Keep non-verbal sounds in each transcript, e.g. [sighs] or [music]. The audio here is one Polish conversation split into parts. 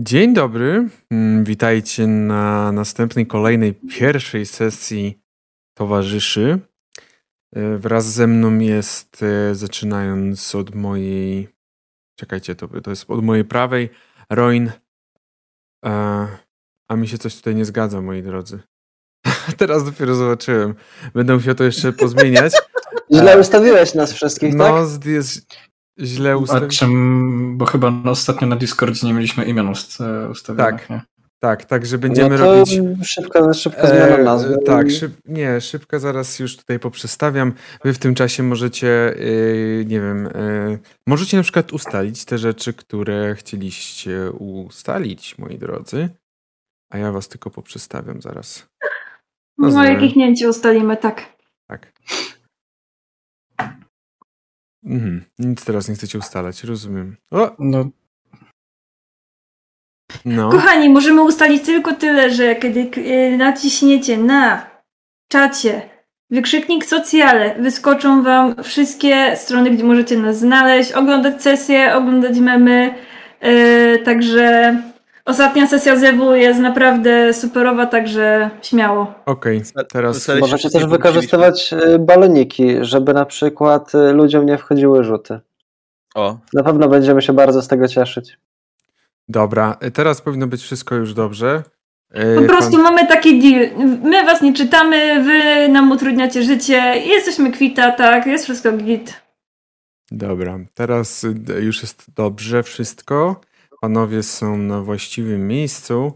Dzień dobry. Mm, Witajcie na następnej, kolejnej, pierwszej sesji towarzyszy. E, Wraz ze mną jest, e, zaczynając od mojej. Czekajcie, to, to jest od mojej prawej, Roin. E, A mi się coś tutaj nie zgadza, moi drodzy. [laughs] Teraz dopiero zobaczyłem. Będę musiał to jeszcze pozmieniać. Źle ustawiłeś nas wszystkich, No, tak? jest źle A ustawione. czym, bo chyba no, ostatnio na Discordzie nie mieliśmy imion ust, e, ustawionych, Tak. nie? Tak, tak, że będziemy no to robić. Szybka, szybka zmiana E, nazwy. tak, szyb, nie, szybko zaraz już tutaj poprzestawiam. Wy w tym czasie możecie, yy, nie wiem, yy, możecie na przykład ustalić te rzeczy, które chcieliście ustalić, moi drodzy. A ja was tylko poprzestawiam zaraz. No No, jakich nięcie ustalimy, tak. Tak. Mhm. Nic teraz nie chcecie ustalać, rozumiem. O, No, no. Kochani, możemy ustalić tylko tyle, że kiedy y, naciśniecie na czacie wykrzyknik socjale, wyskoczą wam wszystkie strony, gdzie możecie nas znaleźć, oglądać sesje, oglądać memy. y, także ostatnia sesja Zewu jest naprawdę superowa, także śmiało. Okej, teraz... Ustalić- Możecie też wykorzystywać y, baloniki, żeby na przykład y, ludziom nie wchodziły rzuty. O, Na pewno będziemy się bardzo z tego cieszyć. Dobra, teraz powinno być wszystko już dobrze. Po pan- prostu mamy taki deal. My was nie czytamy, wy nam utrudniacie życie, jesteśmy kwita, tak, jest wszystko git. Dobra, teraz y, już jest dobrze wszystko. Panowie są na właściwym miejscu.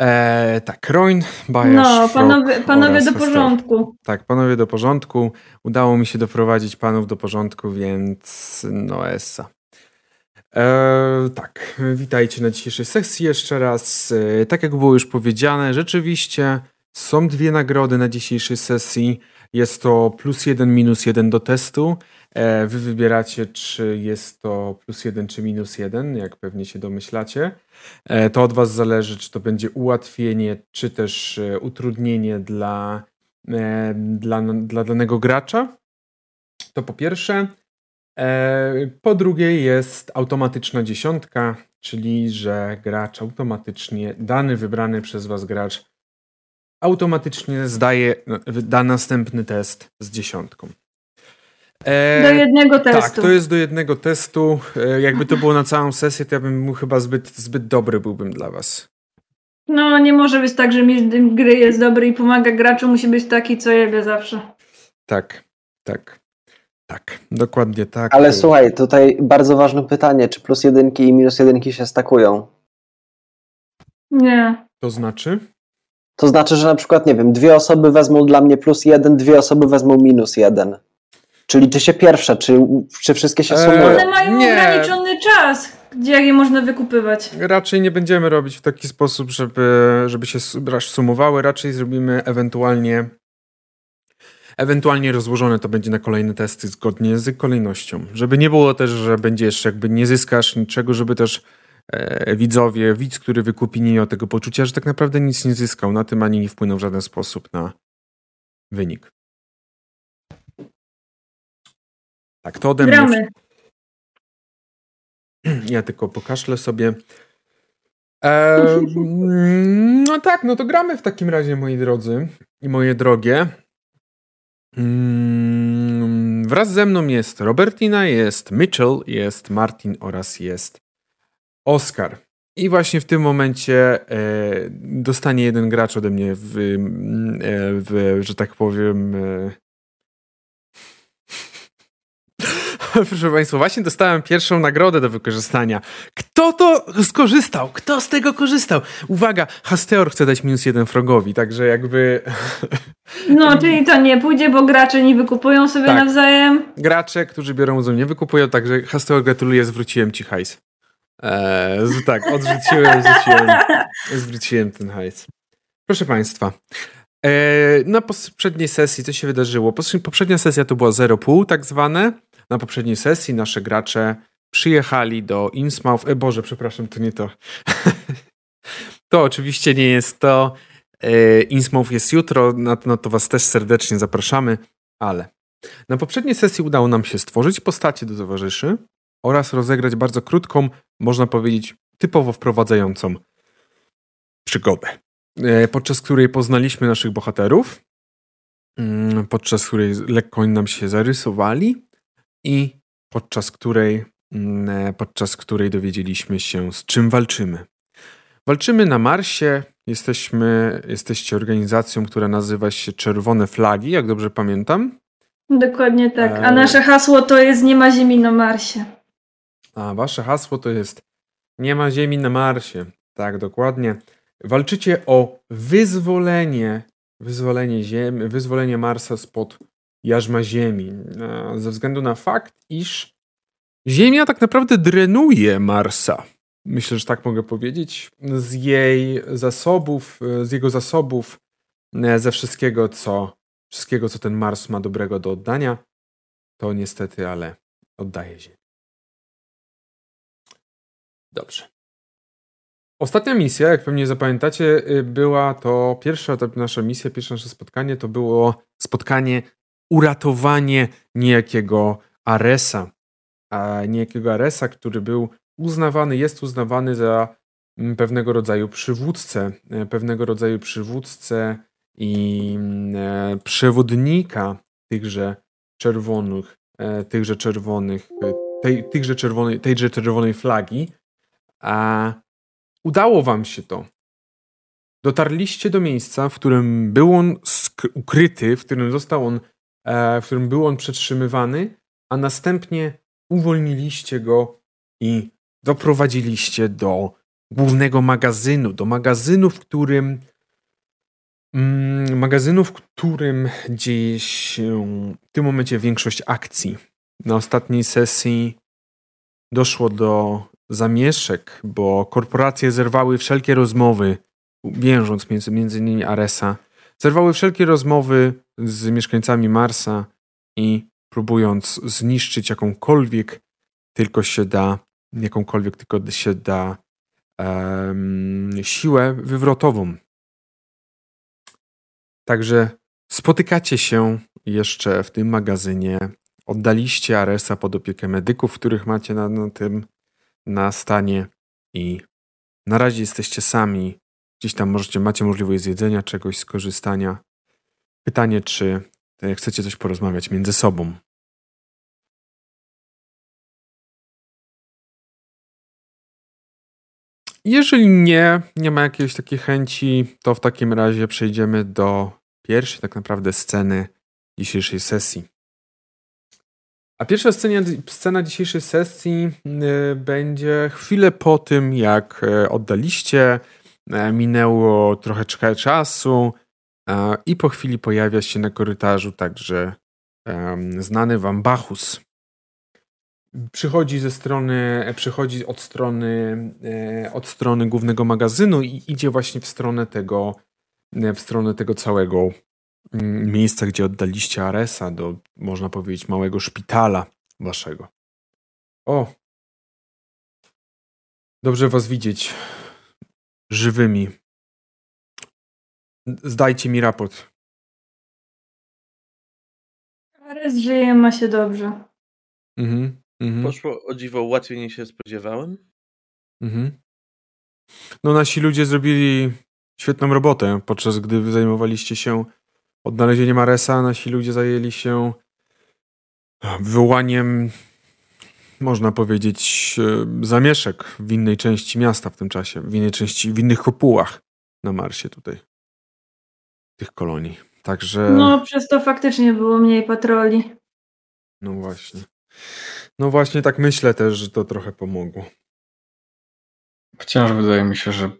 E, tak, Roin, Bajasz, No, panowie, panowie do Hester. porządku. Tak, panowie do porządku. Udało mi się doprowadzić panów do porządku, więc no essa. E, tak, witajcie na dzisiejszej sesji jeszcze raz. E, tak jak było już powiedziane, rzeczywiście są dwie nagrody na dzisiejszej sesji. Jest to plus jeden, minus jeden do testu. E, wy wybieracie, czy jest to plus jeden, czy minus jeden, jak pewnie się domyślacie. E, to od was zależy, czy to będzie ułatwienie, czy też e, utrudnienie dla dla, dla danego gracza. To po pierwsze. Po drugie jest automatyczna dziesiątka, czyli że gracz automatycznie, dany wybrany przez was gracz automatycznie zdaje, no, da następny test z dziesiątką. E, Do jednego tak, testu. to jest do jednego testu. E, jakby to było na całą sesję, to ja bym mu chyba zbyt, zbyt dobry byłbym dla was. No, nie może być tak, że mistrz gry jest dobry i pomaga graczu, musi być taki, co jebie zawsze. Tak, tak, tak, dokładnie tak. Ale słuchaj, tutaj bardzo ważne pytanie, czy plus jedynki i minus jedynki się stakują? Nie. To znaczy? To znaczy, że na przykład, nie wiem, dwie osoby wezmą dla mnie plus jeden, dwie osoby wezmą minus jeden. Czy liczy się pierwsze, czy, czy wszystkie się Eee, sumują? One mają nie. ograniczony czas, gdzie je można wykupywać. Raczej nie będziemy robić w taki sposób, żeby, żeby się sumowały. Raczej zrobimy ewentualnie ewentualnie rozłożone to będzie na kolejne testy zgodnie z kolejnością. Żeby nie było też, że będziesz jakby nie zyskasz niczego, żeby też e, widzowie, widz, który wykupi nie miał tego poczucia, że tak naprawdę nic nie zyskał na tym, ani nie wpłynął w żaden sposób na wynik. Tak, to ode mnie. [clears throat] Ja tylko pokaszlę sobie. Eee, no tak, no to gramy w takim razie, moi drodzy i moje drogie. Mm, wraz ze mną jest Robertina, jest Mitchell, jest Martin oraz jest Oskar. I właśnie w tym momencie e, dostanie jeden gracz ode mnie w, mm, e, w że tak powiem. E, [laughs] Proszę Państwa, właśnie dostałem pierwszą nagrodę do wykorzystania. Kto to skorzystał? Kto z tego korzystał? Uwaga, Hasteor chce dać minus jeden Frogowi, także jakby [laughs] No, czyli to nie pójdzie, bo gracze nie wykupują sobie Tak. nawzajem. gracze, którzy biorą udział, nie wykupują, także Hasteor gratuluję, zwróciłem Ci hajs. Eee, tak, odrzuciłem, zwróciłem, [laughs] zwróciłem ten hajs. Proszę Państwa, eee, na poprzedniej sesji co się wydarzyło? Poprzednia sesja to była 0,5 tak zwane. Na poprzedniej sesji nasze gracze przyjechali do Innsmouth. E, Boże, przepraszam, to nie to. [laughs] to oczywiście nie jest to. E, Innsmouth jest jutro, na na to Was też serdecznie zapraszamy, ale na poprzedniej sesji udało nam się stworzyć postacie do towarzyszy oraz rozegrać bardzo krótką, można powiedzieć, typowo wprowadzającą przygodę, e, podczas której poznaliśmy naszych bohaterów, mm, podczas której lekko oni nam się zarysowali i podczas której, mm, e, podczas której dowiedzieliśmy się, z czym walczymy. Walczymy na Marsie. Jesteśmy, jesteście organizacją, która nazywa się Czerwone Flagi, jak dobrze pamiętam. Dokładnie tak. A nasze hasło to jest Nie ma Ziemi na Marsie. A wasze hasło to jest Nie ma Ziemi na Marsie. Tak, dokładnie. Walczycie o wyzwolenie, wyzwolenie Ziemi, wyzwolenie Marsa spod jarzma Ziemi. Ze względu na fakt, iż Ziemia tak naprawdę drenuje Marsa. Myślę, że tak mogę powiedzieć. Z jej zasobów, z jego zasobów, ze wszystkiego, co, wszystkiego, co ten Mars ma dobrego do oddania, to niestety, ale oddaje Ziemi. Dobrze. Ostatnia misja, jak pewnie zapamiętacie, była to pierwsza ta nasza misja, pierwsze nasze spotkanie to było spotkanie uratowanie niejakiego Aresa. A niejakiego Aresa, który był uznawany, jest uznawany za mm, pewnego rodzaju przywódcę, e, pewnego rodzaju przywódcę i mm, e, przewodnika tychże czerwonych, e, tychże czerwonych, tej, tychże czerwonej, tejże czerwonej flagi. A udało wam się to. Dotarliście do miejsca, w którym był on ukryty, w którym został on, w którym był on przetrzymywany, a następnie uwolniliście go i doprowadziliście do głównego magazynu, do magazynu, w którym mm, magazynu, w którym dzieje się w tym momencie większość akcji. Na ostatniej sesji doszło do zamieszek, bo korporacje zerwały wszelkie rozmowy, wiążąc między, między innymi Aresa, zerwały wszelkie rozmowy z mieszkańcami Marsa i próbując zniszczyć jakąkolwiek tylko się da jakąkolwiek tylko się da um, siłę wywrotową. Także spotykacie się jeszcze w tym magazynie. Oddaliście Aresa pod opiekę medyków, których macie na, na tym na stanie i na razie jesteście sami. Gdzieś tam możecie, macie możliwość zjedzenia czegoś, skorzystania. Pytanie, czy chcecie coś porozmawiać między sobą. Jeżeli nie, nie ma jakiejś takiej chęci, to w takim razie przejdziemy do pierwszej tak naprawdę sceny dzisiejszej sesji. A pierwsza scena, scena dzisiejszej sesji y, będzie chwilę po tym, jak y, oddaliście. Y, minęło trochę czasu i po chwili pojawia się na korytarzu także znany wam Bachus przychodzi ze strony, przychodzi od strony, e, od strony głównego magazynu i idzie właśnie w stronę tego, w stronę tego całego mm, miejsca, gdzie oddaliście Aresa do, można powiedzieć, małego szpitala waszego. O! Dobrze was widzieć. Żywymi. Zdajcie mi raport. Ares żyje, ma się dobrze. Mhm. Mhm. Poszło o dziwo łatwiej niż się spodziewałem. Mhm. No nasi ludzie zrobili świetną robotę, podczas gdy wy zajmowaliście się odnalezieniem Aresa, nasi ludzie zajęli się wywołaniem, można powiedzieć, e, zamieszek w innej części miasta w tym czasie, w innej części, w innych kopułach na Marsie tutaj, tych kolonii. Także... No, przez to faktycznie było mniej patroli. No właśnie. No właśnie tak myślę też, że to trochę pomogło. Wciąż wydaje mi się, że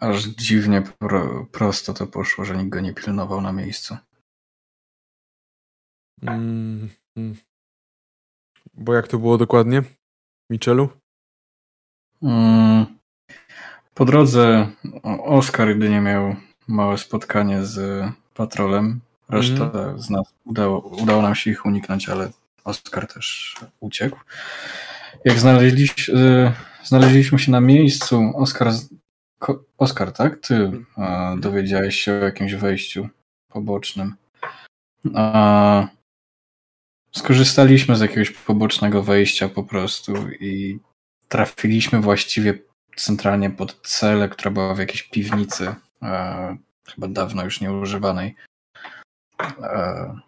aż dziwnie pro, prosto to poszło, że nikt go nie pilnował na miejscu. Mm, mm. Bo jak to było dokładnie, Michelu? Mm, po drodze Oskar jedynie miał małe spotkanie z patrolem. Reszta mm. z nas udało, udało nam się ich uniknąć, ale Oskar też uciekł. Jak znaleźliśmy, znaleźliśmy się na miejscu, Oskar, Oskar tak? Ty mhm. dowiedziałeś się o jakimś wejściu pobocznym. A, skorzystaliśmy z jakiegoś pobocznego wejścia po prostu i trafiliśmy właściwie centralnie pod celę, która była w jakiejś piwnicy, e, chyba dawno już nieużywanej. E,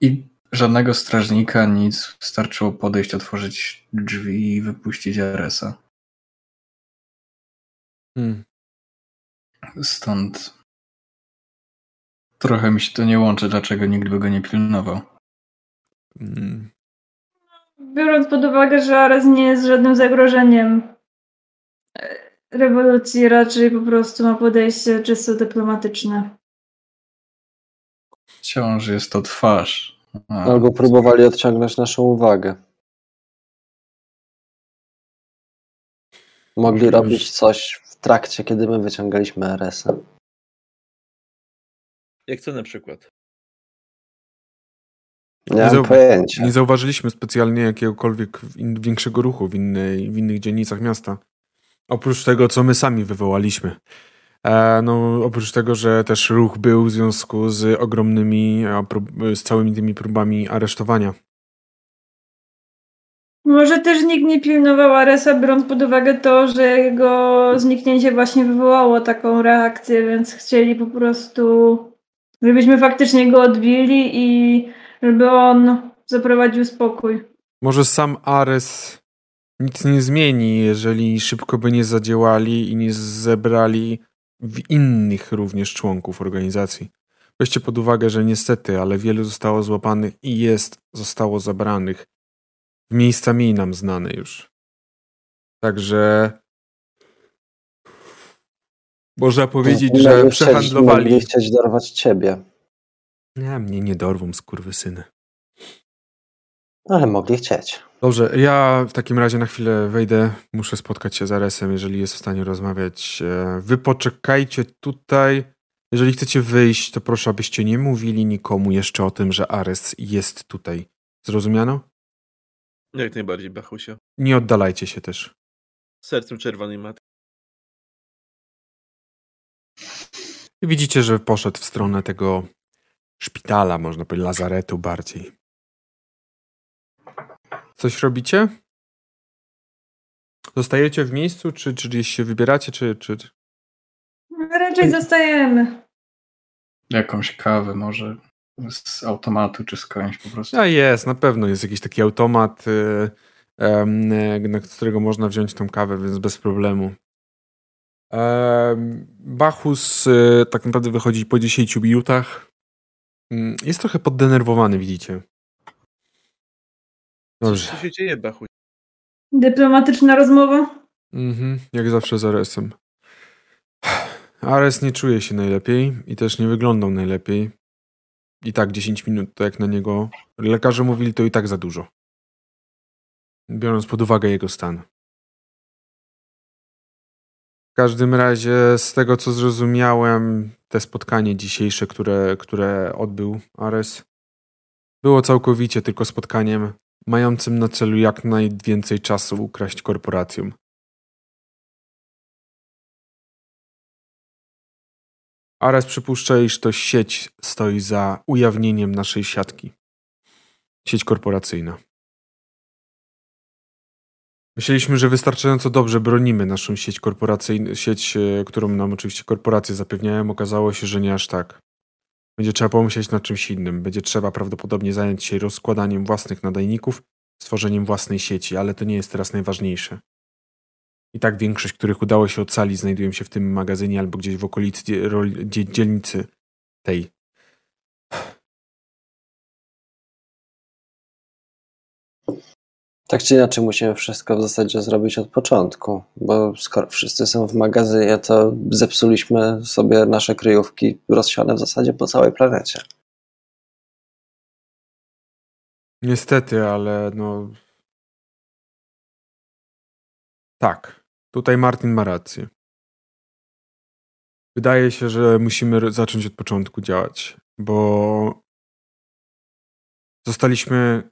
I żadnego strażnika, nic. Wystarczyło podejść, otworzyć drzwi i wypuścić Aresa. Hmm. Stąd trochę mi się to nie łączy, dlaczego nikt by go nie pilnował. Hmm. Biorąc pod uwagę, że Ares nie jest żadnym zagrożeniem e, rewolucji, raczej po prostu ma podejście czysto dyplomatyczne. Wciąż jest to twarz. A, Albo próbowali odciągnąć naszą uwagę. Mogli Już. robić coś w trakcie, kiedy my wyciągaliśmy RS-a. Jak co na przykład? Nie zau- pojęcia. Nie zauważyliśmy specjalnie jakiegokolwiek większego ruchu w, innej, w innych dzielnicach miasta. Oprócz tego, co my sami wywołaliśmy. E, no, oprócz tego, że też ruch był w związku z ogromnymi, z całymi tymi próbami aresztowania. Może też nikt nie pilnował Aresa, biorąc pod uwagę to, że jego zniknięcie właśnie wywołało taką reakcję, więc chcieli po prostu, żebyśmy faktycznie go odbili i żeby on zaprowadził spokój. Może sam Ares nic nie zmieni, jeżeli szybko by nie zadziałali i nie zebrali w innych również członków organizacji. Weźcie pod uwagę, że niestety, ale wielu zostało złapanych i jest, zostało zabranych w miejsca mniej nam znane już. Także można powiedzieć, że przehandlowali. Mogli chcieć dorwać ciebie, Nie, mnie nie dorwą, skurwysyny. ale mogli chcieć. Dobrze, ja w takim razie na chwilę wejdę. Muszę spotkać się z Aresem, jeżeli jest w stanie rozmawiać. E, Wy poczekajcie tutaj. Jeżeli chcecie wyjść, to proszę, abyście nie mówili nikomu jeszcze o tym, że Ares jest tutaj. Zrozumiano? Jak najbardziej, Bachusia. Nie oddalajcie się też. Sercem czerwonej matki. Widzicie, że poszedł w stronę tego szpitala, można powiedzieć, lazaretu bardziej. Coś robicie? Zostajecie w miejscu, czy, czy gdzieś się wybieracie, czy, czy... Raczej zostajemy. Jakąś kawę może z automatu czy skądś po prostu. A jest, na pewno jest jakiś taki automat, y, em, y, na którego można wziąć tą kawę, więc bez problemu. Em, Bachus y, tak naprawdę wychodzi po 10 minutach. Mm, Jest trochę poddenerwowany, widzicie. Dobrze. Co się dzieje, Bachuś? Dyplomatyczna rozmowa? Mhm, jak zawsze z Aresem. Ares nie czuje się najlepiej i też nie wyglądał najlepiej. I tak 10 minut to jak na niego lekarze mówili to i tak za dużo. Biorąc pod uwagę jego stan. W każdym razie z tego co zrozumiałem, te spotkanie dzisiejsze, które, które odbył Ares, było całkowicie tylko spotkaniem mającym na celu jak najwięcej czasu ukraść korporacjom. Ares przypuszcza, iż to sieć stoi za ujawnieniem naszej siatki. Sieć korporacyjna. Myśleliśmy, że wystarczająco dobrze bronimy naszą sieć korporacyjną, sieć, e, którą nam oczywiście korporacje zapewniają. Okazało się, że nie aż tak. Będzie trzeba pomyśleć nad czymś innym. Będzie trzeba prawdopodobnie zająć się rozkładaniem własnych nadajników, stworzeniem własnej sieci, ale to nie jest teraz najważniejsze. I tak większość, których udało się ocalić, znajdują się w tym magazynie albo gdzieś w okolicy dzielnicy tej. Tak czy inaczej musimy wszystko w zasadzie zrobić od początku, bo skoro wszyscy są w magazynie, to zepsuliśmy sobie nasze kryjówki rozsiane w zasadzie po całej planecie. Niestety, ale no. Tak. Tutaj Martin ma rację. Wydaje się, że musimy zacząć od początku działać, bo zostaliśmy.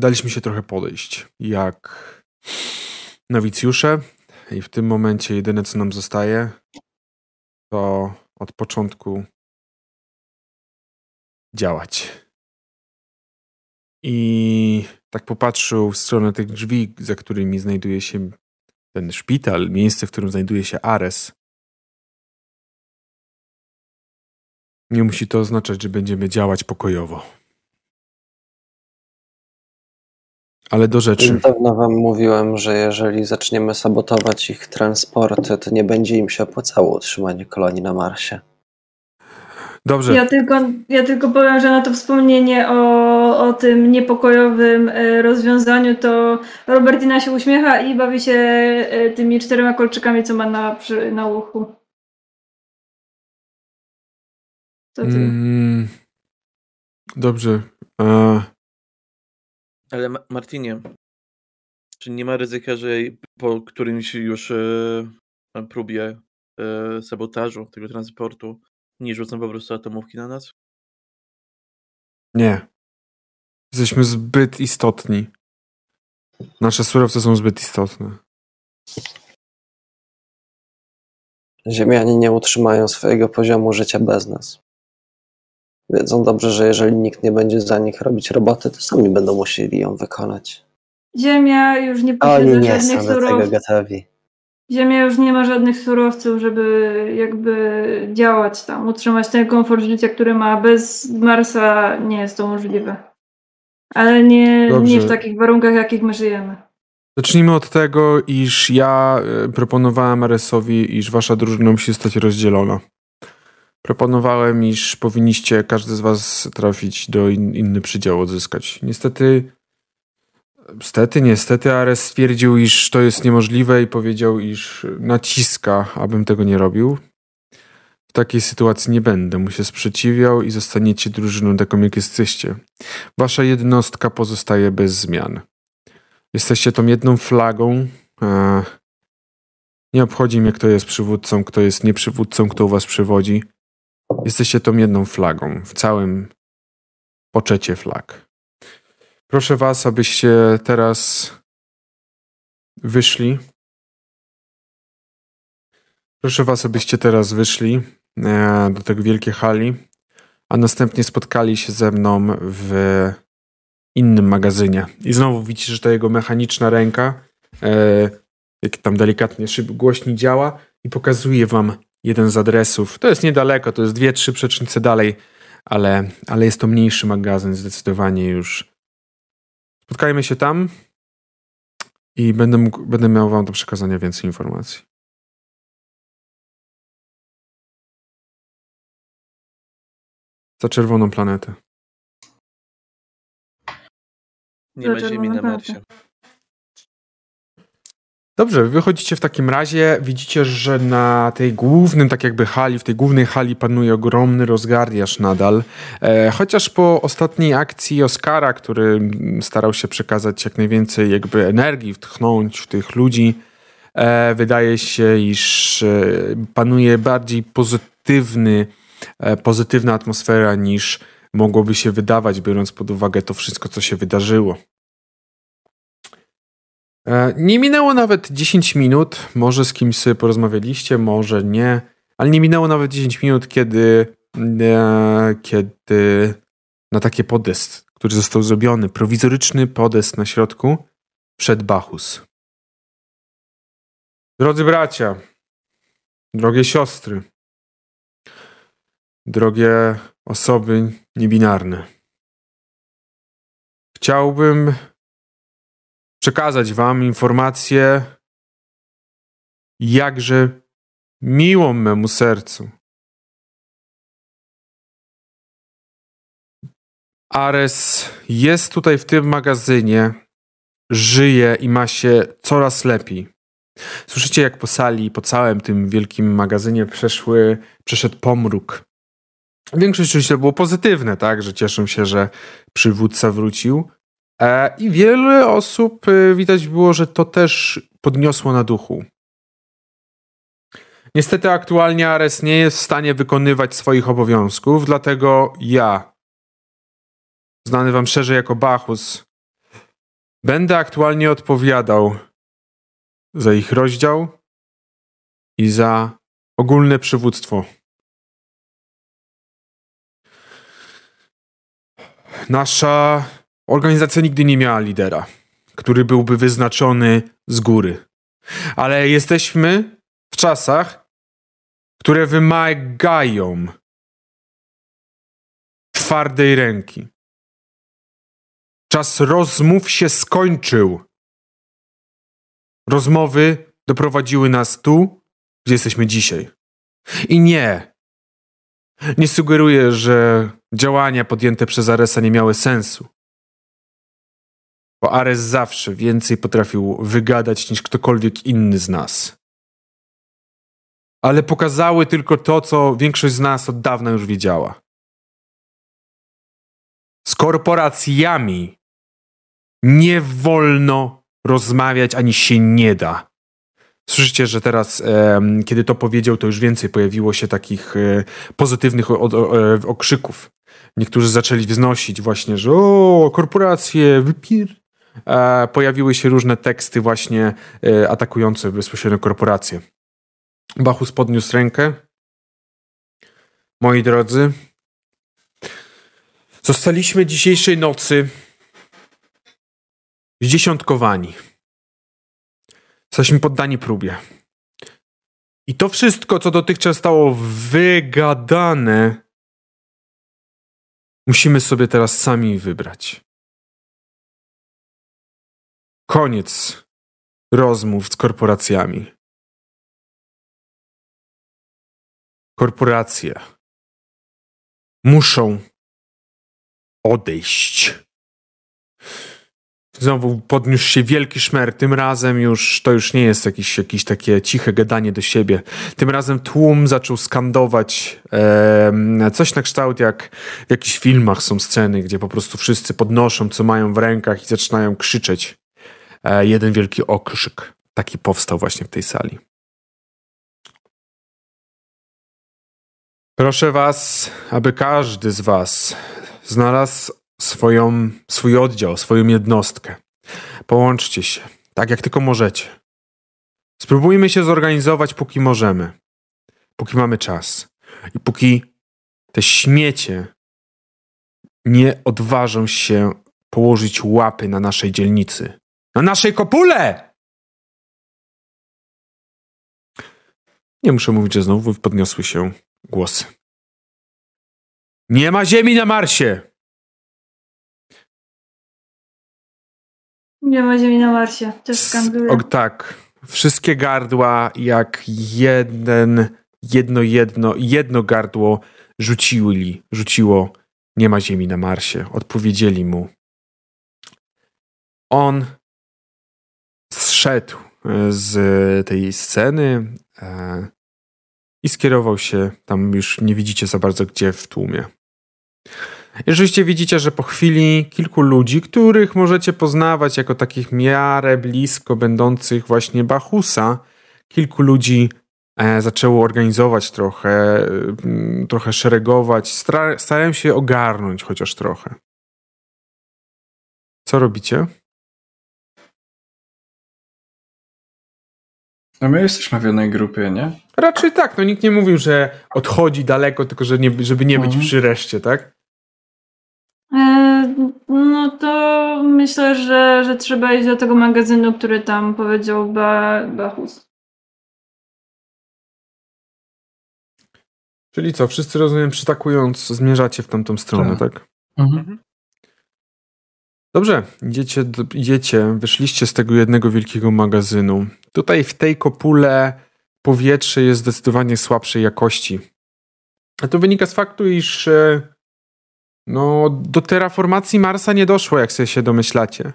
Daliśmy się trochę podejść jak nowicjusze, i w tym momencie jedyne, co nam zostaje, to od początku działać. I tak popatrzył w stronę tych drzwi, za którymi znajduje się ten szpital, miejsce, w którym znajduje się Ares, nie musi to oznaczać, że będziemy działać pokojowo. Ale do rzeczy. Dawno wam mówiłem, że jeżeli zaczniemy sabotować ich transporty, to nie będzie im się opłacało utrzymanie kolonii na Marsie. Dobrze. Ja tylko, ja tylko powiem, że na to wspomnienie o, o tym niepokojowym e, rozwiązaniu, to Robertina się uśmiecha i bawi się e, tymi czterema kolczykami, co ma na, przy, na uchu. Ty. Mm, dobrze. E, Ale Ma- Martinie, czy nie ma ryzyka, że po którymś już e, próbie e, sabotażu tego transportu nie rzucą po prostu atomówki na nas? nie. Jesteśmy zbyt istotni. Nasze surowce są zbyt istotne. Ziemianie nie utrzymają swojego poziomu życia bez nas. Wiedzą dobrze, że jeżeli nikt nie będzie za nich robić roboty, to sami będą musieli ją wykonać. Ziemia już nie Oni posiada nie żadnych są do tego surowców. gotowi. Ziemia już nie ma żadnych surowców, żeby jakby działać tam, utrzymać ten komfort życia, który ma. Bez Marsa nie jest to możliwe. Ale nie, Dobrze. nie w takich warunkach, jakich my żyjemy. Zacznijmy od tego, iż ja e, proponowałem Aresowi, iż wasza drużyna musi zostać rozdzielona. Proponowałem, iż powinniście każdy z was trafić do in, inny przydział odzyskać. Niestety, niestety, niestety Ares stwierdził, iż to jest niemożliwe i powiedział, iż naciska, abym tego nie robił. W takiej sytuacji nie będę mu się sprzeciwiał i zostaniecie drużyną taką, jak jesteście. Wasza jednostka pozostaje bez zmian. Jesteście tą jedną flagą. Nie obchodzi mnie, kto jest przywódcą, kto jest nieprzywódcą, kto u was przywodzi. Jesteście tą jedną flagą w całym poczecie flag. Proszę was, abyście teraz wyszli. Proszę was, abyście teraz wyszli e, do tego wielkiej hali, a następnie spotkali się ze mną w innym magazynie. I znowu widzicie, że ta jego mechaniczna ręka, e, jak tam delikatnie szyb głośni działa i pokazuje wam jeden z adresów. To jest niedaleko, to jest dwie, trzy przecznice dalej, ale, ale jest to mniejszy magazyn, zdecydowanie już. Spotkajmy się tam i będę, mógł, będę miał wam do przekazania więcej informacji. Za czerwoną planetę. Nie ma ziemi na? Marsie. Dobrze, wychodzicie w takim razie, widzicie, że na tej głównym, tak jakby hali, w tej głównej hali panuje ogromny rozgardiaż nadal. E, chociaż po ostatniej akcji Oscara, który starał się przekazać jak najwięcej jakby energii, wtchnąć w tych ludzi, e, wydaje się, iż e, panuje bardziej pozytywny, e, pozytywna atmosfera niż mogłoby się wydawać, biorąc pod uwagę to wszystko, co się wydarzyło. E, Nie minęło nawet 10 minut, może z kimś porozmawialiście, może nie, ale nie minęło nawet 10 minut, kiedy, e, kiedy na taki podest, który został zrobiony, prowizoryczny podest na środku, przed Bachus. Drodzy bracia, drogie siostry, drogie osoby niebinarne, chciałbym przekazać Wam informację, jakże miłą memu sercu. Ares jest tutaj w tym magazynie, żyje i ma się coraz lepiej. Słyszycie, jak po sali, po całym tym wielkim magazynie przeszły, przeszedł pomruk. Większość oczywiście było pozytywne, tak, że cieszą się, że przywódca wrócił. E, I wiele osób e, widać było, że to też podniosło na duchu. Niestety aktualnie Ares nie jest w stanie wykonywać swoich obowiązków, dlatego ja, znany wam szerzej jako Bachus, będę aktualnie odpowiadał za ich rozdział i za ogólne przywództwo. Nasza Organizacja nigdy nie miała lidera, który byłby wyznaczony z góry. Ale jesteśmy w czasach, które wymagają twardej ręki. Czas rozmów się skończył. Rozmowy doprowadziły nas tu, gdzie jesteśmy dzisiaj. I nie. Nie sugeruję, że działania podjęte przez Aresa nie miały sensu. Bo Ares zawsze więcej potrafił wygadać niż ktokolwiek inny z nas. Ale pokazały tylko to, co większość z nas od dawna już wiedziała. Z korporacjami nie wolno rozmawiać ani się nie da. Słyszycie, że teraz, e, kiedy to powiedział, to już więcej pojawiło się takich e, pozytywnych o, o, e, okrzyków. Niektórzy zaczęli wznosić właśnie, że o, korporacje, wypir... E, pojawiły się różne teksty właśnie e, atakujące bezpośrednio korporacje. Bachus podniósł rękę. Moi drodzy, zostaliśmy dzisiejszej nocy zdziesiątkowani. Jesteśmy poddani próbie. I to wszystko, co dotychczas stało wygadane, musimy sobie teraz sami wybrać. Koniec rozmów z korporacjami. Korporacje muszą odejść. Znowu podniósł się wielki szmer. Tym razem już to już nie jest jakieś, jakieś takie ciche gadanie do siebie. Tym razem tłum zaczął skandować e, coś na kształt jak w jakichś filmach są sceny, gdzie po prostu wszyscy podnoszą, co mają w rękach i zaczynają krzyczeć. E, jeden wielki okrzyk. Taki powstał właśnie w tej sali. Proszę was, aby każdy z was znalazł swoją, swój oddział, swoją jednostkę. Połączcie się, tak jak tylko możecie. Spróbujmy się zorganizować, póki możemy, póki mamy czas i póki te śmiecie nie odważą się położyć łapy na naszej dzielnicy, na naszej kopule! Nie muszę mówić, że znowu podniosły się głosy. Nie ma ziemi na Marsie! Nie ma ziemi na Marsie. Też skanduję. O, tak. Wszystkie gardła jak jeden, jedno, jedno, jedno gardło rzucili, rzuciło nie ma ziemi na Marsie. Odpowiedzieli mu. On zszedł e, z tej sceny e, i skierował się tam już nie widzicie za bardzo gdzie w tłumie. Jeżeli widzicie, że po chwili kilku ludzi, których możecie poznawać jako takich miarę blisko będących właśnie Bachusa, kilku ludzi e, zaczęło organizować trochę, mm, trochę szeregować, starałem się ogarnąć chociaż trochę. Co robicie? No my jesteśmy w jednej grupie, nie? Raczej tak, no nikt nie mówił, że odchodzi daleko, tylko że nie, żeby nie być mhm. przy reszcie, tak? E, no to myślę, że, że trzeba iść do tego magazynu, który tam powiedział ba, Bachus. Czyli co, wszyscy rozumiem, przytakując, zmierzacie w tamtą stronę, tak? tak? Mhm. Dobrze, idziecie, idziecie, wyszliście z tego jednego wielkiego magazynu. Tutaj w tej kopule powietrze jest zdecydowanie słabszej jakości. A to wynika z faktu, iż e, no, do terraformacji Marsa nie doszło, jak sobie się domyślacie.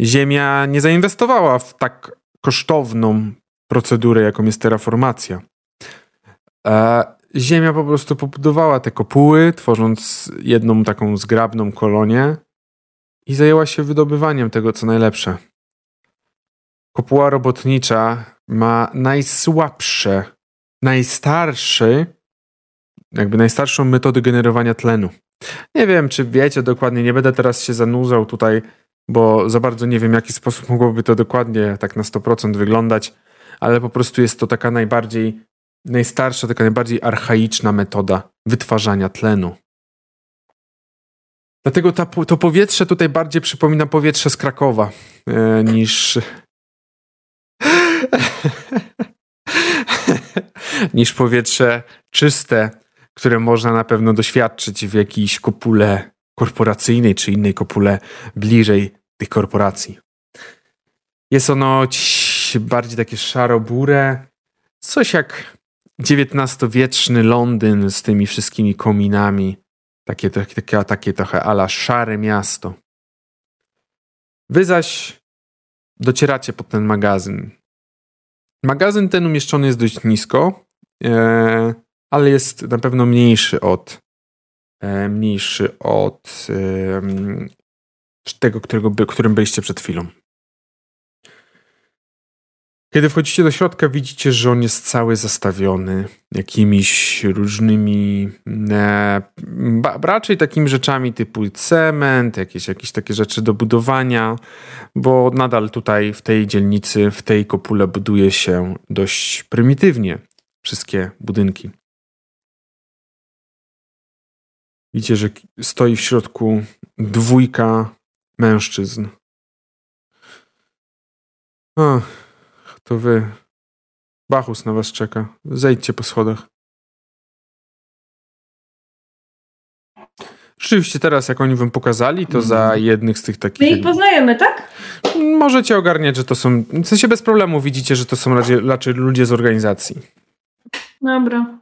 Ziemia nie zainwestowała w tak kosztowną procedurę, jaką jest terraformacja. E, Ziemia po prostu pobudowała te kopuły, tworząc jedną taką zgrabną kolonię i zajęła się wydobywaniem tego, co najlepsze. Kopuła robotnicza ma najsłabsze, najstarszy, jakby najstarszą metodę generowania tlenu. Nie wiem, czy wiecie dokładnie, nie będę teraz się zanurzał tutaj, bo za bardzo nie wiem, w jaki sposób mogłoby to dokładnie tak na 100% wyglądać, ale po prostu jest to taka najbardziej, najstarsza, taka najbardziej archaiczna metoda wytwarzania tlenu. Dlatego ta, to powietrze tutaj bardziej przypomina powietrze z Krakowa e, niż. [laughs] niż powietrze czyste, które można na pewno doświadczyć w jakiejś kopule korporacyjnej czy innej kopule bliżej tych korporacji. Jest ono bardziej takie szaro-burę, coś jak XIX-wieczny Londyn z tymi wszystkimi kominami. Takie, takie, takie trochę ala szare miasto. Wy zaś docieracie pod ten magazyn. Magazyn ten umieszczony jest dość nisko, e, ale jest na pewno mniejszy od e, mniejszy od tego, którego, którym byliście przed chwilą. Kiedy wchodzicie do środka, widzicie, że on jest cały zastawiony jakimiś różnymi, e, raczej takimi rzeczami typu cement, jakieś, jakieś takie rzeczy do budowania, bo nadal tutaj w tej dzielnicy, w tej kopule buduje się dość prymitywnie wszystkie budynki. Widzicie, że stoi w środku dwójka mężczyzn. Ach. To wy. Bachus na was czeka. Zejdźcie po schodach. Rzeczywiście teraz, jak oni wam pokazali, to za mhm. jednych z tych takich... My ich poznajemy, tak? Możecie ogarniać, że to są... W sensie bez problemu widzicie, że to są raczej, raczej ludzie z organizacji. Dobra.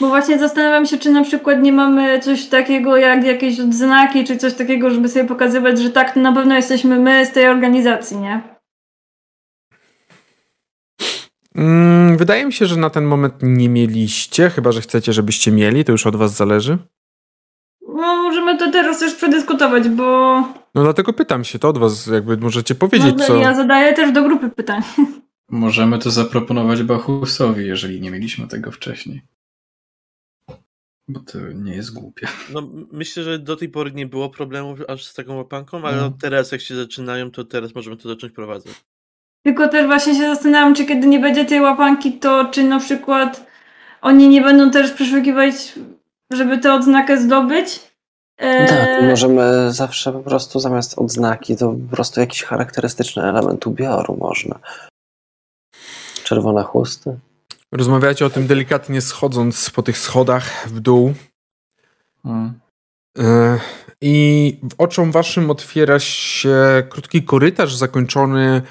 Bo właśnie zastanawiam się, czy na przykład nie mamy coś takiego jak jakieś odznaki, czy coś takiego, żeby sobie pokazywać, że tak, na pewno jesteśmy my z tej organizacji, nie? Mm, wydaje mi się, że na ten moment nie mieliście, chyba że chcecie, żebyście mieli, to już od was zależy. No, możemy to teraz też przedyskutować, bo. No dlatego pytam się, to od was jakby możecie powiedzieć, no, co. Ja zadaję też do grupy pytań. [laughs] Możemy to zaproponować Bachusowi, jeżeli nie mieliśmy tego wcześniej. Bo to nie jest głupie. No, myślę, że do tej pory nie było problemów aż z taką łapanką, ale no. teraz jak się zaczynają, to teraz możemy to zacząć prowadzić. Tylko też właśnie się zastanawiam, czy kiedy nie będzie tej łapanki, to czy na przykład oni nie będą też przeszukiwać, żeby tę odznakę zdobyć? E... Tak, możemy zawsze po prostu zamiast odznaki, to po prostu jakiś charakterystyczny element ubioru można. Czerwone chusty. Rozmawiacie o tym delikatnie schodząc po tych schodach w dół. Hmm. I oczom waszym otwiera się krótki korytarz zakończony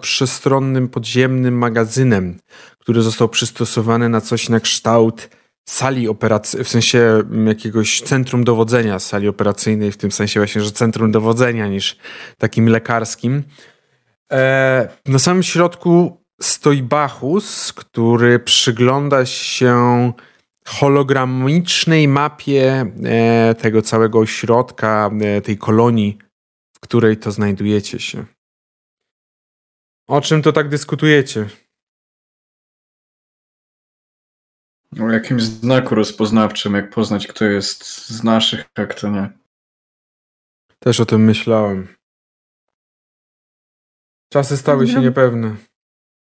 przestronnym podziemnym magazynem, który został przystosowany na coś na kształt sali operacyjnej, w sensie jakiegoś centrum dowodzenia sali operacyjnej, w tym sensie właśnie, że centrum dowodzenia niż takim lekarskim. E, na samym środku stoi Bachus, który przygląda się hologramicznej mapie e, tego całego ośrodka, e, tej kolonii, w której to znajdujecie się. O czym to tak dyskutujecie? O jakimś znaku rozpoznawczym, jak poznać, kto jest z naszych, a kto nie. Też o tym myślałem. Czasy stały się niepewne.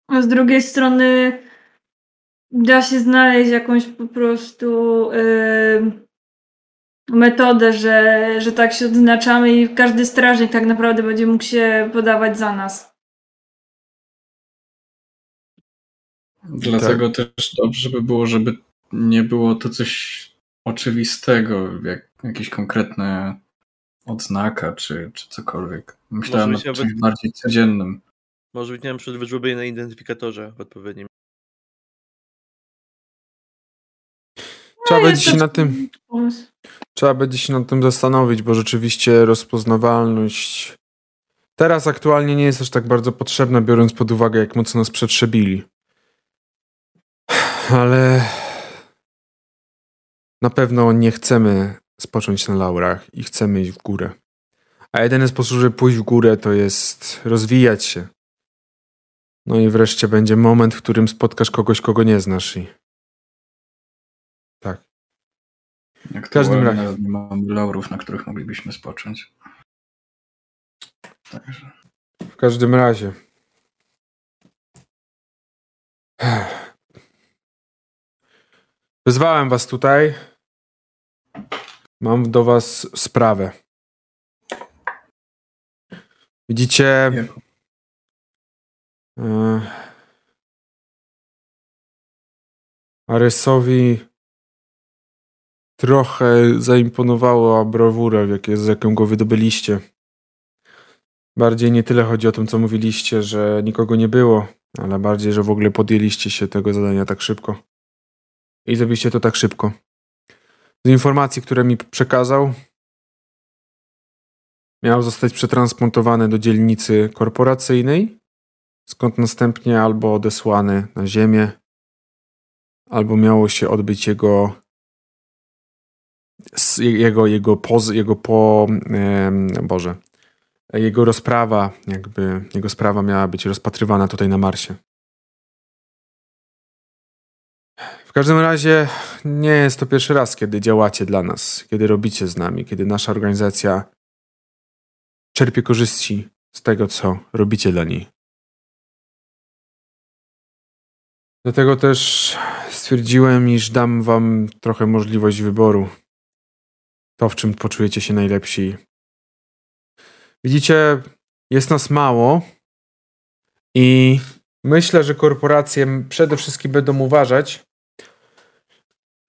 A z drugiej strony da się znaleźć jakąś po prostu yy, metodę, że, że tak się odznaczamy i każdy strażnik tak naprawdę będzie mógł się podawać za nas. Dlatego tak. też dobrze by było, żeby nie było to coś oczywistego, jak jakieś konkretne odznaka czy, czy cokolwiek. Myślałem o czymś nawet... bardziej codziennym. Może być, nie wiem, przed wyżłobienie na identyfikatorze w odpowiednim. Trzeba no, będzie się na tym. Trzeba będzie się nad tym zastanowić, bo rzeczywiście rozpoznawalność teraz aktualnie nie jest aż tak bardzo potrzebna, biorąc pod uwagę, jak mocno nas przetrzebili. [sighs] Ale na pewno nie chcemy spocząć na laurach i chcemy iść w górę. A jedyny sposób, żeby pójść w górę, to jest rozwijać się. No i wreszcie będzie moment, w którym spotkasz kogoś, kogo nie znasz. I... Tak. Jak w każdym razie. Nie mamy laurów, na których moglibyśmy spocząć. Także. W każdym razie. Wezwałem was tutaj. Mam do was sprawę. Widzicie, E, Aresowi trochę zaimponowała brawura, jakie, z jaką go wydobyliście. Bardziej nie tyle chodzi o to, co mówiliście, że nikogo nie było, ale bardziej, że w ogóle podjęliście się tego zadania tak szybko. I zrobiliście to tak szybko. Z informacji, które mi przekazał, miał zostać przetransportowany do dzielnicy korporacyjnej, skąd następnie albo odesłany na ziemię, albo miało się odbyć jego jego, jego, poz, jego po, Boże, jego rozprawa, jakby jego sprawa miała być rozpatrywana tutaj na Marsie. W każdym razie nie jest to pierwszy raz, kiedy działacie dla nas, kiedy robicie z nami, kiedy nasza organizacja czerpie korzyści z tego, co robicie dla niej. Dlatego też stwierdziłem, iż dam wam trochę możliwość wyboru. To, w czym poczujecie się najlepsi. Widzicie, jest nas mało i myślę, że korporacje przede wszystkim będą uważać,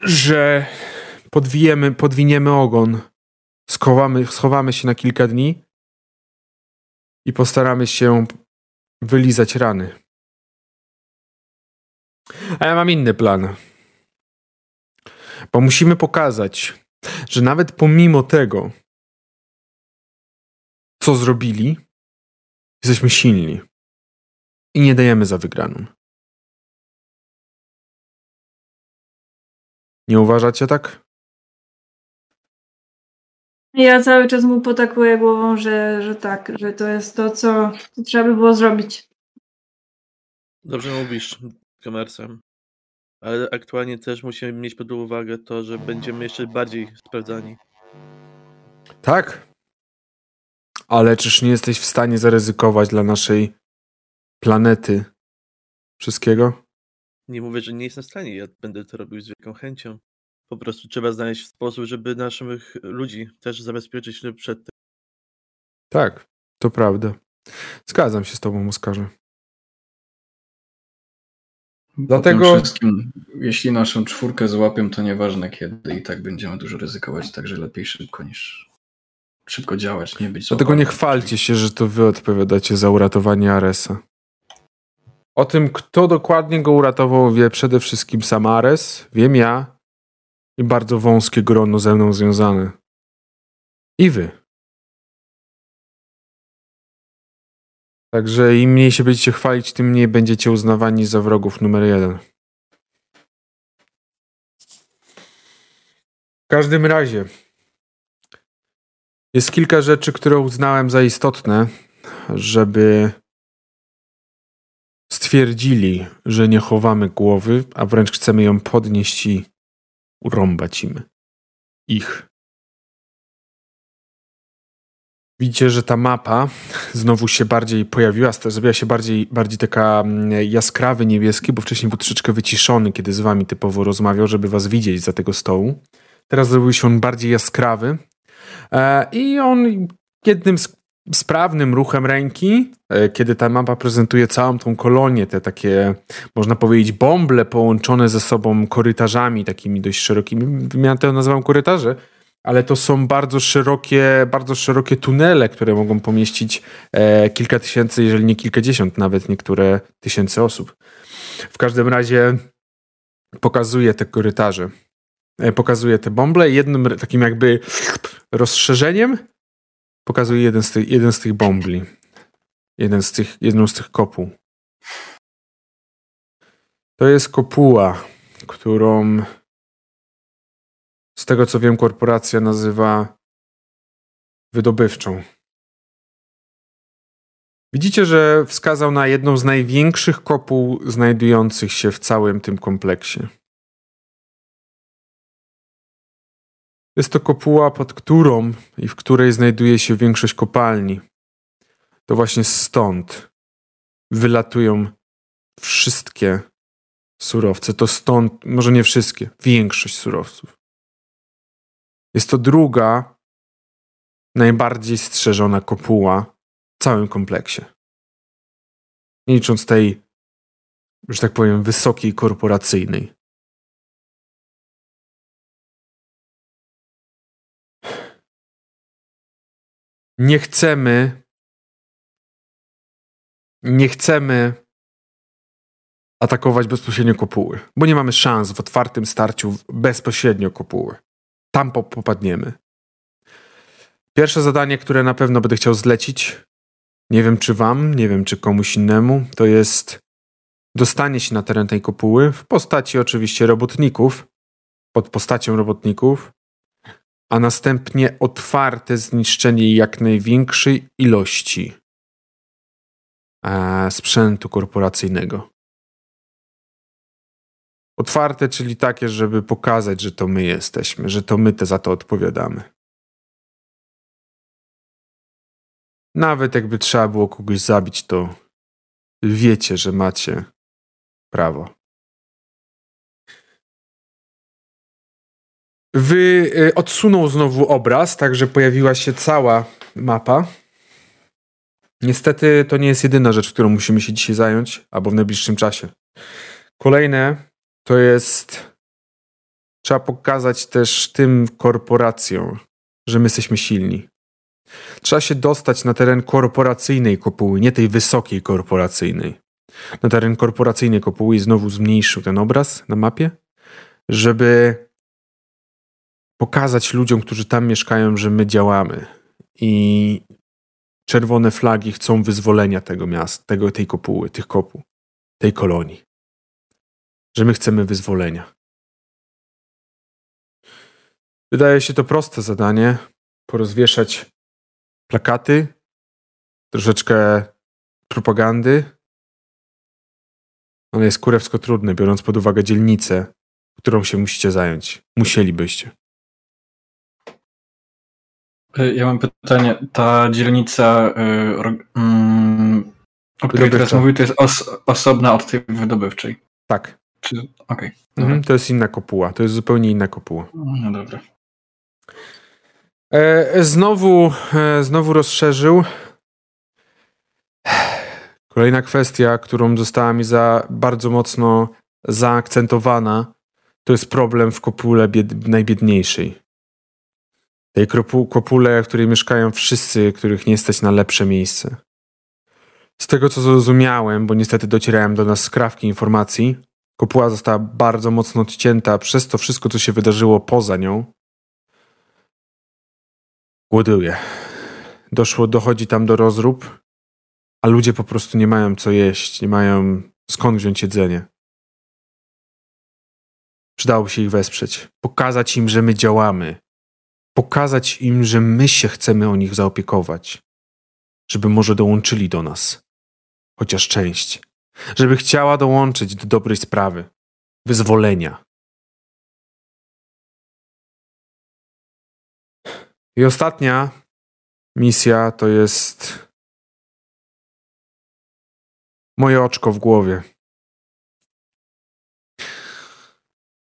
że podwijemy, podwiniemy ogon, schowamy, schowamy się na kilka dni i postaramy się wylizać rany. A ja mam inny plan. Bo musimy pokazać, że nawet pomimo tego, co zrobili, jesteśmy silni i nie dajemy za wygraną. Nie uważacie tak? Ja cały czas mu potakuję głową, że, że tak, że to jest to, co trzeba by było zrobić. Dobrze mówisz, komersem. Ale aktualnie też musimy mieć pod uwagę to, że będziemy jeszcze bardziej sprawdzani. Tak. Ale czyż nie jesteś w stanie zaryzykować dla naszej planety wszystkiego? Nie mówię, że nie jestem w stanie. Ja będę to robił z wielką chęcią. Po prostu trzeba znaleźć sposób, żeby naszych ludzi też zabezpieczyć przed tym. Tak, to prawda. Zgadzam się z tobą, Oskarze. Dlatego. jeśli naszą czwórkę złapią, to nieważne kiedy, i tak będziemy dużo ryzykować, także lepiej szybko niż szybko działać, nie być. Dlatego nie chwalcie się, że to wy odpowiadacie za uratowanie Aresa. O tym, kto dokładnie go uratował, wie przede wszystkim sam Ares, wiem ja i bardzo wąskie grono ze mną związane. I wy. Także im mniej się będziecie chwalić, tym mniej będziecie uznawani za wrogów numer jeden. W każdym razie jest kilka rzeczy, które uznałem za istotne, żeby stwierdzili, że nie chowamy głowy, a wręcz chcemy ją podnieść i urąbać im ich. Widzicie, że ta mapa znowu się bardziej pojawiła, zrobiła się bardziej, bardziej taka mm, jaskrawy niebieski, bo wcześniej był troszeczkę wyciszony, kiedy z wami typowo rozmawiał, żeby was widzieć za tego stołu. Teraz zrobił się on bardziej jaskrawy e, i on jednym sprawnym ruchem ręki, e, kiedy ta mapa prezentuje całą tą kolonię, te takie, można powiedzieć, bąble połączone ze sobą korytarzami takimi dość szerokimi. Ja to nazywam korytarze, ale to są bardzo szerokie, bardzo szerokie tunele, które mogą pomieścić e, kilka tysięcy, jeżeli nie kilkadziesiąt, nawet niektóre tysięcy osób. W każdym razie pokazuje te korytarze. E, pokazuje te bąble. Jednym takim jakby rozszerzeniem pokazuje jeden z tych, jeden z tych bombli. Jeden z tych, jedną z tych kopuł. To jest kopuła, którą z tego co wiem, korporacja nazywa wydobywczą. Widzicie, że wskazał na jedną z największych kopuł znajdujących się w całym tym kompleksie. Jest to kopuła, pod którą i w której znajduje się większość kopalni. To właśnie stąd wylatują wszystkie surowce. To stąd, może nie wszystkie, większość surowców. Jest to druga, najbardziej strzeżona kopuła w całym kompleksie. Nie licząc tej, że tak powiem, wysokiej korporacyjnej. Nie chcemy. Nie chcemy atakować bezpośrednio kopuły, bo nie mamy szans w otwartym starciu bezpośrednio kopuły. Tam popadniemy. Pierwsze zadanie, które na pewno będę chciał zlecić, nie wiem czy wam, nie wiem czy komuś innemu, to jest dostanie się na teren tej kopuły w postaci oczywiście robotników, pod postacią robotników, a następnie otwarte zniszczenie jak największej ilości e, sprzętu korporacyjnego. Otwarte, czyli takie, żeby pokazać, że to my jesteśmy, że to my te za to odpowiadamy. Nawet jakby trzeba było kogoś zabić, to wiecie, że macie prawo. Wy y, odsunął znowu obraz, tak że pojawiła się cała mapa. Niestety to nie jest jedyna rzecz, którą musimy się dzisiaj zająć, albo w najbliższym czasie. Kolejne to jest. Trzeba pokazać też tym korporacjom, że my jesteśmy silni. Trzeba się dostać na teren korporacyjnej kopuły, nie tej wysokiej korporacyjnej. Na teren korporacyjnej kopuły i znowu zmniejszył ten obraz na mapie, żeby pokazać ludziom, którzy tam mieszkają, że my działamy. I czerwone flagi chcą wyzwolenia tego miasta, tego, tej kopuły, tych kopuł, tej kolonii. Że my chcemy wyzwolenia. Wydaje się to proste zadanie. Porozwieszać plakaty, troszeczkę propagandy. Ale jest kurewsko trudne, biorąc pod uwagę dzielnicę, którą się musicie zająć. Musielibyście. E, ja mam pytanie. Ta dzielnica, yy, yy, o której teraz mówił, to jest os osobna od tej wydobywczej. Tak. Okej. Okay, mhm, to jest inna kopuła. To jest zupełnie inna kopuła. No dobra. E, znowu, e, znowu rozszerzył. Kolejna kwestia, którą została mi za bardzo mocno zaakcentowana, to jest problem w kopule bied, najbiedniejszej. Tej kopule, w której mieszkają wszyscy, których nie stać na lepsze miejsce. Z tego co zrozumiałem, bo niestety docierałem do nas skrawki informacji, kopuła została bardzo mocno odcięta przez to wszystko, co się wydarzyło poza nią. Głoduje. Doszło, dochodzi tam do rozrób, a ludzie po prostu nie mają co jeść, nie mają skąd wziąć jedzenie. Przydałoby się ich wesprzeć, pokazać im, że my działamy, pokazać im, że my się chcemy o nich zaopiekować, żeby może dołączyli do nas, chociaż część, żeby chciała dołączyć do dobrej sprawy, wyzwolenia. I ostatnia misja to jest moje oczko w głowie.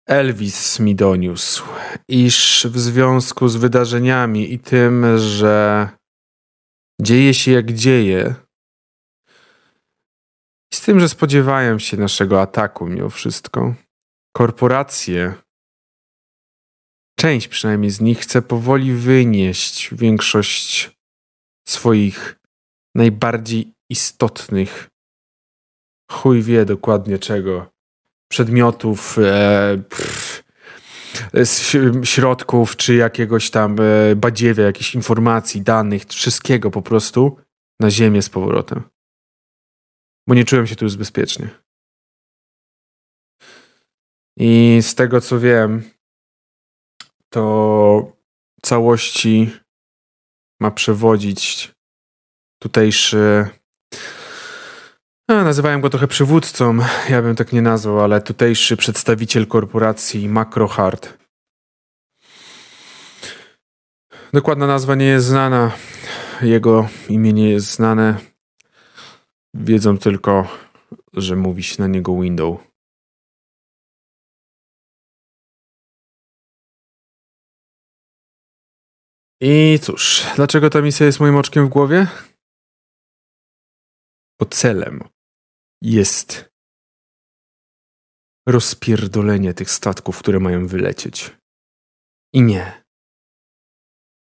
Elvis mi doniósł, iż w związku z wydarzeniami i tym, że dzieje się jak dzieje, z tym, że spodziewają się naszego ataku mimo wszystko, korporacje część przynajmniej z nich chce powoli wynieść większość swoich najbardziej istotnych, chuj wie dokładnie czego, przedmiotów, e, pff, środków, czy jakiegoś tam e, badziewia, jakichś informacji, danych, wszystkiego po prostu na ziemię z powrotem. Bo nie czułem się tu już bezpiecznie. I z tego co wiem, to całości ma przewodzić tutejszy. No, nazywałem go trochę przywódcą, ja bym tak nie nazwał, ale tutejszy przedstawiciel korporacji Macrohard. Dokładna nazwa nie jest znana, jego imię nie jest znane. Wiedzą tylko, że mówi się na niego Window. I cóż, dlaczego ta misja jest moim oczkiem w głowie? Bo celem, jest rozpierdolenie tych statków, które mają wylecieć. I nie.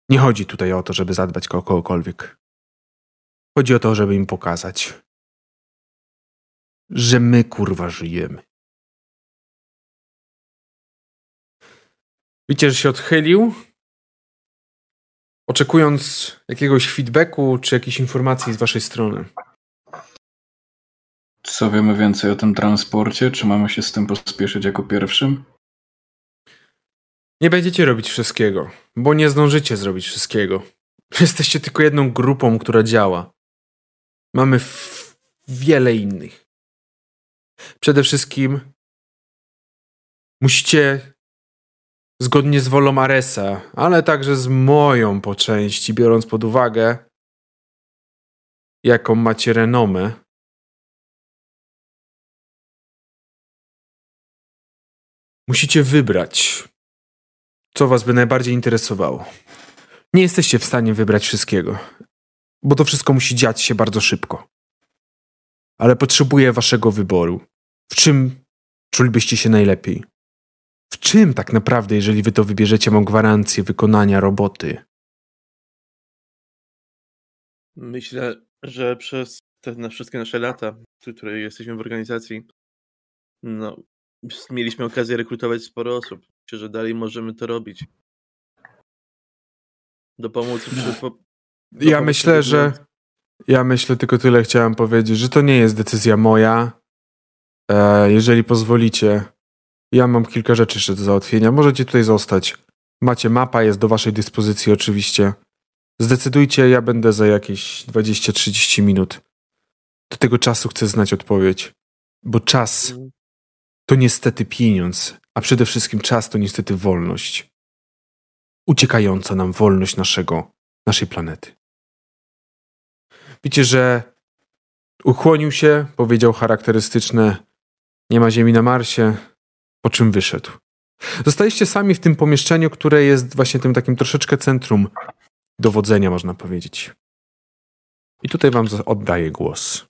Nie chodzi tutaj o to, żeby zadbać o kogokolwiek. Chodzi o to, żeby im pokazać, że my kurwa żyjemy. Widzicie, że się odchylił, oczekując jakiegoś feedbacku czy jakiejś informacji z waszej strony. Co wiemy więcej o tym transporcie? Czy mamy się z tym pospieszyć jako pierwszym? Nie będziecie robić wszystkiego, bo nie zdążycie zrobić wszystkiego. [laughs] Jesteście tylko jedną grupą, która działa. Mamy wiele innych. Przede wszystkim musicie zgodnie z wolą Aresa, ale także z moją po części, biorąc pod uwagę, jaką macie renomę. Musicie wybrać, co was by najbardziej interesowało. Nie jesteście w stanie wybrać wszystkiego, bo to wszystko musi dziać się bardzo szybko. Ale potrzebuję waszego wyboru. W czym czulibyście się najlepiej? W czym tak naprawdę, jeżeli wy to wybierzecie, mam gwarancję wykonania roboty? Myślę, że przez te na wszystkie nasze lata, które jesteśmy w organizacji, no, mieliśmy okazję rekrutować sporo osób. Myślę, że dalej możemy to robić. Do pomocy przy, po, do ja myślę, że ja myślę tylko tyle chciałem powiedzieć, że to nie jest decyzja moja. E, jeżeli pozwolicie, ja mam kilka rzeczy jeszcze do załatwienia. Możecie tutaj zostać. Macie mapa, jest do waszej dyspozycji oczywiście. Zdecydujcie, ja będę za jakieś 20-30 minut. Do tego czasu chcę znać odpowiedź. Bo czas to niestety pieniądz, a przede wszystkim czas to niestety wolność. Uciekająca nam wolność naszego, naszej planety. Widzicie, że uchłonił się, powiedział charakterystyczne nie ma ziemi na Marsie, po czym wyszedł. Zostaliście sami w tym pomieszczeniu, które jest właśnie tym takim troszeczkę centrum dowodzenia, można powiedzieć. I tutaj wam oddaję głos.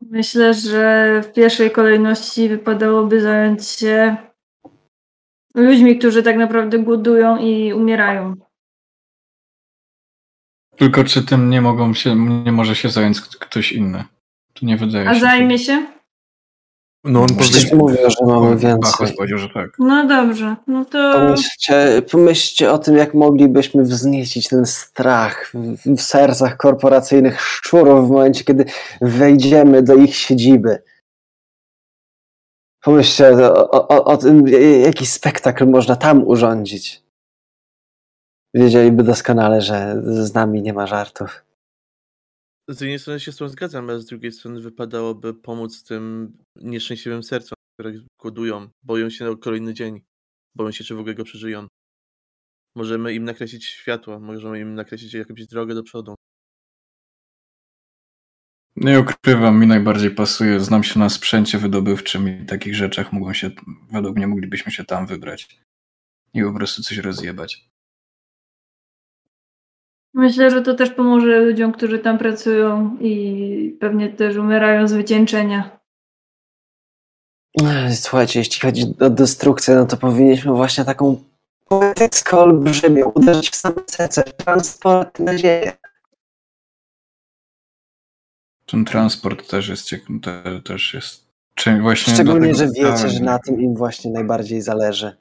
Myślę, że w pierwszej kolejności wypadałoby zająć się ludźmi, którzy tak naprawdę głodują i umierają. Tylko czy tym nie mogą się, nie może się zająć ktoś inny? To nie wydaje A się. A zajmie się? No on Przecież mówię, że mamy więcej. powiedział, że tak. No dobrze, no to... Pomyślcie, pomyślcie o tym, jak moglibyśmy wzniecić ten strach w, w sercach korporacyjnych szczurów w momencie, kiedy wejdziemy do ich siedziby. Pomyślcie o, o, o tym, jaki spektakl można tam urządzić. Wiedzieliby doskonale, że z nami nie ma żartów. Z jednej strony się z tym zgadzam, ale z drugiej strony wypadałoby pomóc tym nieszczęśliwym sercom, które głodują, boją się na kolejny dzień, boją się, czy w ogóle go przeżyją. Możemy im nakreślić światło, możemy im nakreślić jakąś drogę do przodu. Nie ukrywam, mi najbardziej pasuje. Znam się na sprzęcie wydobywczym i takich rzeczach mogą się, według mnie moglibyśmy się tam wybrać i po prostu coś rozjebać. Myślę, że to też pomoże ludziom, którzy tam pracują i pewnie też umierają z wycieńczenia. Słuchajcie, jeśli chodzi o destrukcję, no to powinniśmy właśnie taką poetycką olbrzymią uderzyć w sam serce, transport na ziemię. Ten transport też jest ciekawy, też jest właśnie Szczególnie, że wiecie, że na tym im właśnie najbardziej zależy.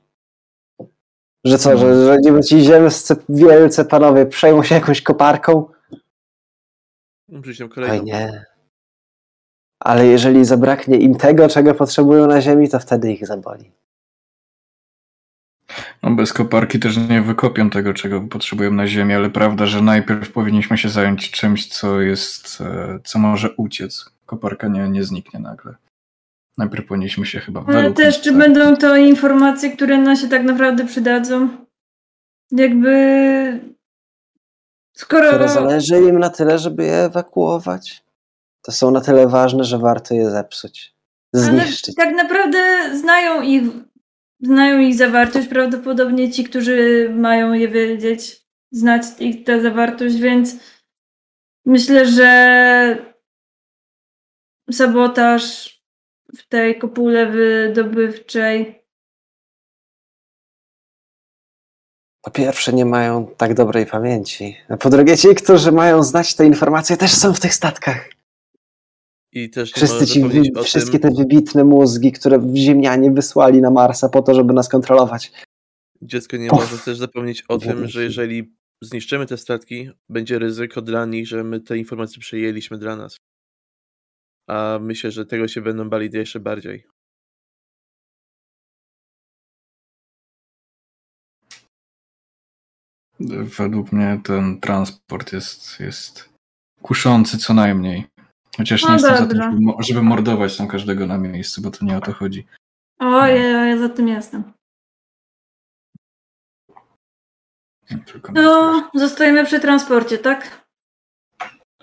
Że co, że, że niby ci ziemscy wielce panowie przejmą się jakąś koparką? Oj nie. Ale jeżeli zabraknie im tego, czego potrzebują na ziemi, to wtedy ich zaboli. No bez koparki też nie wykopią tego, czego potrzebują na ziemi, ale prawda, że najpierw powinniśmy się zająć czymś, co jest, e, co może uciec. Koparka nie, nie zniknie nagle. Najpierw powinniśmy się chyba Ale też, czy będą to informacje, które nam się tak naprawdę przydadzą? Jakby. Skoro. Skoro zależy im na tyle, żeby je ewakuować, to są na tyle ważne, że warto je zepsuć. Zniszczyć. Ale tak naprawdę znają ich, znają ich zawartość. Prawdopodobnie ci, którzy mają je wiedzieć, znać ich tę zawartość, więc myślę, że sabotaż w tej kopule wydobywczej. Po pierwsze, nie mają tak dobrej pamięci. A po drugie, ci, którzy mają znać te informacje, też są w tych statkach. I też nie Wszyscy ci, wy, wszystkie tym, te wybitne mózgi, które Ziemianie wysłali na Marsa po to, żeby nas kontrolować. dziecko nie można też zapomnieć o tym, że jeżeli zniszczymy te statki, będzie ryzyko dla nich, że my te informacje przejęliśmy dla nas. A myślę, że tego się będą bali jeszcze bardziej. Według mnie ten transport jest, jest kuszący co najmniej. Chociaż nie No jestem za dobra. tym, żeby mo- żeby mordować tam każdego na miejscu, bo to nie o to chodzi. O, ja, ja za tym jestem. No, zostajemy przy transporcie, tak?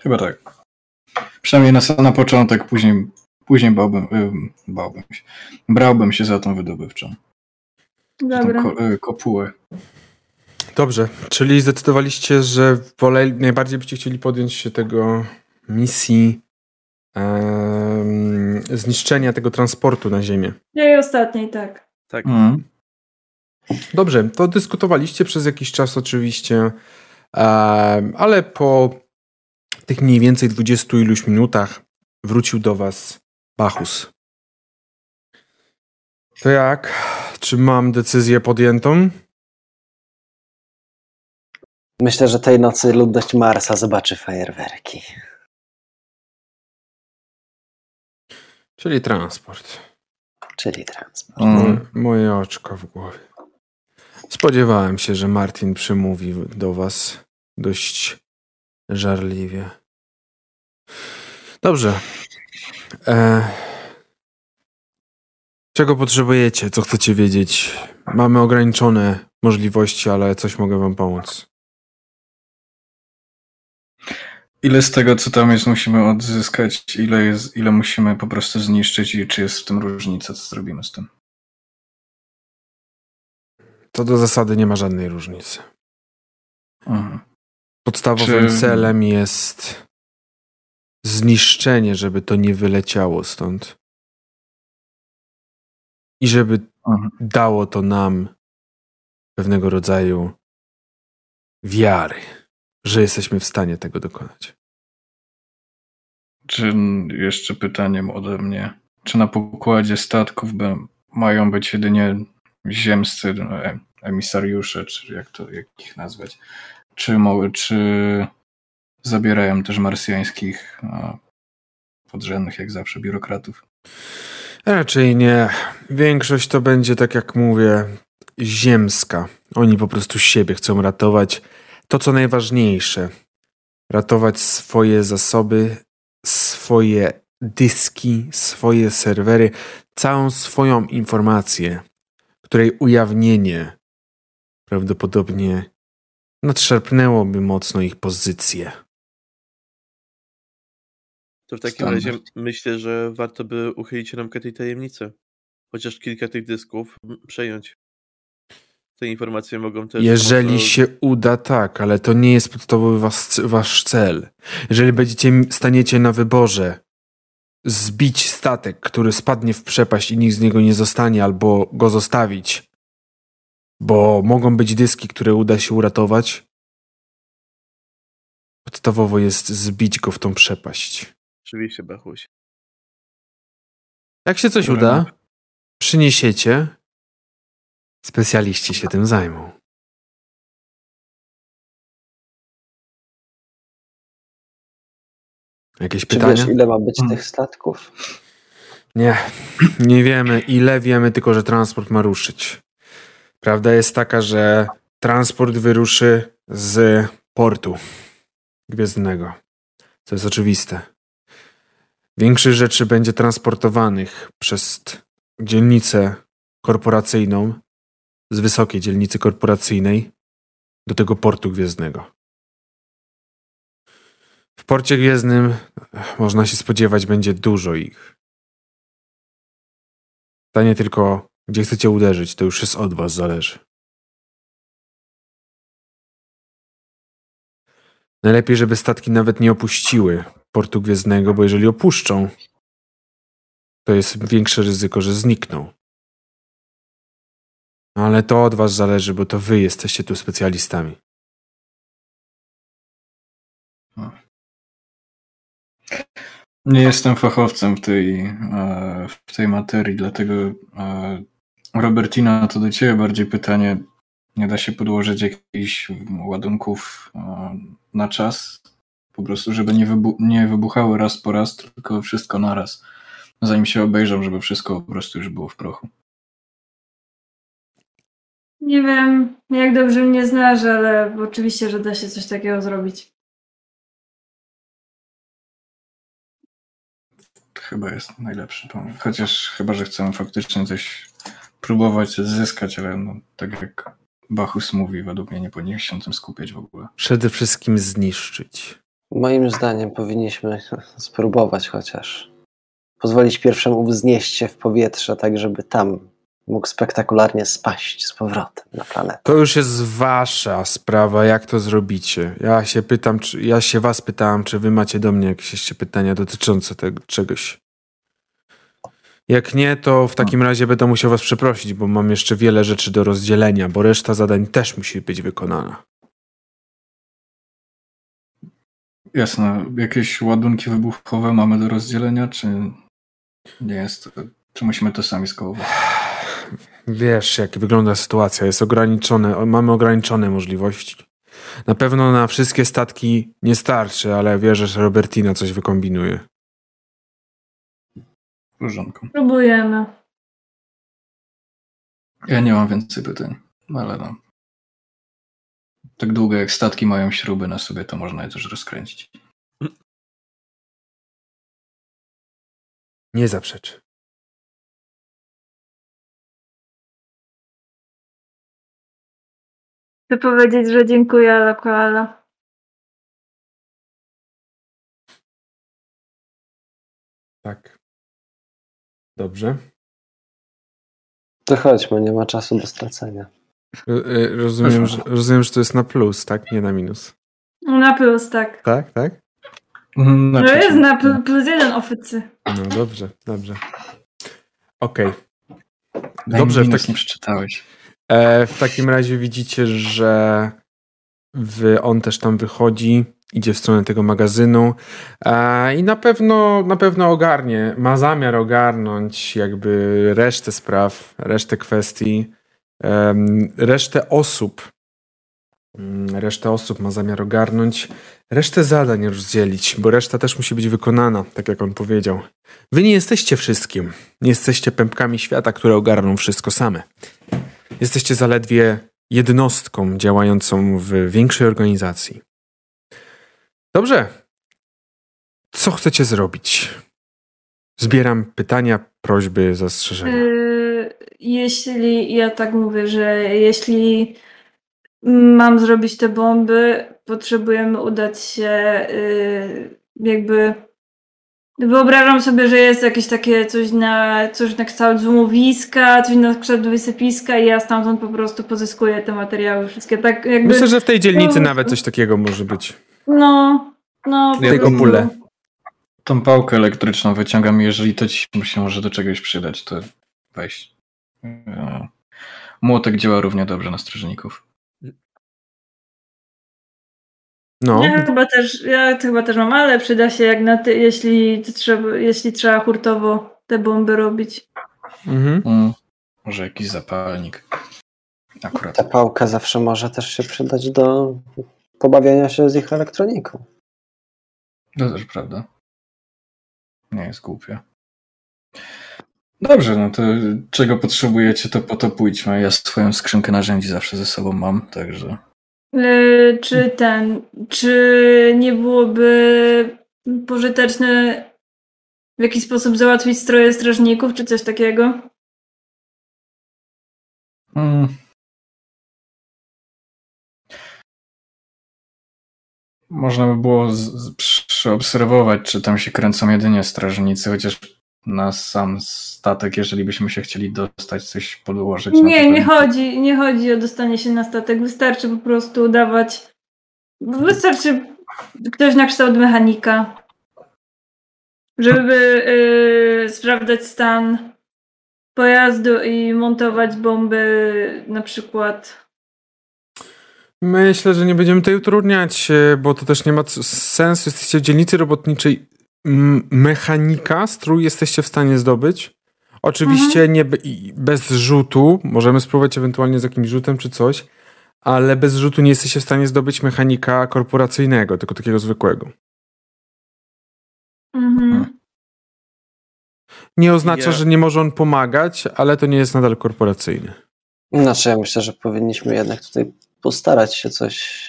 Chyba tak. Przynajmniej na, na początek, później, później bałbym, ym, bałbym się. Brałbym się za tą wydobywczą. Za tą Dobra. ko, y, kopułę. Dobrze, czyli zdecydowaliście, że woleli, najbardziej byście chcieli podjąć się tego misji zniszczenia tego transportu na Ziemię. Ja i ostatniej, tak. Tak. Mm. Dobrze, to dyskutowaliście przez jakiś czas oczywiście, ale po tych mniej więcej 20 iluś minutach wrócił do was Bachus. To jak? Czy mam decyzję podjętą? Myślę, że tej nocy ludność Marsa zobaczy fajerwerki. Czyli transport. Czyli transport. Mm. Moje, oczko w głowie. Spodziewałem się, że Martin przymówi do was dość żarliwie. Dobrze. E, czego potrzebujecie? Co chcecie wiedzieć? Mamy ograniczone możliwości, ale coś mogę wam pomóc. Ile z tego, co tam jest, musimy odzyskać? Ile, jest, ile musimy po prostu zniszczyć i czy jest w tym różnica? Co zrobimy z tym? To do zasady nie ma żadnej różnicy. Mhm. Podstawowym Czy- celem jest zniszczenie, żeby to nie wyleciało stąd. I żeby Mhm. dało to nam pewnego rodzaju wiary, że jesteśmy w stanie tego dokonać. Czy jeszcze pytaniem ode mnie, czy na pokładzie statków mają być jedynie ziemscy no, em- emisariusze, czy jak to jak ich nazwać? Czy, czy zabierają też marsjańskich podrzędnych, jak zawsze, biurokratów? Raczej nie. Większość to będzie, tak jak mówię, ziemska. Oni po prostu siebie chcą ratować. To, co najważniejsze. Ratować swoje zasoby, swoje dyski, swoje serwery, całą swoją informację, której ujawnienie prawdopodobnie nadszarpnęłoby mocno ich pozycję. To w takim Standard. razie myślę, że warto by uchylić ramkę tej tajemnicy. Chociaż kilka tych dysków przejąć. Te informacje mogą też. Jeżeli mocno- się uda, tak, ale to nie jest podstawowy was, wasz cel. Jeżeli będziecie staniecie na wyborze zbić statek, który spadnie w przepaść i nikt z niego nie zostanie, albo go zostawić, bo mogą być dyski, które uda się uratować, podstawowo jest zbić go w tą przepaść. Oczywiście, Bachuś. Jak się coś Dobra. uda, przyniesiecie, specjaliści się tym zajmą. Jakieś Czy pytania? wiesz, ile ma być Hmm. tych statków? Nie, [clears throat] nie wiemy ile, wiemy tylko, że transport ma ruszyć. Prawda jest taka, że transport wyruszy z portu gwiezdnego, co jest oczywiste. Większość rzeczy będzie transportowanych przez dzielnicę korporacyjną, z wysokiej dzielnicy korporacyjnej do tego portu gwiezdnego. W porcie gwiezdnym można się spodziewać będzie dużo ich. Pytanie tylko, gdzie chcecie uderzyć, to już jest od was zależy. Najlepiej, żeby statki nawet nie opuściły portu gwiezdnego, bo jeżeli opuszczą, to jest większe ryzyko, że znikną. Ale to od was zależy, bo to wy jesteście tu specjalistami. Nie jestem fachowcem w tej, e, w tej materii, dlatego e, Robertina, to do ciebie bardziej pytanie. Nie da się podłożyć jakichś ładunków e, na czas? Po prostu, żeby nie, wybu nie wybuchały raz po raz, tylko wszystko naraz. Zanim się obejrzą, żeby wszystko po prostu już było w prochu. Nie wiem, jak dobrze mnie znasz, ale oczywiście, że da się coś takiego zrobić. chyba jest najlepszy pomysł. Chociaż chyba, że chcemy faktycznie coś próbować zyskać, ale no, tak jak Bachus mówi, według mnie nie powinien się na tym skupiać w ogóle. Przede wszystkim zniszczyć. Moim zdaniem powinniśmy spróbować chociaż. Pozwolić pierwszemu wznieść się w powietrze, tak żeby tam mógł spektakularnie spaść z powrotem na planetę. To już jest wasza sprawa, jak to zrobicie. Ja się pytam, czy, ja się was pytałem, czy wy macie do mnie jakieś jeszcze pytania dotyczące tego czegoś. Jak nie, to w takim razie będę musiał was przeprosić, bo mam jeszcze wiele rzeczy do rozdzielenia, bo reszta zadań też musi być wykonana. Jasne. Jakieś ładunki wybuchowe mamy do rozdzielenia, czy nie jest? Czy musimy to sami skołować? Wiesz, jak wygląda sytuacja. Jest ograniczone, mamy ograniczone możliwości. Na pewno na wszystkie statki nie starczy, ale wierzę, że Robertina coś wykombinuje. Porządku. Próbujemy. Ja nie mam więcej pytań, ale no. Tak długo jak statki mają śruby na sobie, to można je też rozkręcić. Nie zaprzeczy. Chcę powiedzieć, że dziękuję, ale koala. Tak. Dobrze. To chodźmy, nie ma czasu do stracenia. Y, Rozumiem, że, rozumiem, że to jest na plus, tak? Nie na minus. Na plus, tak. Tak, tak? Mhm, To znaczy, jest na pl- plus jeden oficy. No dobrze, dobrze. Okej. Daj Dobrze, w takim- nie przeczytałeś. E, w takim razie widzicie, że wy, on też tam wychodzi, idzie w stronę tego magazynu i na pewno, na pewno ogarnie, ma zamiar ogarnąć jakby resztę spraw, resztę kwestii, resztę osób. Mm, Resztę osób ma zamiar ogarnąć, resztę zadań rozdzielić, bo reszta też musi być wykonana, tak jak on powiedział. Wy nie jesteście wszystkim. Nie jesteście pępkami świata, które ogarną wszystko same. Jesteście zaledwie jednostką działającą w większej organizacji. Dobrze. Co chcecie zrobić? Zbieram pytania, prośby, zastrzeżenia. Yy, jeśli, ja tak mówię, że jeśli mam zrobić te bomby, potrzebujemy udać się yy, jakby wyobrażam sobie, że jest jakieś takie coś na, coś na kształt złomowiska, coś na kształt wysypiska i ja stamtąd po prostu pozyskuję te materiały wszystkie, tak jakby, Myślę, że w tej dzielnicy No. nawet coś takiego może być. no, no, po Tylko pule. Tą pałkę elektryczną wyciągam i jeżeli to ci się może do czegoś przydać, to weź. E, Młotek działa równie dobrze na strażników. No, Ja chyba też, ja to chyba też mam, ale przyda się jak na ty, jeśli trzeba, jeśli trzeba hurtowo te bomby robić. mhm. Mm, może jakiś zapalnik. Akurat. Ta pałka zawsze może też się przydać do pobawiania się z ich elektroniką. To też prawda. Nie jest głupie. Dobrze, no to czego potrzebujecie, to po to pójdźmy. Ja swoją skrzynkę narzędzi zawsze ze sobą mam, także Yy, czy ten, czy nie byłoby pożyteczne w jakiś sposób załatwić stroje strażników, czy coś takiego? Mm. Można by było z, z, przeobserwować, czy tam się kręcą jedynie strażnicy, chociaż na sam statek, jeżeli byśmy się chcieli dostać, coś podłożyć. Nie, nie chodzi, nie chodzi o dostanie się na statek. Wystarczy po prostu udawać. Wystarczy ktoś na kształt mechanika. Żeby y, sprawdzać stan pojazdu i montować bomby na przykład. Myślę, że nie będziemy tutaj utrudniać, bo to też nie ma sensu. Jesteście w dzielnicy robotniczej. Mechanika, strój jesteście w stanie zdobyć. Oczywiście nie be- i bez rzutu. Możemy spróbować ewentualnie z jakimś rzutem czy coś, ale bez rzutu nie jesteście w stanie zdobyć mechanika korporacyjnego, tylko takiego zwykłego. Mhm. Nie oznacza, Ja- że nie może on pomagać, ale to nie jest nadal korporacyjny. Znaczy, ja myślę, że powinniśmy jednak tutaj postarać się coś.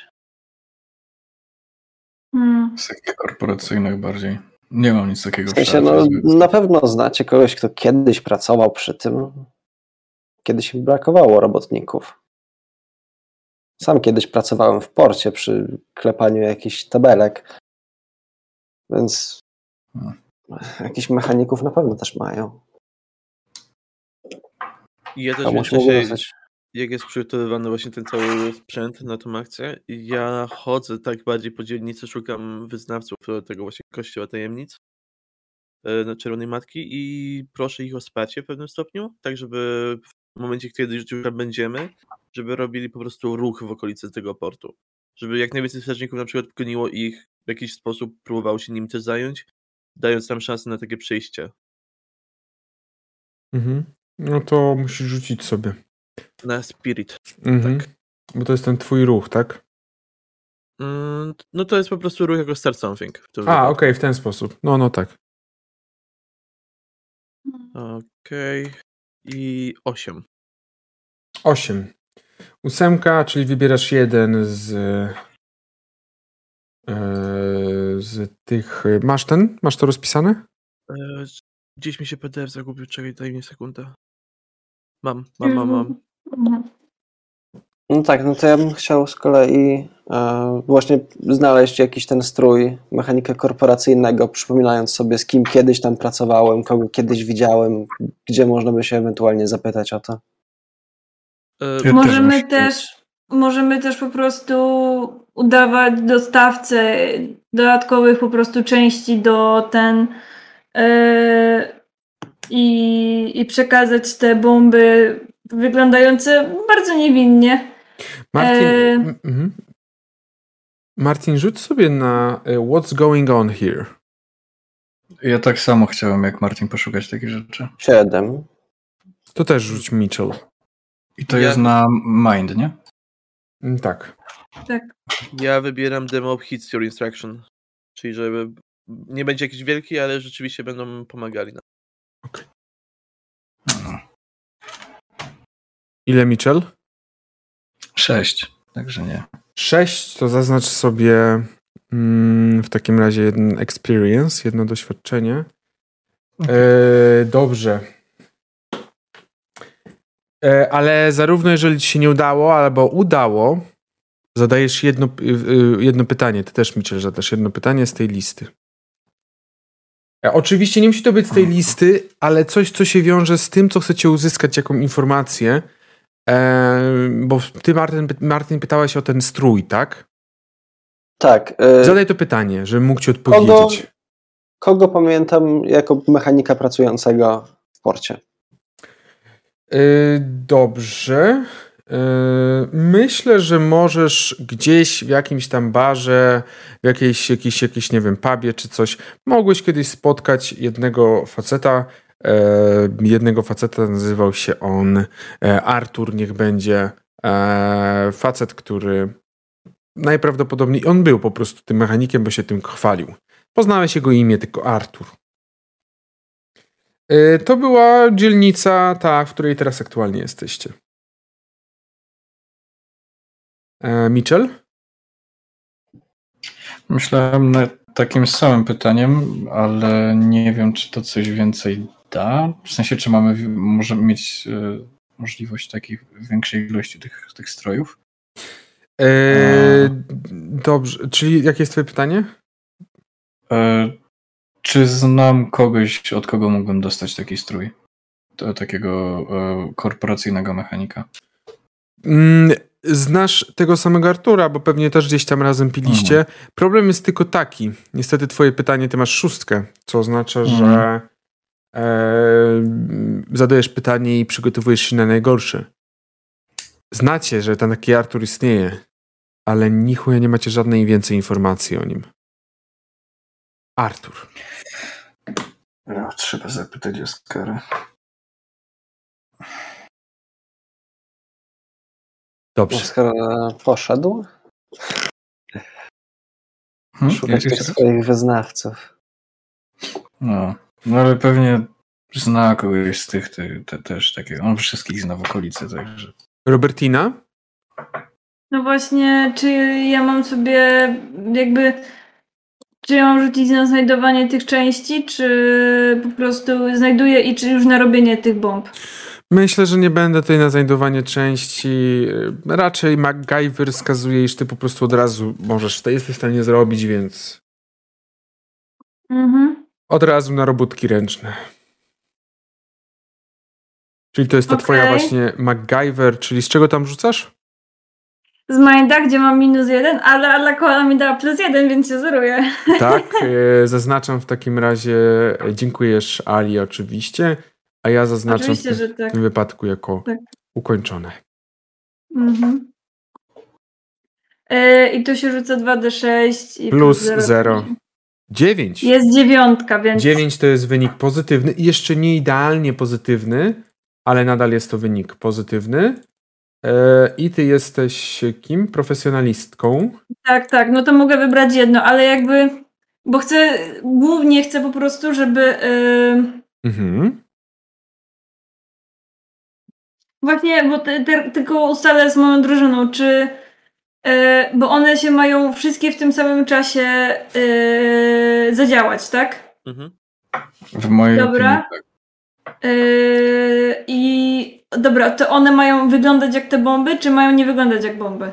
Mm. Z takich korporacyjnych bardziej. Nie mam nic takiego W sensie, no, na pewno znacie kogoś, kto kiedyś pracował przy tym. Kiedyś mi brakowało robotników. Sam kiedyś pracowałem w porcie przy klepaniu jakichś tabelek. Więc Hmm. jakichś mechaników na pewno też mają. I ja też Komuś mogą dostać. Jak jest przygotowywany właśnie ten cały sprzęt na tą akcję, ja chodzę tak bardziej po dzielnicy, szukam wyznawców e, tego właśnie kościoła tajemnic e, na Czerwonej Matki i proszę ich o wsparcie w pewnym stopniu, tak żeby w momencie, kiedy już tam będziemy, żeby robili po prostu ruch w okolicy tego portu. Żeby jak najwięcej strażników na przykład goniło ich, w jakiś sposób próbowało się nim też zająć, dając nam szansę na takie przejście. Mhm. No to musisz rzucić sobie. Na spirit. Mhm. Tak. Bo to jest ten twój ruch, tak? Mm, No to jest po prostu ruch jako start something. A, okej, w ten sposób. No, no tak. Okej. I 8. Osiem. Ósemka, czyli wybierasz jeden z e, z tych... Masz ten? Masz to rozpisane? E, gdzieś mi się PDF zagubił, czekaj, daj mi sekundę. Mam, mam, mam, mam. Mhm. No tak, no to ja bym chciał z kolei e, właśnie znaleźć jakiś ten strój mechanika korporacyjnego, przypominając sobie, z kim kiedyś tam pracowałem, kogo kiedyś widziałem, gdzie można by się ewentualnie zapytać o to. E, Ja Możemy też, możemy też po prostu udawać dostawcę dodatkowych po prostu części do ten i, i przekazać te bomby wyglądające bardzo niewinnie. Martin, E. Martin, rzuć sobie na e, What's going on here. Ja tak samo chciałem jak Martin poszukać takich rzeczy. Siedem. To też rzuć Mitchell. I to Ja- jest na mind, nie? Mm, Tak. Tak. ja wybieram demo hits your instruction. Czyli żeby nie będzie jakiś wielki, ale rzeczywiście będą pomagali nam. No. Ile Mitchell? Sześć, także nie. 6 to zaznacz sobie mm, w takim razie jeden experience, jedno doświadczenie. E, dobrze. E, ale zarówno jeżeli ci się nie udało, albo udało, zadajesz jedno, y, y, jedno pytanie. Ty też, Mitchell, zadasz jedno pytanie z tej listy. E, oczywiście nie musi to być z tej listy, ale coś, co się wiąże z tym, co chcecie uzyskać, jaką informację. E, bo ty, Martin, Martin, pytałeś o ten strój, tak? Tak. e, Zadaj to pytanie, żebym mógł ci kogo, odpowiedzieć. kogo pamiętam jako mechanika pracującego w porcie? Y, Dobrze. Y, Myślę, że możesz gdzieś w jakimś tam barze, w jakiejś, jakiejś, jakiejś, nie wiem, pubie czy coś, mogłeś kiedyś spotkać jednego faceta. E, Jednego faceta nazywał się on e, Artur, niech będzie e, facet, który najprawdopodobniej on był po prostu tym mechanikiem, bo się tym chwalił. Poznałeś jego imię, tylko Artur. To była dzielnica ta, w której teraz aktualnie jesteście. Mitchell? Myślałem nad takim samym pytaniem, ale nie wiem, czy to coś więcej da. W sensie, czy mamy, możemy mieć e, możliwość takiej większej ilości tych, tych strojów? E, dobrze, czyli jakie jest twoje pytanie? E, czy znam kogoś, od kogo mógłbym dostać taki strój? To, takiego e, korporacyjnego mechanika. Mm, znasz tego samego Artura, bo pewnie też gdzieś tam razem piliście. Mhm. Problem jest tylko taki. Niestety twoje pytanie, ty masz szóstkę, co oznacza, Mhm. że e, zadajesz pytanie i przygotowujesz się na najgorsze. Znacie, że ten taki Artur istnieje, ale ni chuja nie macie żadnej więcej informacji o nim. Artur. No, trzeba zapytać Oskara. Dobrze. Oskar e, poszedł Hmm? szukać tych swoich wyznawców. No, no ale pewnie zna kogoś z tych te, te, też takiego. On wszystkich zna w okolicy, także. Robertina? No właśnie, czy ja mam sobie jakby. Czy ja mam rzucić na znajdowanie tych części, czy po prostu znajduję i czy już na robienie tych bomb? Myślę, że nie będę tutaj na znajdowanie części. Raczej MacGyver wskazuje, iż ty po prostu od razu możesz, to jesteś w stanie zrobić, więc Mhm. Od razu na robótki ręczne. Czyli to jest ta Okej. twoja właśnie MacGyver, czyli z czego tam rzucasz? Z Minda, gdzie mam minus jeden, ale Alakola mi dała plus jeden, więc się zeruję. [laughs] Tak, e, zaznaczam w takim razie, e, dziękujesz Ali oczywiście, a ja zaznaczam w tym, tak. tym wypadku jako Tak. ukończone. Mhm. E, I tu się rzuca 2d6 i Plus zero. zero. Dziewięć. Jest dziewiątka, więc 9 to jest wynik pozytywny jeszcze nie idealnie pozytywny, ale nadal jest to wynik pozytywny. E, I ty jesteś kim? Profesjonalistką. tak, tak, no to mogę wybrać jedno, ale jakby, bo chcę, głównie chcę po prostu, żeby e, Mhm. właśnie, bo te, te, tylko ustalę z moją drużyną, czy bo one się mają wszystkie w tym samym czasie e, zadziałać, tak? Mhm. W mojej Dobra. opinii tak. Yy, I dobra, to one mają wyglądać jak te bomby, czy mają nie wyglądać jak bomby?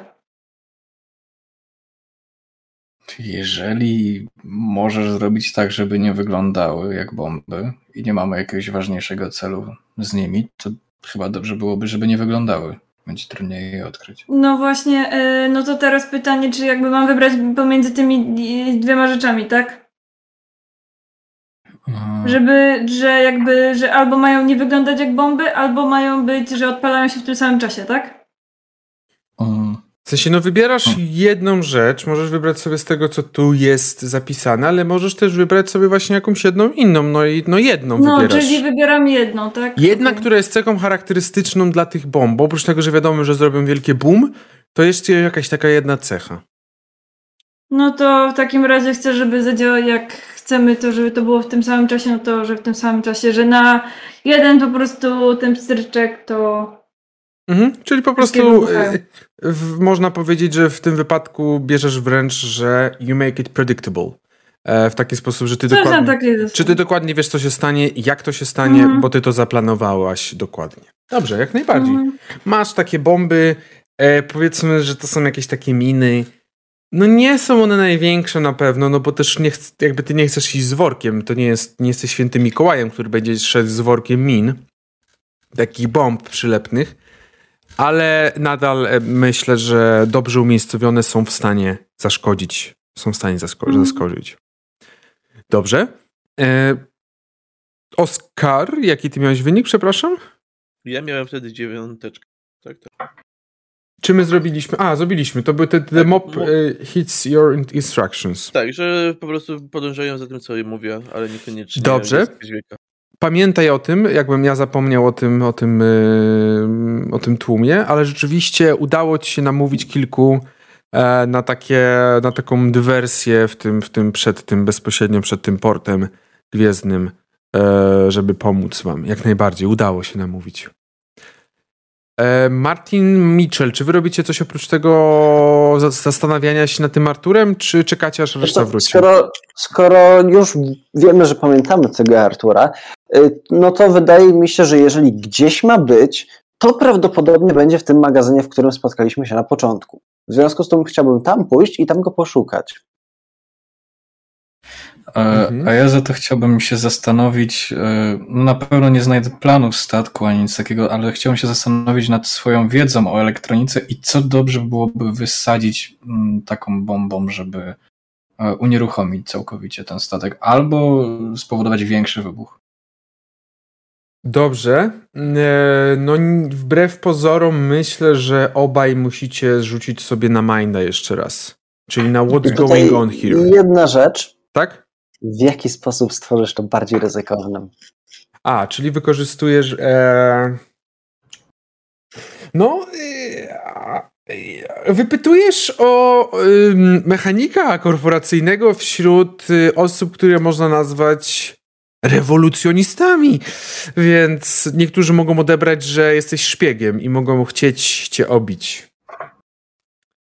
Jeżeli możesz zrobić tak, żeby nie wyglądały jak bomby i nie mamy jakiegoś ważniejszego celu z nimi, to chyba dobrze byłoby, żeby nie wyglądały. Będzie trudniej je odkryć. No właśnie, yy, no to teraz pytanie, czy jakby mam wybrać pomiędzy tymi dwiema rzeczami, tak? Mm, Żeby, że jakby, że albo mają nie wyglądać jak bomby, albo mają być, że odpalają się w tym samym czasie, tak? W sensie, no wybierasz Hmm. jedną rzecz, możesz wybrać sobie z tego, co tu jest zapisane, ale możesz też wybrać sobie właśnie jakąś jedną inną, no i no jedną No, wybierasz. czyli wybieram jedną, tak? Jedna, Okej. która jest cechą charakterystyczną dla tych bomb, bo oprócz tego, że wiadomo, że zrobią wielkie boom, to jest jakaś taka jedna cecha. No to w takim razie chcę, żeby zadziałał jak chcemy to, żeby to było w tym samym czasie, no to, że w tym samym czasie, że na jeden po prostu ten pstryczek to Mhm. Czyli po prostu e, w, można powiedzieć, że w tym wypadku bierzesz wręcz, że you make it predictable. E, w taki sposób, że ty dokładnie... takiego. Czy ty dokładnie wiesz, co się stanie, jak to się stanie, Mhm. bo ty to zaplanowałaś dokładnie. Dobrze, jak najbardziej. Mhm. Masz takie bomby, e, powiedzmy, że to są jakieś takie miny. No nie są one największe na pewno, no bo też nie chc- jakby ty nie chcesz iść z workiem, to nie jest, nie jesteś świętym Mikołajem, który będzie szedł z workiem min, takich bomb przylepnych, ale nadal e, myślę, że dobrze umiejscowione są w stanie zaszkodzić, są w stanie zasko- Mhm. zaskoczyć. Dobrze. E, Oskar, jaki ty miałeś wynik, przepraszam? Ja miałem wtedy dziewiąteczkę. Tak, tak. Czy my zrobiliśmy? A, zrobiliśmy. To był te, the Tak, mob mo- e, hits your in- instructions. Tak, że po prostu podążają za tym, co mówię, ale niekoniecznie. Dobrze. Pamiętaj o tym, jakbym ja zapomniał o tym, o tym, e, o tym tłumie, ale rzeczywiście udało ci się namówić kilku e, na, takie, na taką dywersję w tym, w tym przed tym, bezpośrednio przed tym portem gwiezdnym, e, żeby pomóc wam. Jak najbardziej, udało się namówić. E, Martin Mitchell, czy wy robicie coś oprócz tego za- zastanawiania się nad tym Arturem, czy czekacie aż reszta wróci? Skoro, skoro już wiemy, że pamiętamy tego Artura, no to wydaje mi się, że jeżeli gdzieś ma być, to prawdopodobnie będzie w tym magazynie, w którym spotkaliśmy się na początku. W związku z tym chciałbym tam pójść i tam go poszukać. Mhm. A ja za to chciałbym się zastanowić, e, no na pewno nie znajdę planów statku ani nic takiego, ale chciałbym się zastanowić nad swoją wiedzą o elektronice i co dobrze byłoby wysadzić mm, taką bombą, żeby e, unieruchomić całkowicie ten statek, albo spowodować większy wybuch. Dobrze. E, no, wbrew pozorom, myślę, że obaj musicie rzucić sobie na Minda jeszcze raz. Czyli na What's Going On Here. Jedna rzecz. Tak? W jaki sposób stworzysz to bardziej ryzykownym? A, czyli wykorzystujesz. E... No. E... Wypytujesz o mechanika korporacyjnego wśród y, osób, które można nazwać rewolucjonistami. Więc niektórzy mogą odebrać, że jesteś szpiegiem i mogą chcieć cię obić.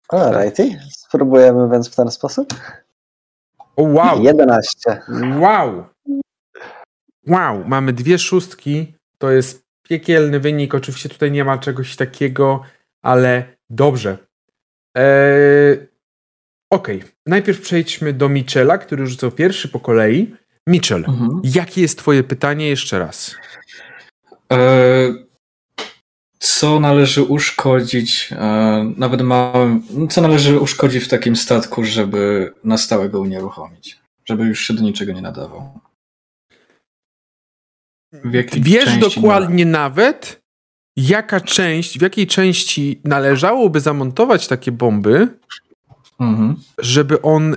Alrighty. Spróbujemy więc w ten sposób. O, wow. 11. Wow. Wow, mamy dwie szóstki. To jest piekielny wynik. Oczywiście tutaj nie ma czegoś takiego, ale dobrze. Eee, Okej, okay. najpierw przejdźmy do Michela, który rzucał pierwszy po kolei. Mitchell, mhm. jakie jest Twoje pytanie jeszcze raz? Eee, co należy uszkodzić, e, nawet małym, co należy uszkodzić w takim statku, żeby na stałe go unieruchomić? Żeby już się do niczego nie nadawał. Wiesz dokładnie nawet, jaka część, w jakiej części należałoby zamontować takie bomby, mhm. żeby on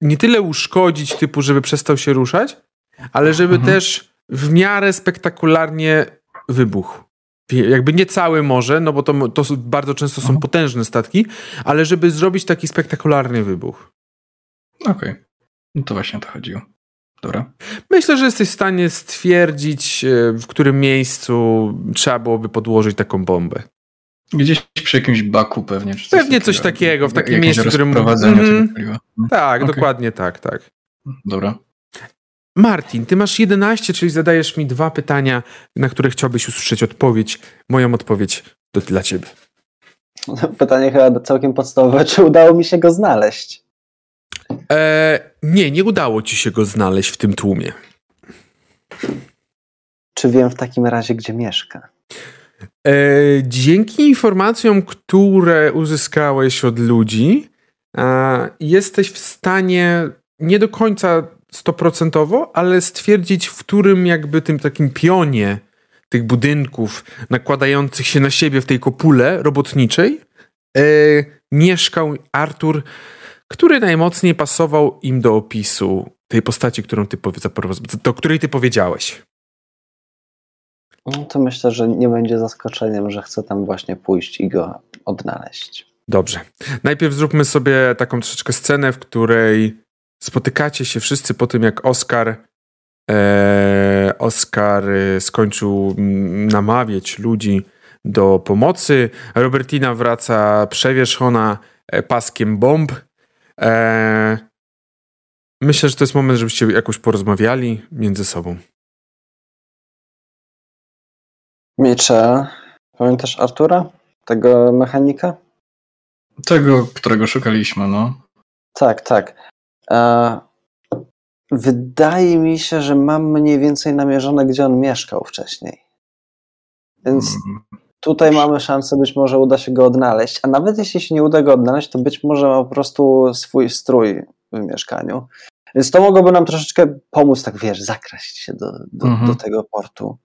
nie tyle uszkodzić, typu, żeby przestał się ruszać, ale żeby mhm. też w miarę spektakularnie wybuchł jakby nie całe morze, no bo to, to bardzo często są Aha. potężne statki, ale żeby zrobić taki spektakularny wybuch. Okej. Okay. No to właśnie o to chodziło. Dobra. Myślę, że jesteś w stanie stwierdzić, e, w którym miejscu trzeba byłoby podłożyć taką bombę. Gdzieś przy jakimś baku pewnie. Czy coś pewnie coś takiego, w takim miejscu, w którym... Mm, tak, okay. dokładnie tak, tak. Dobra. Martin, ty masz 11, czyli zadajesz mi dwa pytania, na które chciałbyś usłyszeć odpowiedź. Moją odpowiedź to dla ciebie. Pytanie chyba całkiem podstawowe. Czy udało mi się go znaleźć? E, nie, nie udało ci się go znaleźć w tym tłumie. Czy wiem w takim razie, gdzie mieszka? E, dzięki informacjom, które uzyskałeś od ludzi, jesteś w stanie nie do końca stoprocentowo, ale stwierdzić, w którym jakby tym takim pionie tych budynków nakładających się na siebie w tej kopule robotniczej e, mieszkał Artur, który najmocniej pasował im do opisu tej postaci, którą ty, do której ty powiedziałeś. No to myślę, że nie będzie zaskoczeniem, że chcę tam właśnie pójść i go odnaleźć. Dobrze. Najpierw zróbmy sobie taką troszeczkę scenę, w której spotykacie się wszyscy po tym, jak Oscar e, Oscar e, skończył namawiać ludzi do pomocy. Robertina wraca przewierzchona e, paskiem bomb. E, myślę, że to jest moment, żebyście jakoś porozmawiali między sobą. Miecze, pamiętasz Artura? Tego mechanika? Tego, którego szukaliśmy, no. Tak, tak. Wydaje mi się, że mam mniej więcej namierzone, gdzie on mieszkał wcześniej. Więc mm. tutaj mamy szansę, być może uda się go odnaleźć. A nawet jeśli się nie uda go odnaleźć, to być może ma po prostu swój strój w mieszkaniu. Więc to mogłoby nam troszeczkę pomóc, tak wiesz, zakraść się do, do, -hmm. do tego portu.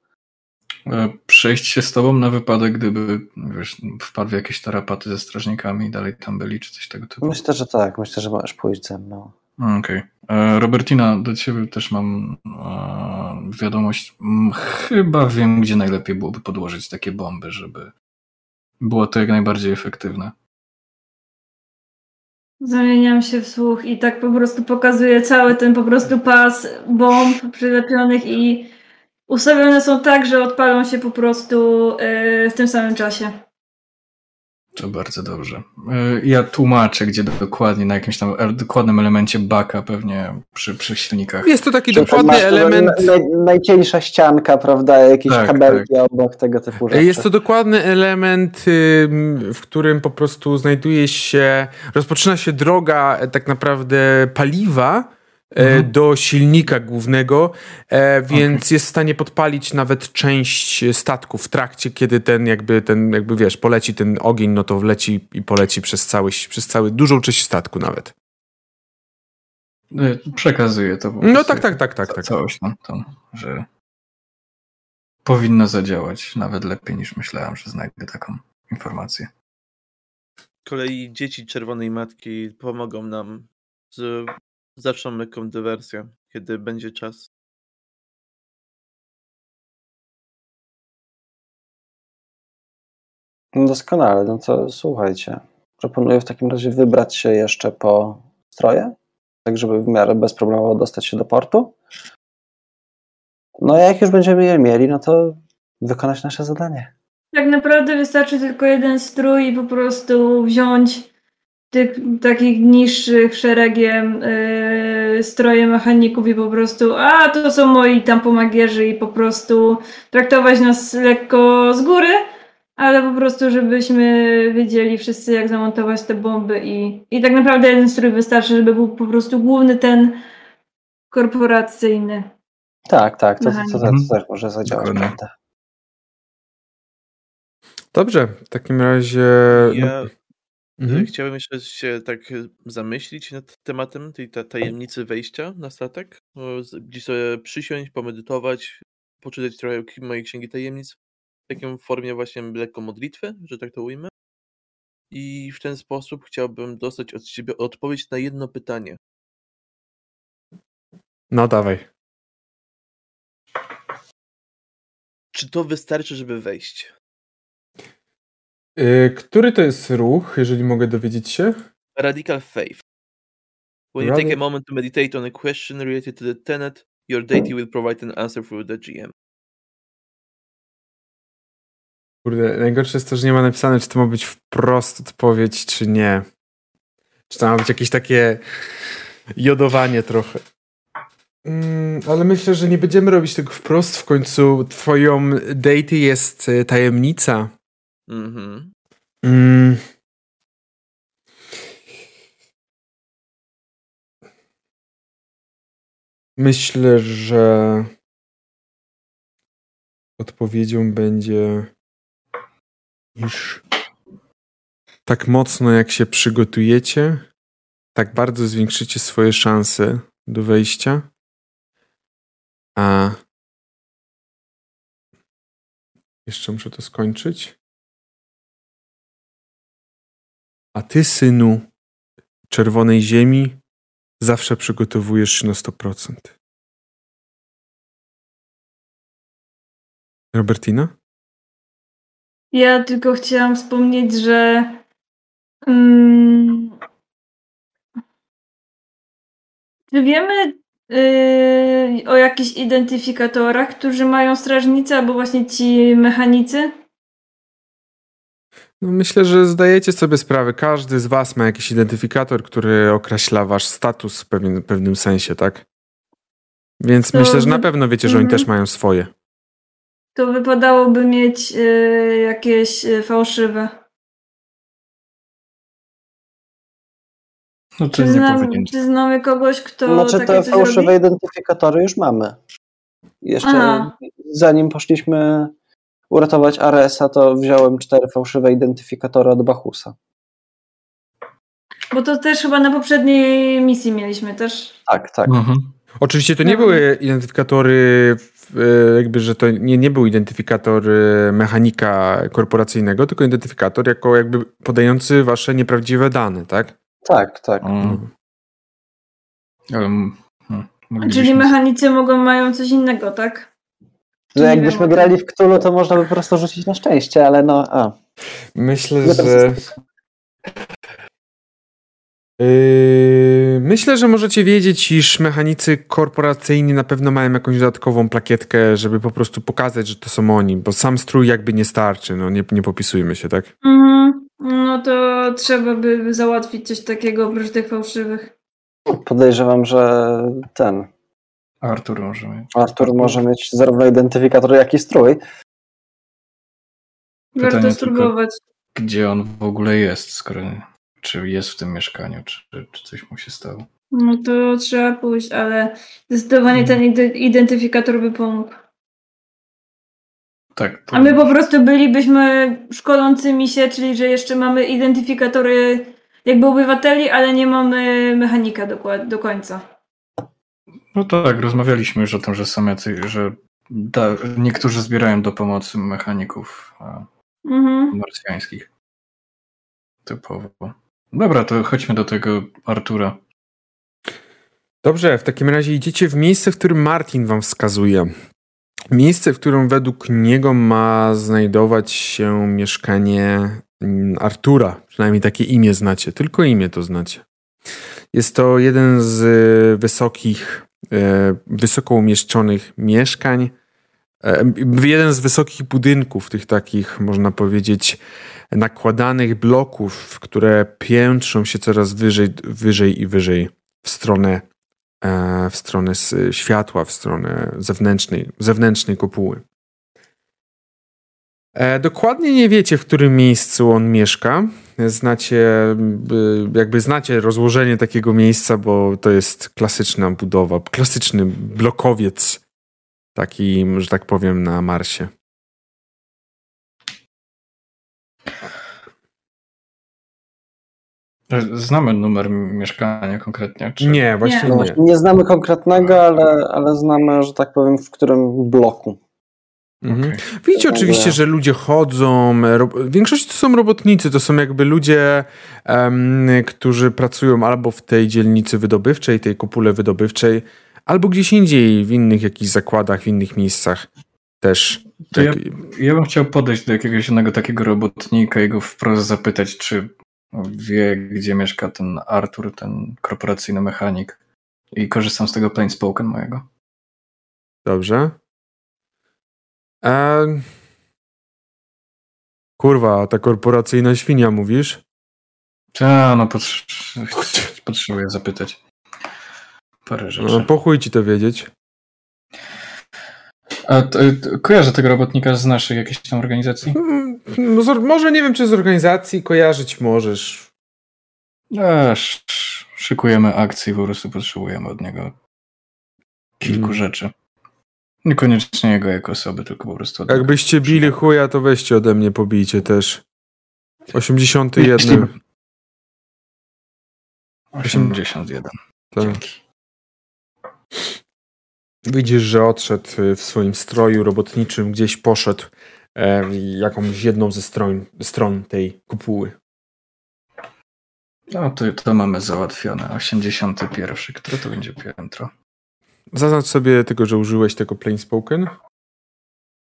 E, przejść się z tobą na wypadek, gdyby wiesz, wpadł w jakieś tarapaty ze strażnikami i dalej tam byli, czy coś tego typu? Myślę, że tak. Myślę, że możesz pójść ze mną. Okej. Okay. E, Robertina, do ciebie też mam e, wiadomość. Chyba wiem, gdzie najlepiej byłoby podłożyć takie bomby, żeby było to jak najbardziej efektywne. Zamieniam się w słuch i tak po prostu pokazuję cały ten po prostu pas bomb przylepionych i ustawione są tak, że odpalą się po prostu e, w tym samym czasie. To bardzo dobrze. E, ja tłumaczę, gdzie dokładnie, na jakimś tam dokładnym elemencie baka, pewnie przy, przy silnikach. Jest to taki Czy dokładny element. najcieńsza ścianka, prawda? Jakieś tak, kabelki tak. obok tego typu rzeczy. Jest to dokładny element, w którym po prostu znajduje się, rozpoczyna się droga e, tak naprawdę paliwa mhm. do silnika głównego, e, więc okay. jest w stanie podpalić nawet część statku w trakcie, kiedy ten jakby, ten jakby wiesz, poleci ten ogień, no to wleci i poleci przez cały, przez cały dużą część statku nawet. Przekazuję to. No tak, tak, tak, tak. tak. Całość tam, tam, że powinno zadziałać nawet lepiej niż myślałem, że znajdę taką informację. Z kolei dzieci Czerwonej Matki pomogą nam z zaczną lekką dywersję, kiedy będzie czas. No doskonale, no to słuchajcie. Proponuję w takim razie wybrać się jeszcze po stroje, tak żeby w miarę bezproblemowo dostać się do portu. No a jak już będziemy je mieli, no to wykonać nasze zadanie. Tak naprawdę wystarczy tylko jeden strój i po prostu wziąć tych takich niższych szeregiem yy, stroje mechaników i po prostu a to są moi tam pomagierzy i po prostu traktować nas lekko z góry, ale po prostu żebyśmy wiedzieli wszyscy jak zamontować te bomby i, i tak naprawdę jeden strój wystarczy, żeby był po prostu główny ten korporacyjny. Tak, tak, to, to, to, to też może zadziałać, prawda? Dobrze, w takim razie. Ja mhm. chciałbym jeszcze się tak zamyślić nad tematem tej tajemnicy wejścia na statek. Gdzieś sobie przysiąść, pomedytować, poczytać trochę mojej księgi tajemnic w takiej formie właśnie lekko modlitwy, że tak to ujmę. I w ten sposób chciałbym dostać od ciebie odpowiedź na jedno pytanie. No dawaj. Czy to wystarczy, żeby wejść? Yy, który to jest ruch, jeżeli mogę dowiedzieć się? Radical Faith. When you take a moment to meditate on a question related to the tenet, your deity will provide an answer through the GM. Kurde, najgorsze jest to, że nie ma napisane, czy to ma być wprost odpowiedź, czy nie. Czy to ma być jakieś takie jodowanie trochę. Mm, ale myślę, że nie będziemy robić tego wprost. W końcu twoją deity jest e, tajemnica. Mhm. Mm. Myślę, że odpowiedzią będzie, iż tak mocno jak się przygotujecie, tak bardzo zwiększycie swoje szanse do wejścia. A jeszcze muszę to skończyć. A ty, synu czerwonej ziemi, zawsze przygotowujesz się na 100%. Robertina? Ja tylko chciałam wspomnieć, że um, czy wiemy yy, o jakichś identyfikatorach, którzy mają strażnicy albo właśnie ci mechanicy? No myślę, że zdajecie sobie sprawę. Każdy z Was ma jakiś identyfikator, który określa Wasz status w pewien, pewnym sensie, tak? Więc to myślę, że na pewno wiecie, że oni mhm. też mają swoje. To wypadałoby mieć y, jakieś y, fałszywe. No, czy, znam, czy znamy kogoś, kto. Znaczy, te fałszywe robi? identyfikatory już mamy. Jeszcze Aha. zanim poszliśmy uratować Aresa, to wziąłem cztery fałszywe identyfikatory od Bachusa. Bo to też chyba na poprzedniej misji mieliśmy też. Tak, tak. Mhm. Oczywiście to nie no. były identyfikatory, jakby, że to nie, nie był identyfikator mechanika korporacyjnego, tylko identyfikator jako jakby podający wasze nieprawdziwe dane, tak? Tak, tak. Mhm. Hmm, Czyli mechanicy mogą mają coś innego, tak? Że jakbyśmy grali w Cthulhu, to można by po prostu rzucić na szczęście, ale no. A. Myślę, że. Yy, myślę, że możecie wiedzieć, iż mechanicy korporacyjni na pewno mają jakąś dodatkową plakietkę, żeby po prostu pokazać, że to są oni, bo sam strój jakby nie starczy, no nie, nie popisujmy się, tak? Mhm. No to trzeba by załatwić coś takiego oprócz tych fałszywych. Podejrzewam, że ten Artur może mieć. Artur może mieć zarówno identyfikator, jak i strój. Warto spróbować. Gdzie on w ogóle jest, skoro czy jest w tym mieszkaniu, czy, czy coś mu się stało? No to trzeba pójść, ale zdecydowanie ten ide- identyfikator by pomógł. Tak. to- A my po prostu bylibyśmy szkolącymi się, czyli że jeszcze mamy identyfikatory jakby obywateli, ale nie mamy mechanika dokład- do końca. No tak, rozmawialiśmy już o tym, że są jacy, że da, niektórzy zbierają do pomocy mechaników a, Mhm. marsjańskich. Typowo. Dobra, to chodźmy do tego Artura. Dobrze, w takim razie idziecie w miejsce, w którym Martin wam wskazuje. Miejsce, w którym według niego ma znajdować się mieszkanie mm, Artura. Przynajmniej takie imię znacie. Tylko imię to znacie. Jest to jeden z e, wysokich, wysoko umieszczonych mieszkań. e, Jeden z wysokich budynków, tych takich, można powiedzieć, nakładanych bloków, które piętrzą się coraz wyżej, wyżej i wyżej w stronę e, w stronę światła, w stronę zewnętrznej, zewnętrznej kopuły. E, Dokładnie nie wiecie, w którym miejscu on mieszka. Znacie, y, jakby znacie rozłożenie takiego miejsca, bo to jest klasyczna budowa, klasyczny blokowiec, taki, że tak powiem, na Marsie. Znamy numer mieszkania konkretnie? Czy... Nie, właśnie nie. właśnie, nie znamy konkretnego, ale, ale znamy, że tak powiem, w którym bloku. Mhm. Okej. Widzicie oczywiście, że ludzie chodzą. ro- W większości to są robotnicy, to są jakby ludzie, em, którzy pracują albo w tej dzielnicy wydobywczej, tej kopule wydobywczej, albo gdzieś indziej, w innych jakichś zakładach, w innych miejscach też. To ja, Tak- ja bym chciał podejść do jakiegoś jednego takiego robotnika i go wprost zapytać, czy wie, gdzie mieszka ten Artur, ten korporacyjny mechanik. I korzystam z tego plain spoken mojego. Dobrze. E... Kurwa, ta korporacyjna świnia mówisz? Ta, no potrz- potrzebuję zapytać parę rzeczy. No, po ci to wiedzieć. A to, to, kojarzę tego robotnika z naszej jakiejś tam organizacji? Mm, No, z- może nie wiem, czy z organizacji kojarzyć możesz. Aż szykujemy akcję po prostu potrzebujemy od niego kilku Mm. rzeczy. Niekoniecznie jego jako osoby, tylko po prostu. Jakbyście bili chuja, to weźcie ode mnie, pobijcie też. 81. 81. Tak. Dzięki. Widzisz, że odszedł y, w swoim stroju robotniczym, gdzieś poszedł e, jakąś jedną ze stron, stron tej kopuły. No to, to mamy załatwione. 81. Które to będzie piętro? Zaznacz sobie tylko, że użyłeś tego plain spoken.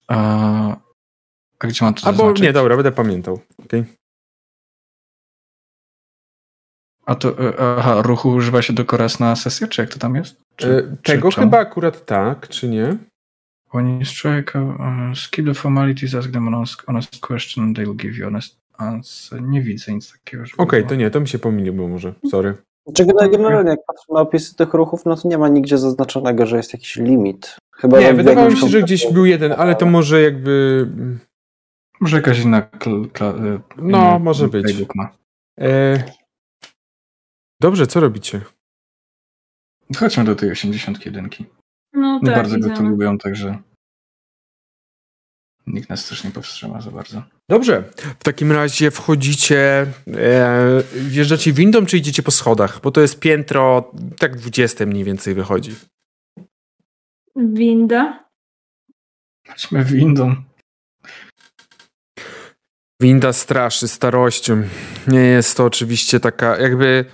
A, a gdzie mam to Albo zaznaczyć? nie, dobra, będę pamiętał. Okay. A to, e, aha, ruchu używa się do koraz na sesję, czy jak to tam jest? Czy, Tego czy chyba akurat tak, czy nie? When you strike, uh, skip the formalities, ask them an honest, honest question, and they'll give you honest answer. Nie widzę nic takiego. Okej, było. to nie, to mi się pomyliło może. Sorry. Znaczy, generalnie, jak patrzę na opisy tych ruchów, no to nie ma nigdzie zaznaczonego, że jest jakiś limit. Chyba Nie, wydawało mi się, że gdzieś był jeden, ale to może jakby... Może jakaś inna kl, kla, e, No, może być. E... Dobrze, co robicie? Chodźmy do tej 81. No tak, bardzo go tu lubią, także nikt nas też nie powstrzyma za bardzo. Dobrze, w takim razie wchodzicie, e, wjeżdżacie windą, czy idziecie po schodach? Bo to jest piętro, tak 20 mniej więcej wychodzi. Winda. Chodźmy windą. Winda straszy starością. Nie jest to oczywiście taka, jakby,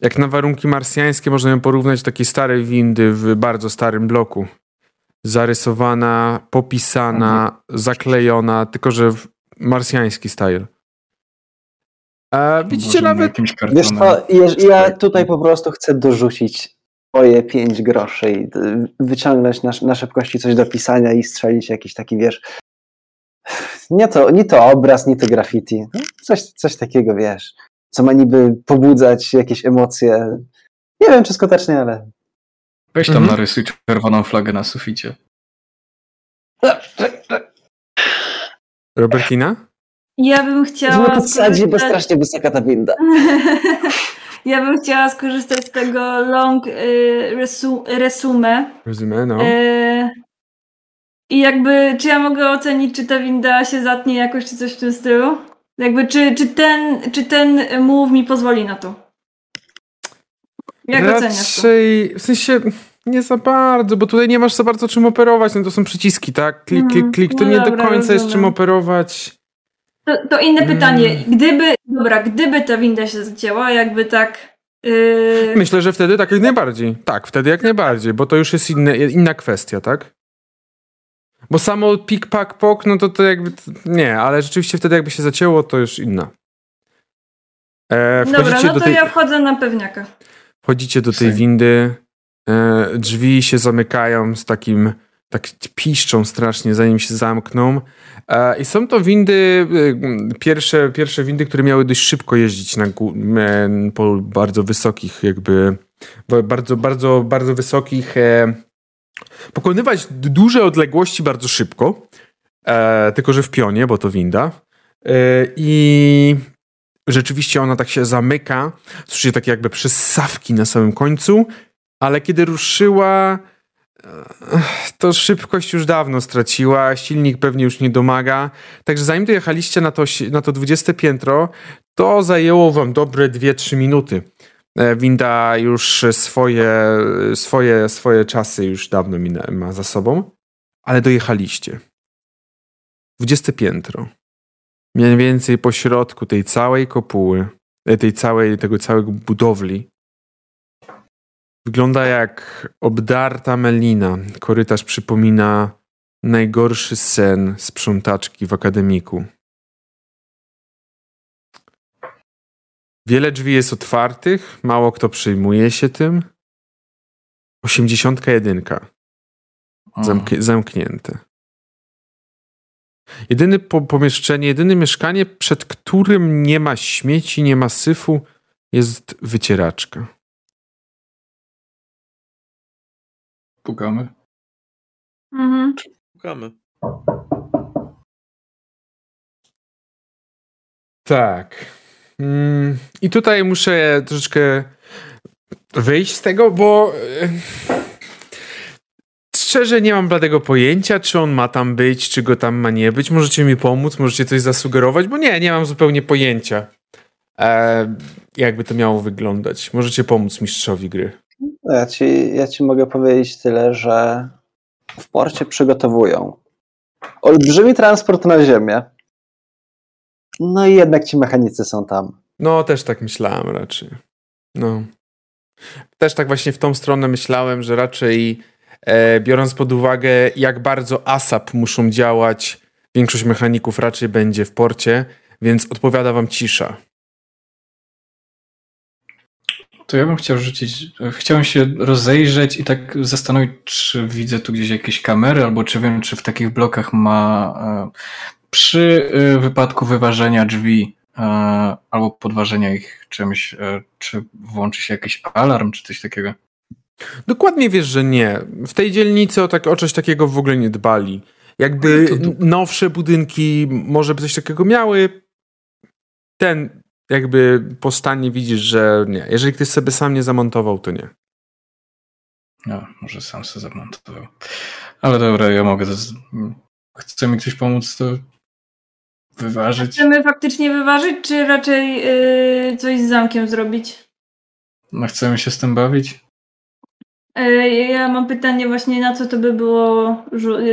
jak na warunki marsjańskie można ją porównać do takiej starej windy w bardzo starym bloku. Zarysowana, popisana, zaklejona, tylko że w marsjański style. A widzicie Może na nawet jakimś Wiesz co, ja tutaj po prostu chcę dorzucić swoje pięć groszy i y, wyciągnąć na, na szybkości coś do pisania i strzelić jakiś taki, wiesz, nie to, nie to obraz, nie to graffiti. Coś, coś takiego, wiesz, co ma niby pobudzać jakieś emocje. Nie wiem, czy skutecznie, ale... Weź tam Mhm. narysuj czerwoną flagę na suficie. Robertina? Ja bym chciała. podsadzić, bo skorzystać- strasznie wysoka ta winda. [laughs] Ja bym chciała skorzystać z tego long y, resu, resume. Resume, no. Y, I jakby, czy ja mogę ocenić, czy ta winda się zatnie jakoś, czy coś w tym stylu? Jakby, czy, czy, ten, czy ten move mi pozwoli na to? Jak? Raczej, w sensie nie za bardzo, bo tutaj nie masz za bardzo czym operować, no to są przyciski, tak? Klik, klik, Mhm. klik, to No nie do dobra, końca jest rozumiem. czym operować. To, to inne Mm. pytanie. Gdyby, dobra, gdyby ta winda się zacięła, jakby tak... y, Myślę, że wtedy tak jak najbardziej. Tak, wtedy jak najbardziej, bo to już jest inne, inna kwestia, tak? Bo samo pik, pak, pok, no to to jakby, nie, ale rzeczywiście wtedy jakby się zacięło, to już inna. E, Dobra, no do to tej, ja wchodzę na pewniaka. Wchodzicie do tej windy, e, drzwi się zamykają z takim, tak piszczą strasznie, zanim się zamkną. E, I są to windy, e, pierwsze, pierwsze windy, które miały dość szybko jeździć na, po bardzo wysokich jakby, bardzo, bardzo, bardzo wysokich, pokonywać duże odległości bardzo szybko, tylko że w pionie, bo to winda. I rzeczywiście ona tak się zamyka, słyszycie takie jakby przysawki na samym końcu, ale kiedy ruszyła, e, to szybkość już dawno straciła, silnik pewnie już nie domaga. Także zanim dojechaliście na to, na to 20 piętro, to zajęło wam dobre 2-3 minuty. E, Winda już swoje, swoje, swoje czasy już dawno ma za sobą, ale dojechaliście. 20 piętro. Mniej więcej po środku tej całej kopuły, e, tej całej, tego całego budowli. Wygląda jak obdarta melina. Korytarz przypomina najgorszy sen sprzątaczki w akademiku. Wiele drzwi jest otwartych, mało kto przejmuje się tym. Osiemdziesiątka jedynka. Zamk- zamknięte. Jedyne po- pomieszczenie, jedyne mieszkanie, przed którym nie ma śmieci, nie ma syfu, jest wycieraczka. Pukamy. Mhm. Szukamy. Tak. Mm, I tutaj muszę troszeczkę wyjść z tego, bo e, szczerze nie mam bladego pojęcia, czy on ma tam być, czy go tam ma nie być. Możecie mi pomóc, możecie coś zasugerować, bo nie, nie mam zupełnie pojęcia, e, jakby to miało wyglądać. Możecie pomóc mistrzowi gry. No Ja ci, ja ci mogę powiedzieć tyle, że w porcie przygotowują olbrzymi transport na ziemię. No i jednak ci mechanicy są tam. No, też tak myślałem raczej. No. Też tak właśnie w tą stronę myślałem, że raczej biorąc pod uwagę, jak bardzo ASAP muszą działać, większość mechaników raczej będzie w porcie, więc odpowiada wam cisza. To ja bym chciał rzucić. Chciałem się rozejrzeć i tak zastanowić, czy widzę tu gdzieś jakieś kamery, albo czy wiem, czy w takich blokach ma. e, Przy e, wypadku wyważenia drzwi e, albo podważenia ich czymś, e, czy włączy się jakiś alarm, czy coś takiego. Dokładnie wiesz, że nie. W tej dzielnicy o, tak, o coś takiego w ogóle nie dbali. Jakby No nowsze budynki może by coś takiego miały, ten jakby po stanie widzisz, że nie. Jeżeli ktoś sobie sam nie zamontował, to nie. No, może sam sobie zamontował. Ale dobra, ja mogę. To z... Chce mi ktoś pomóc to wyważyć? Chcemy faktycznie wyważyć, czy raczej y, coś z zamkiem zrobić? No, chcemy się z tym bawić? Y, ja mam pytanie właśnie, na co to by było,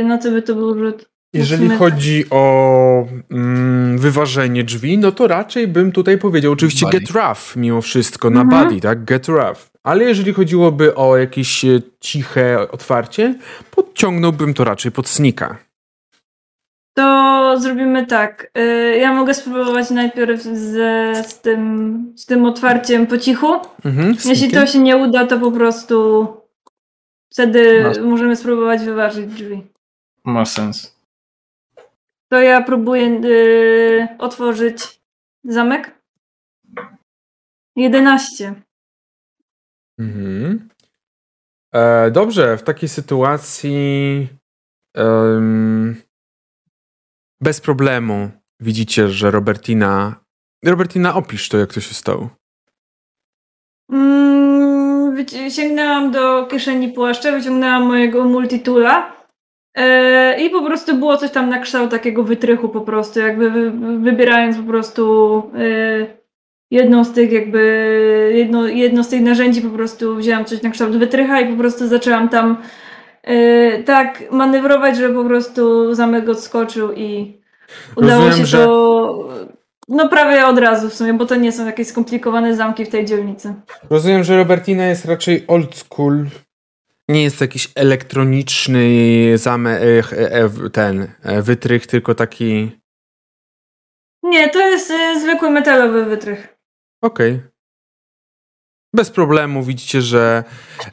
na co by to był rzut? Jeżeli tak. chodzi o mm, wyważenie drzwi, no to raczej bym tutaj powiedział oczywiście Body. get rough mimo wszystko, na Mhm. body, tak? Get rough. Ale jeżeli chodziłoby o jakieś e, ciche otwarcie, podciągnąłbym to raczej pod snika. To zrobimy tak. y, ja mogę spróbować najpierw ze, z, tym, z tym otwarciem po cichu. Mhm, Jeśli to się nie uda, to po prostu wtedy Masz- możemy spróbować wyważyć drzwi. Ma sens. To ja próbuję y, otworzyć zamek. 11. Mhm. E, dobrze, w takiej sytuacji em, bez problemu widzicie, że Robertina. Robertina, opisz to, jak to się stało. Mm, sięgnęłam do kieszeni płaszcza, wyciągnęłam mojego multitula e, i po prostu było coś tam na kształt takiego wytrychu po prostu, jakby wy, wybierając po prostu e, jedną z tych jakby, jedno, jedno z tych narzędzi po prostu wzięłam coś na kształt wytrycha i po prostu zaczęłam tam e, tak manewrować, że po prostu zamek odskoczył i udało Rozumiem, się to no prawie od razu w sumie, bo to nie są jakieś skomplikowane zamki w tej dzielnicy. Rozumiem, że Robertina jest raczej old school. Nie jest jakiś elektroniczny zame, e, e, ten e, wytrych, tylko taki. Nie, to jest zwykły metalowy wytrych. Okej. Bez problemu widzicie, że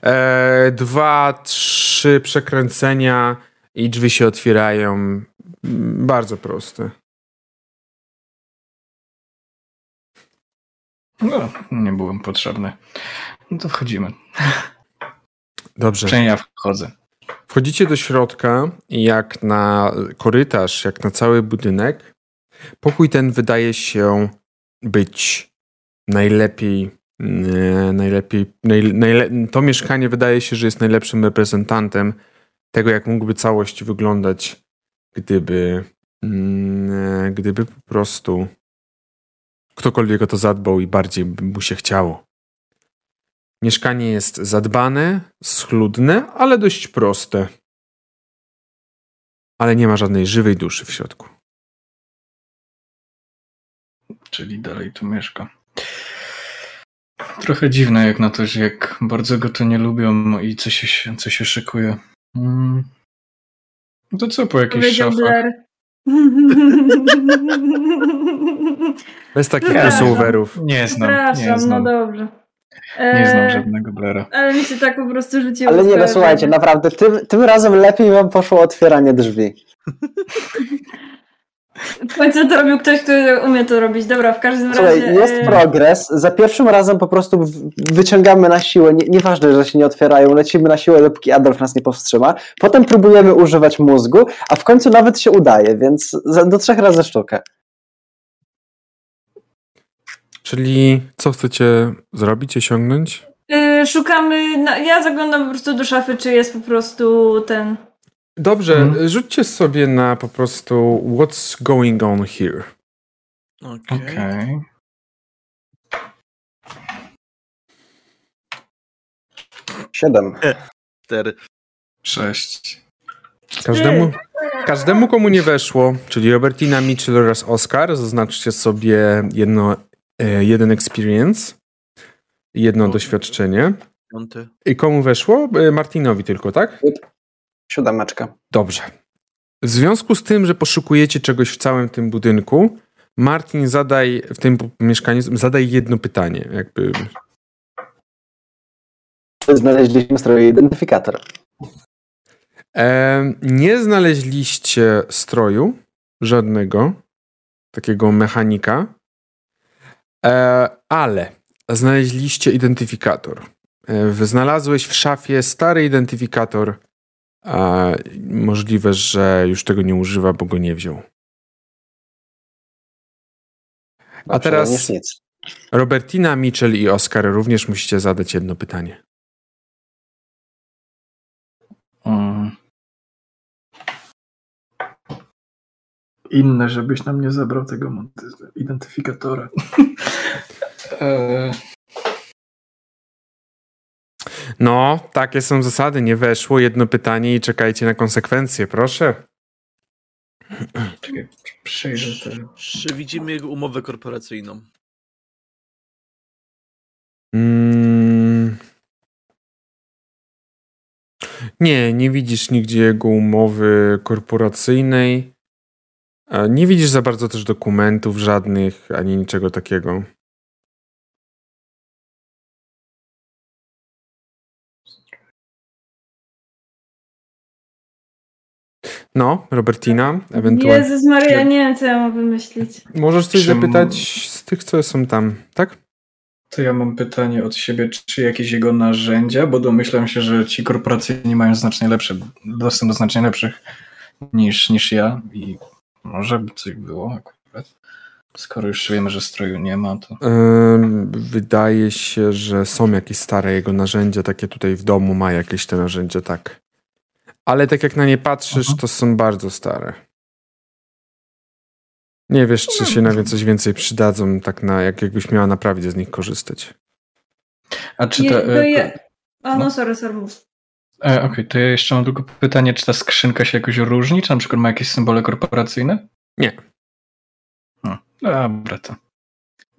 e, dwa, trzy przekręcenia i drzwi się otwierają. Bardzo proste. No, nie byłem potrzebny. No to wchodzimy. Dobrze. Przynajmniej ja wchodzę. Wchodzicie do środka jak na korytarz, jak na cały budynek, pokój ten wydaje się być najlepiej, e, najlepiej, najle, najle, to mieszkanie wydaje się, że jest najlepszym reprezentantem tego, jak mógłby całość wyglądać, gdyby, mm, gdyby po prostu ktokolwiek o to zadbał i bardziej by mu się chciało. Mieszkanie jest zadbane, schludne, ale dość proste. Ale nie ma żadnej żywej duszy w środku. Czyli dalej tu mieszka. Trochę dziwne jak na to, że jak bardzo go to nie lubią i co się, co się szykuje. Mm. No To co po Powiedział szafach? Blair. Bez takich Nie. crossoverów. Nie znam, nie Przepraszam, no znam. dobrze. Nie znam E, żadnego Blera. Ale mi się tak po prostu rzuciło. Ale nie, no słuchajcie, naprawdę, tym, tym razem lepiej wam poszło otwieranie drzwi. [laughs] W końcu to robił ktoś, który umie to robić. Dobra, w każdym Słuchaj, razie. jest e, progres. Za pierwszym razem po prostu wyciągamy na siłę. Nie, nieważne, że się nie otwierają, lecimy na siłę, dopóki Adolf nas nie powstrzyma. Potem próbujemy używać mózgu, a w końcu nawet się udaje, więc do trzech razy sztukę. Czyli co chcecie zrobić, osiągnąć? e, Szukamy. Na, ja zaglądam po prostu do szafy, czy jest po prostu ten. Dobrze, Mhm. rzućcie sobie na po prostu what's going on here. Okej. Okej. Siedem. Cztery. Sześć. Każdemu, każdemu komu nie weszło, czyli Robertina, Mitchell oraz Oscar, zaznaczcie sobie jedno, e, jeden experience, jedno O. doświadczenie. Piąty. I komu weszło? E, Martinowi tylko, tak? Siódemeczka. Dobrze. W związku z tym, że poszukujecie czegoś w całym tym budynku, Martin zadaj w tym mieszkaniu, zadaj jedno pytanie. Jakby, Czy znaleźliśmy stroje identyfikator? e, nie znaleźliście stroju żadnego takiego mechanika, e, ale znaleźliście identyfikator. E, znalazłeś w szafie stary identyfikator. A możliwe, że już tego nie używa, bo go nie wziął. A teraz. Robertina, Mitchell i Oskar również musicie zadać jedno pytanie. Inne, żebyś nam nie zabrał tego identyfikatora. [laughs] No, takie są zasady. Nie weszło jedno pytanie i czekajcie na konsekwencje, proszę. czekaj, przejrzę te. Czy widzimy jego umowę korporacyjną? Mm. Nie, nie widzisz nigdzie jego umowy korporacyjnej. A Nie widzisz za bardzo też dokumentów żadnych, ani niczego takiego. No, Robertina, ewentualnie. Jezus Maria, nie wiem, co ja mam wymyślić. Możesz coś Czym- zapytać z tych, co są tam, tak? To ja mam pytanie od siebie, czy jakieś jego narzędzia, bo domyślam się, że ci korporacyjni mają znacznie lepszy, dostęp do znacznie lepszych niż, niż ja i może by coś było akurat. Skoro już wiemy, że stroju nie ma, to. Ym, wydaje się, że są jakieś stare jego narzędzia, takie tutaj w domu ma jakieś te narzędzia, tak. Ale tak jak na nie patrzysz, Mhm. to są bardzo stare. Nie wiesz, czy się nawet coś więcej przydadzą, tak na, jak jakbyś miała naprawdę z nich korzystać. A czy Je, to e, je... A no, no. sorry, sorry. E, Okej, to ja jeszcze mam tylko pytanie, czy ta skrzynka się jakoś różni? Czy na przykład ma jakieś symbole korporacyjne? Nie. Hmm. Dobra, to.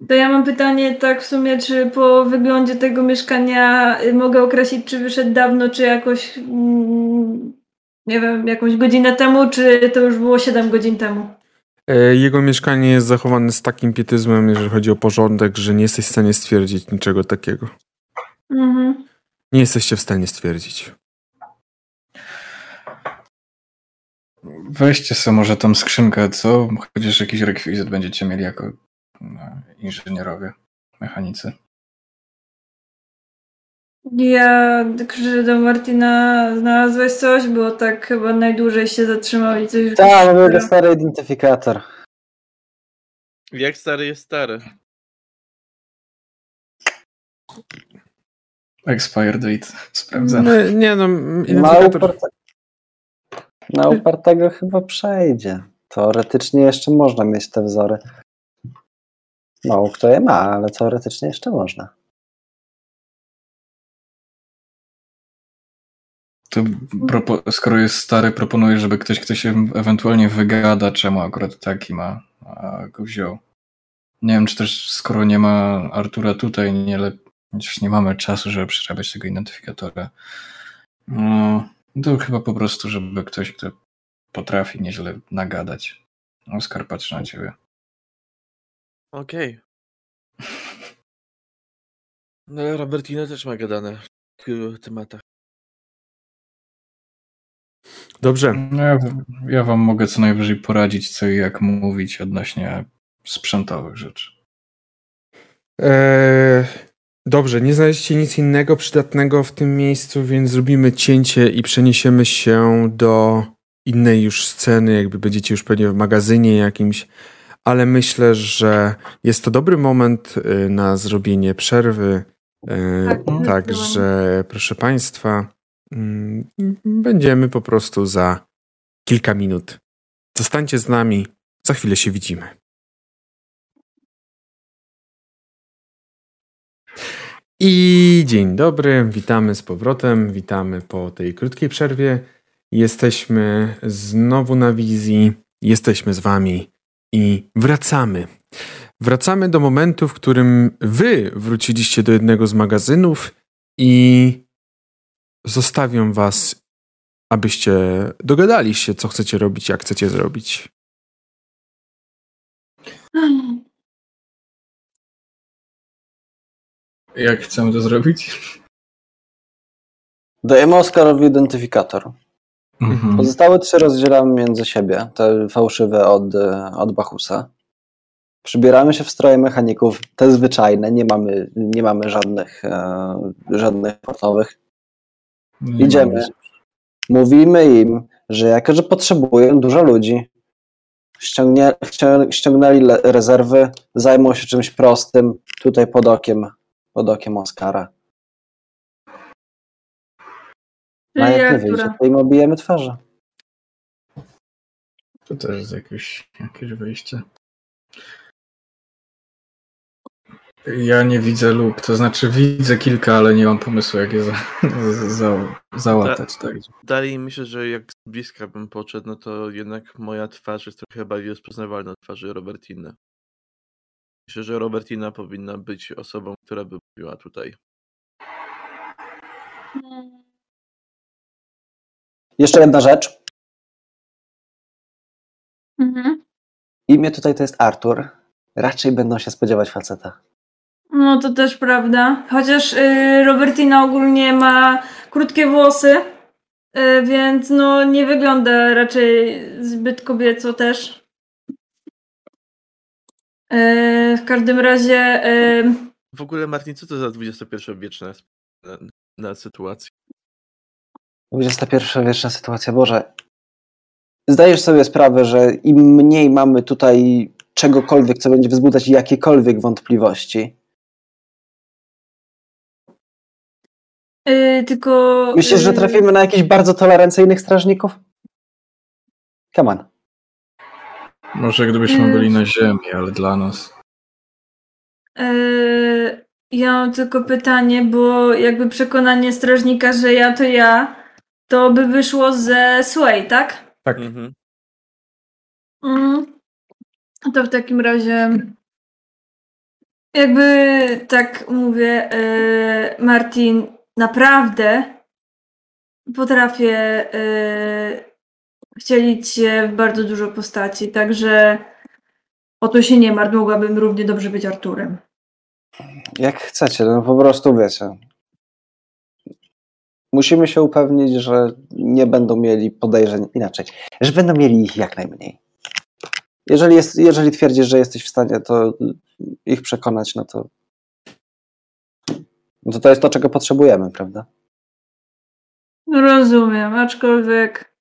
To ja mam pytanie tak w sumie, czy po wyglądzie tego mieszkania y, mogę określić, czy wyszedł dawno, czy jakoś, mm, nie wiem, jakąś godzinę temu, czy to już było 7 godzin temu. E, Jego mieszkanie jest zachowane z takim pietyzmem, jeżeli chodzi o porządek, że nie jesteś w stanie stwierdzić niczego takiego. Mhm. Nie jesteście w stanie stwierdzić. Weźcie sobie może tą skrzynkę, co? Chociaż jakiś rekwizyt będziecie mieli jako no, inżynierowie, mechanicy. Ja krzyżę do Martina, znalazłeś coś, bo tak chyba najdłużej się zatrzymał i coś... Tak, mamy jego stary identyfikator. Jak stary jest stary? Expire date sprawdzamy. Nie, nie no, Na, identyfikator... uparte... Na upartego chyba przejdzie. Teoretycznie jeszcze można mieć te wzory. Mało kto je ma, ale teoretycznie jeszcze można. To skoro jest stary, proponuję, żeby ktoś, kto się ewentualnie wygada, czemu akurat taki ma, a go wziął. Nie wiem, czy też skoro nie ma Artura tutaj, nie chociaż nie mamy czasu, żeby przerabiać tego identyfikatora. No, to chyba po prostu, żeby ktoś, kto potrafi nieźle nagadać. Oskar patrzy na ciebie. Okej. No ale Robertino też ma gadane w tylu tematach. Dobrze. No, ja, ja wam mogę co najwyżej poradzić, co i jak mówić odnośnie sprzętowych rzeczy. Eee, dobrze, nie znaleźliście nic innego przydatnego w tym miejscu, więc zrobimy cięcie i przeniesiemy się do innej już sceny, jakby będziecie już pewnie w magazynie jakimś, ale myślę, że jest to dobry moment y, na zrobienie przerwy. Eee, Tak, Także, proszę Państwa, będziemy po prostu za kilka minut. Zostańcie z nami, za chwilę się widzimy. I dzień dobry, witamy z powrotem, witamy po tej krótkiej przerwie. Jesteśmy znowu na wizji, jesteśmy z Wami i wracamy. Wracamy do momentu, w którym Wy wróciliście do jednego z magazynów i zostawiam Was, abyście dogadali się, co chcecie robić, jak chcecie zrobić. Jak chcemy to zrobić? Dajemy Oskarowi identyfikator. Mhm. Pozostałe trzy rozdzielamy między siebie, te fałszywe od, od Bachusa. Przybieramy się w stroje mechaników, te zwyczajne, nie mamy, nie mamy żadnych, e, żadnych sportowych. Nie Idziemy. Mówimy im, że jako, że potrzebują dużo ludzi, ściągnie, ścią- ściągnęli le- rezerwy, zajmą się czymś prostym, tutaj pod okiem, pod okiem Oskara. A jak nie wyjdzie, to im obijemy twarze. To też jest jakieś, jakieś wyjście. Ja nie widzę luk, to znaczy widzę kilka, ale nie mam pomysłu, jak je za, za, załatać. Tak. Dalej myślę, że jak z bliska bym podszedł, no to jednak moja twarz jest trochę bardziej rozpoznawalna od twarzy Robertiny. Myślę, że Robertina powinna być osobą, która by mówiła tutaj. Jeszcze jedna rzecz. Mhm. Imię tutaj to jest Artur. Raczej będą się spodziewać faceta. No to też prawda. Chociaż y, Robertina ogólnie ma krótkie włosy, y, więc no nie wygląda raczej zbyt kobieco też. Y, w każdym razie W ogóle, Martin, co to za XXI-wieczna na, na sytuacja? 21 wieczna sytuacja. Boże, zdajesz sobie sprawę, że im mniej mamy tutaj czegokolwiek, co będzie wzbudzać jakiekolwiek wątpliwości. Yy, tylko. Myślisz, że yy, trafimy na jakichś bardzo tolerancyjnych strażników? Come on. Może gdybyśmy Mm. byli na ziemi, ale dla nas. yy, ja mam tylko pytanie, bo jakby przekonanie strażnika, że ja to ja, to by wyszło ze Sway, tak? Tak. Mhm. Mm. To w takim razie. Jakby tak mówię, yy, Martin, naprawdę potrafię yy, wcielić się w bardzo dużo postaci, także o to się nie martw, mogłabym równie dobrze być Arturem. Jak chcecie, no po prostu wiecie. Musimy się upewnić, że nie będą mieli podejrzeń inaczej, że będą mieli ich jak najmniej. Jeżeli, jest, jeżeli twierdzisz, że jesteś w stanie to ich przekonać, no to, no to to jest to, czego potrzebujemy, prawda? Rozumiem, aczkolwiek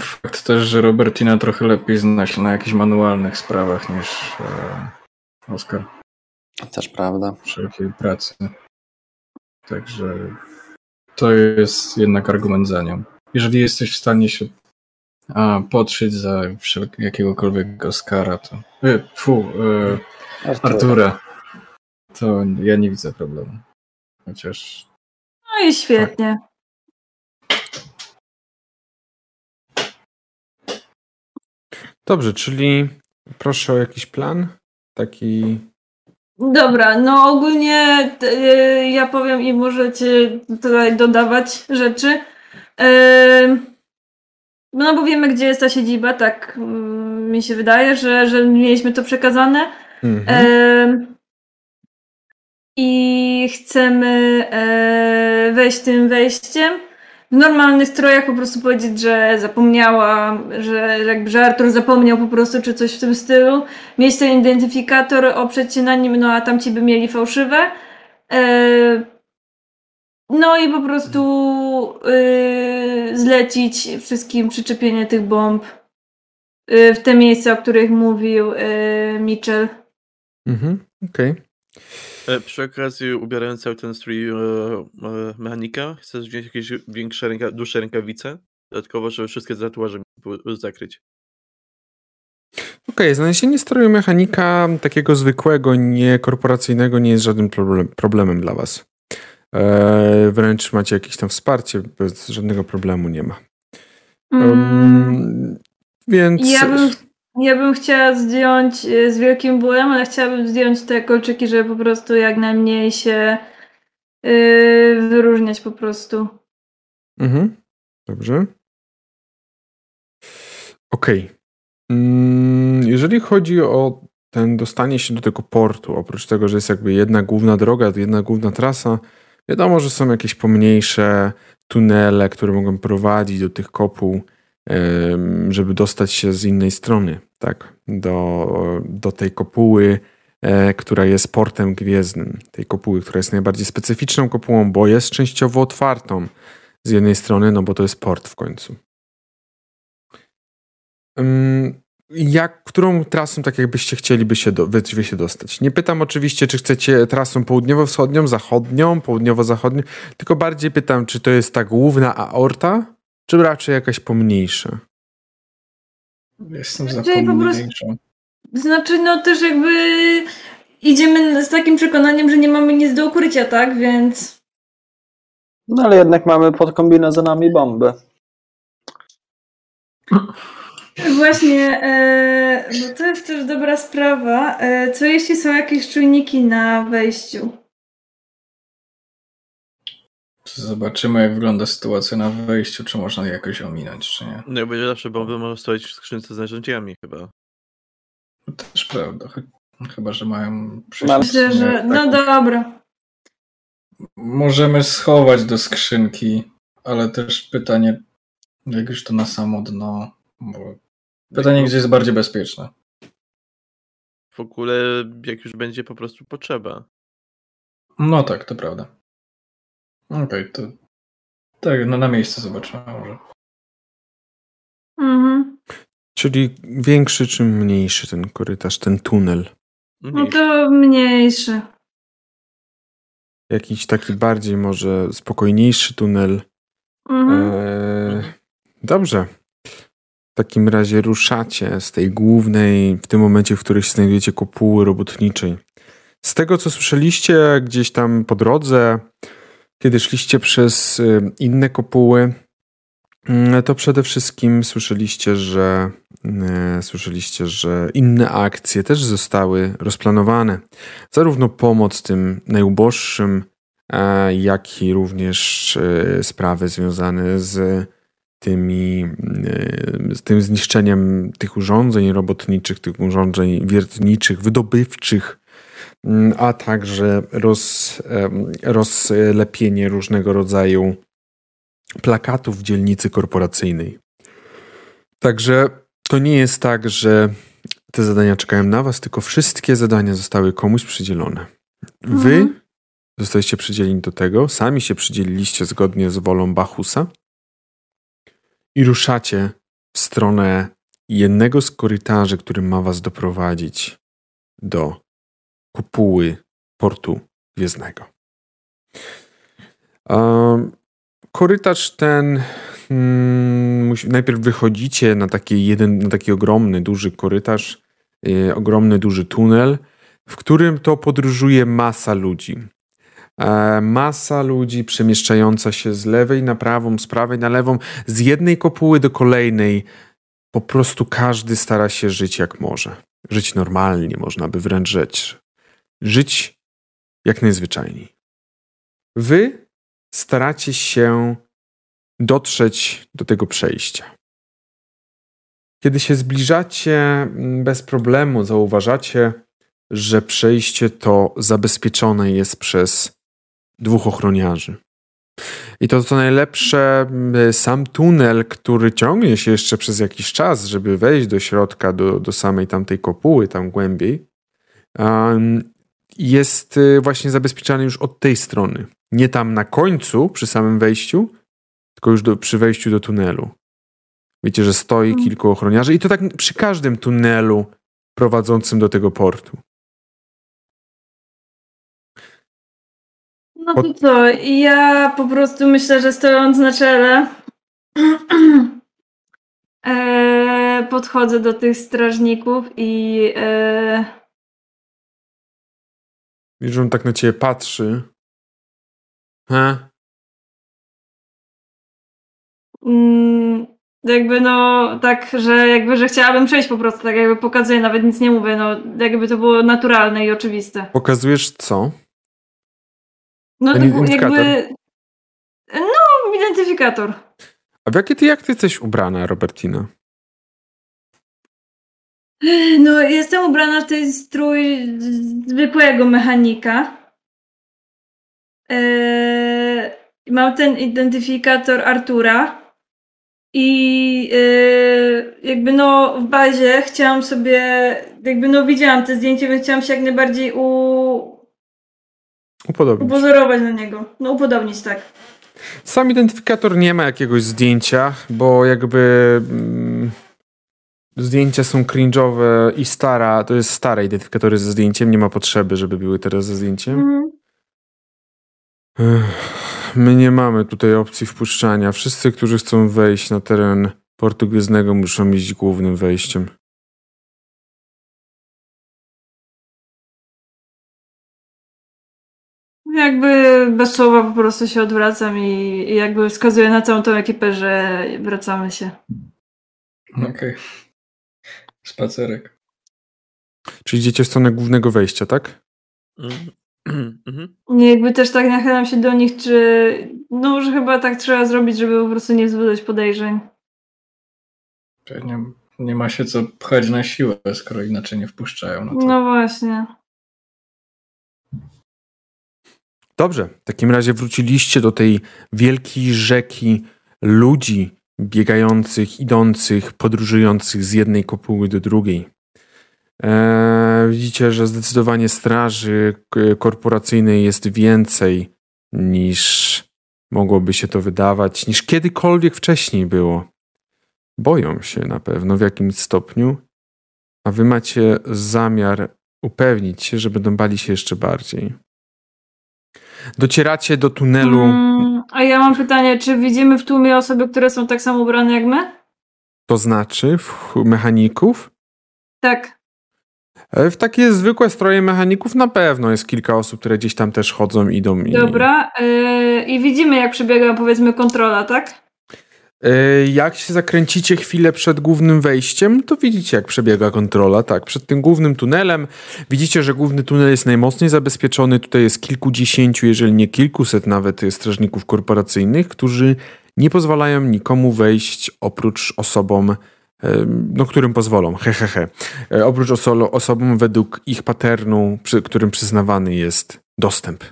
Fakt też, że Robertina trochę lepiej zna się na jakichś manualnych sprawach niż e, Oskar Też prawda. wszelkiej pracy. Także to jest jednak argument za nią. Jeżeli jesteś w stanie się a, podszyć za jakiegokolwiek Oscara, to. E, fu, e, Artur. Artura. To ja nie widzę problemu. Chociaż no i świetnie. Dobrze, czyli proszę o jakiś plan. Taki. Dobra, no ogólnie t- y, ja powiem i możecie tutaj dodawać rzeczy. Ym, No bo wiemy, gdzie jest ta siedziba, tak mm, mi się wydaje, że, że mieliśmy to przekazane. Mhm. I chcemy e, wejść tym wejściem. W normalnych strojach po prostu powiedzieć, że zapomniałam, że jakby że Artur zapomniał po prostu, czy coś w tym stylu. Mieć ten identyfikator, oprzeć się na nim, no a tamci by mieli fałszywe. E, no i po prostu e, zlecić wszystkim przyczepienie tych bomb w te miejsca, o których mówił Mitchell. Mhm. Okej. E, Przy okazji, ubierając cały ten strój e, e, mechanika, chcesz wziąć jakieś większe, ręka, dłuższe rękawice? Dodatkowo, żeby wszystkie tatuaże były- zakryć. Okej, znalezienie stroju mechanika takiego zwykłego, niekorporacyjnego nie jest żadnym problem, problemem dla was. E, wręcz macie jakieś tam wsparcie, bez żadnego problemu nie ma. Mm, Um, więc. ja, bym, ja bym chciała zdjąć e, z wielkim bólem, ale chciałabym zdjąć te kolczyki, żeby po prostu jak najmniej się e, wyróżniać po prostu. Mhm. Dobrze. Okej. Mm, Jeżeli chodzi o ten dostanie się do tego portu, oprócz tego, że jest jakby jedna główna droga, jedna główna trasa, wiadomo, że są jakieś pomniejsze tunele, które mogą prowadzić do tych kopuł, żeby dostać się z innej strony, tak, do, do tej kopuły, e, która jest portem gwiezdnym, tej kopuły, która jest najbardziej specyficzną kopułą, bo jest częściowo otwartą z jednej strony, no bo to jest port w końcu. Jak, którą trasą tak jakbyście chcieliby się, do, wy się dostać? Nie pytam oczywiście, czy chcecie trasą południowo-wschodnią, zachodnią, południowo-zachodnią, tylko bardziej pytam, czy to jest ta główna aorta, czy raczej jakaś pomniejsza? jestem za Czyli po prostu- pomniejszą. Znaczy, no też jakby idziemy z takim przekonaniem, że nie mamy nic do ukrycia, tak? Więc No ale jednak mamy pod kombinezonami bomby. właśnie, e, bo to jest też dobra sprawa. E, co jeśli są jakieś czujniki na wejściu? Zobaczymy, jak wygląda sytuacja na wejściu, czy można je jakoś ominąć, czy nie. No, będzie zawsze bomby mogą stoić w skrzynce z narzędziami chyba. To też prawda. Ch- Chyba, że mają Myślę, że. No dobra. Możemy schować do skrzynki, ale też pytanie, jak już to na samo dno. Bo pytanie, gdzie jest bardziej bezpieczne. W ogóle, jak już będzie po prostu potrzeba. No tak, to prawda. Okej, to tak, no na miejscu zobaczymy może. Mhm. Czyli większy czy mniejszy ten korytarz, ten tunel? No Mniejszy. to mniejszy. Jakiś taki bardziej może spokojniejszy tunel. Mhm. Eee, dobrze. W takim razie ruszacie z tej głównej, w tym momencie, w której się znajdujecie kopuły robotniczej. Z tego, co słyszeliście gdzieś tam po drodze, kiedy szliście przez y, inne kopuły, mm, to przede wszystkim słyszeliście, że y, słyszeliście, że inne akcje też zostały rozplanowane. Zarówno pomoc tym najuboższym, e, jak i również e, sprawy związane z tymi, z tym zniszczeniem tych urządzeń robotniczych, tych urządzeń wiertniczych, wydobywczych, a także roz, rozlepienie różnego rodzaju plakatów w dzielnicy korporacyjnej. Także to nie jest tak, że te zadania czekają na was, tylko wszystkie zadania zostały komuś przydzielone. Wy Mhm. zostaliście przydzieleni do tego, sami się przydzieliliście zgodnie z wolą Bachusa i ruszacie w stronę jednego z korytarzy, który ma was doprowadzić do kopuły portu Gwiezdnego. Korytarz ten mm, musi, najpierw wychodzicie na taki jeden, na taki ogromny, duży korytarz, y, ogromny, duży tunel, w którym to podróżuje masa ludzi. E, masa ludzi przemieszczająca się z lewej na prawą, z prawej na lewą, z jednej kopuły do kolejnej. Po prostu każdy stara się żyć jak może. Żyć normalnie, można by wręcz rzec. Żyć jak najzwyczajniej. Wy staracie się dotrzeć do tego przejścia. Kiedy się zbliżacie mm, bez problemu, zauważacie, że przejście to zabezpieczone jest przez dwóch ochroniarzy. I to co najlepsze, m, sam tunel, który ciągnie się jeszcze przez jakiś czas, żeby wejść do środka, do, do samej tamtej kopuły, tam głębiej, em, jest y, właśnie zabezpieczany już od tej strony. Nie tam na końcu, przy samym wejściu, tylko już do, przy wejściu do tunelu. Wiecie, że stoi Mm. kilku ochroniarzy i to tak przy każdym tunelu prowadzącym do tego portu. No to co, ja po prostu myślę, że stojąc na czele [clears throat] e, podchodzę do tych strażników i e, Widzisz, że on tak na ciebie patrzy. He? mm, jakby no tak, że jakby, że chciałabym przejść po prostu, tak jakby pokazuję, nawet nic nie mówię, no jakby to było naturalne i oczywiste. Pokazujesz co? No Ten identyfikator. jakby no identyfikator. A w jakie ty, jak ty jesteś ubrana, Robertina? No, jestem ubrana w ten strój zwykłego mechanika. Eee, mam ten identyfikator Artura. I eee, jakby no w bazie chciałam sobie, jakby no widziałam te zdjęcie, więc chciałam się jak najbardziej u, Upodobnić. upozorować na niego. No upodobnić, tak. Sam identyfikator nie ma jakiegoś zdjęcia, bo jakby mm, zdjęcia są cringe'owe i stara, to jest stare identyfikatory ze zdjęciem, nie ma potrzeby, żeby były teraz ze zdjęciem. Mhm. My nie mamy tutaj opcji wpuszczania. Wszyscy, którzy chcą wejść na teren Portu Gwiezdnego muszą iść głównym wejściem. Jakby bez słowa po prostu się odwracam i, i jakby wskazuję na całą tą ekipę, że wracamy się. Okej. Spacerek. Czyli idziecie w stronę głównego wejścia, tak? [clears throat] Mhm. Nie, jakby też tak nachylam się do nich, czy. No, że chyba tak trzeba zrobić, żeby po prostu nie wzbudzać podejrzeń. Nie, nie ma się co pchać na siłę, skoro inaczej nie wpuszczają. No to No właśnie. Dobrze, w takim razie wróciliście do tej wielkiej rzeki ludzi biegających, idących, podróżujących z jednej kopuły do drugiej. Eee, widzicie, że zdecydowanie straży korporacyjnej jest więcej niż mogłoby się to wydawać, niż kiedykolwiek wcześniej było. boją się na pewno w jakimś stopniu, a wy macie zamiar upewnić się, że będą bali się jeszcze bardziej. Docieracie do tunelu. Mm, a ja mam pytanie, czy widzimy w tłumie osoby, które są tak samo ubrane jak my? To znaczy w mechaników? Tak. E, w takie zwykłe stroje mechaników na pewno jest kilka osób, które gdzieś tam też chodzą, idą. I... Dobra. Yy, I widzimy, jak przebiega powiedzmy kontrola, tak? E, jak się zakręcicie chwilę przed głównym wejściem, to widzicie, jak przebiega kontrola. Tak, przed tym głównym tunelem widzicie, że główny tunel jest najmocniej zabezpieczony. Tutaj jest kilkudziesięciu, jeżeli nie kilkuset nawet strażników korporacyjnych, którzy nie pozwalają nikomu wejść oprócz osobom, no, którym pozwolą, hehehe. [laughs] He, he. Oprócz oso osobom według ich paternu, przy którym przyznawany jest dostęp.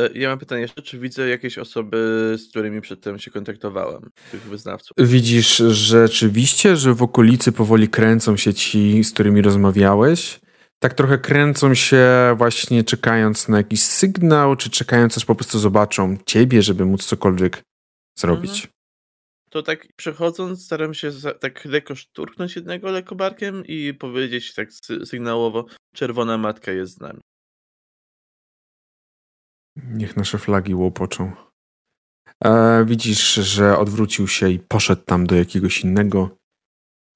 E, ja mam pytanie jeszcze, czy widzę jakieś osoby, z którymi przedtem się kontaktowałem, tych wyznawców? Widzisz rzeczywiście, że w okolicy powoli kręcą się ci, z którymi rozmawiałeś. Tak trochę kręcą się właśnie czekając na jakiś sygnał, czy czekając aż po prostu zobaczą ciebie, żeby móc cokolwiek zrobić. Mhm. To tak przechodząc, staram się tak lekko szturknąć jednego lekobarkiem i powiedzieć tak sygnałowo, czerwona matka jest z nami. Niech nasze flagi łopoczą. E, widzisz, że odwrócił się i poszedł tam do jakiegoś innego.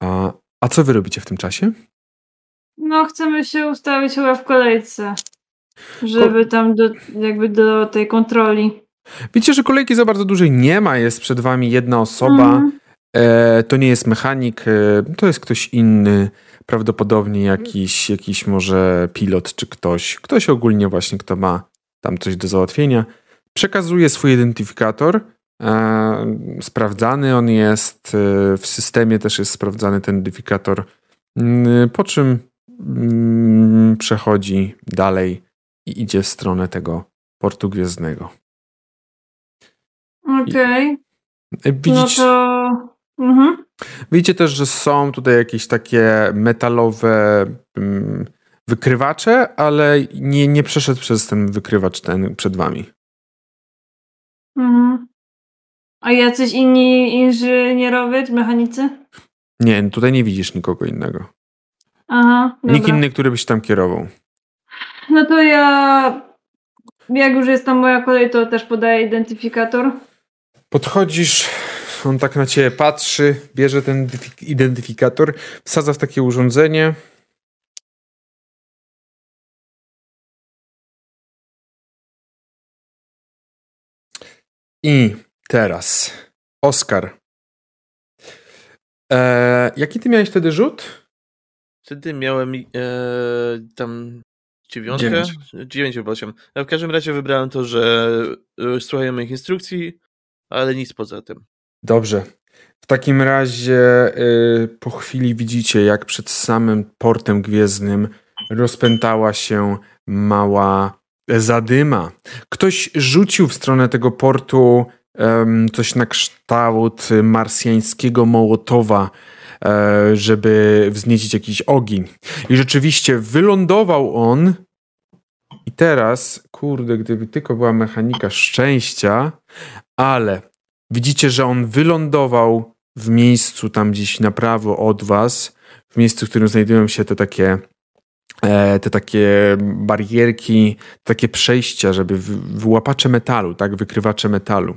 A, a co wy robicie w tym czasie? No, chcemy się ustawić chyba w kolejce, żeby tam do, jakby do tej kontroli. Widzicie, że kolejki za bardzo dużej nie ma. Jest przed wami jedna osoba. Mm. E, to nie jest mechanik, e, to jest ktoś inny. Prawdopodobnie jakiś, jakiś może pilot czy ktoś. Ktoś ogólnie właśnie, kto ma tam coś do załatwienia. Przekazuje swój identyfikator. E, sprawdzany on jest. E, w systemie też jest sprawdzany ten identyfikator. Mm, po czym mm, przechodzi dalej i idzie w stronę tego portu gwiezdnego. Okej. Okay. Widzicie, no to... Mhm. Widzicie też, że są tutaj jakieś takie metalowe um, wykrywacze, ale nie, nie przeszedł przez ten wykrywacz ten przed wami. Mhm. A jacyś inni inżynierowie, mechanicy? Nie, tutaj nie widzisz nikogo innego. Aha, dobra. Nikt inny, który byś tam kierował. No to ja, jak już jest tam moja kolej, to też podaję identyfikator. Podchodzisz, on tak na ciebie patrzy, bierze ten identyfikator, wsadza w takie urządzenie. I teraz, Oskar. E, jaki ty miałeś wtedy rzut? Wtedy miałem e, tam dziewiątkę? Dziewięć. Dziewięć lub osiem. w każdym razie wybrałem to, że e, słuchają moich instrukcji, ale nic poza tym. Dobrze. W takim razie yy, po chwili widzicie, jak przed samym portem gwiezdnym rozpętała się mała zadyma. Ktoś rzucił w stronę tego portu um, coś na kształt marsjańskiego Mołotowa, e, żeby wzniecić jakiś ogień. I rzeczywiście wylądował on i teraz, kurde, gdyby tylko była mechanika szczęścia, ale widzicie, że on wylądował w miejscu tam gdzieś na prawo od was, w miejscu, w którym znajdują się te takie te takie barierki, takie przejścia, żeby wyłapacze metalu, tak, wykrywacze metalu.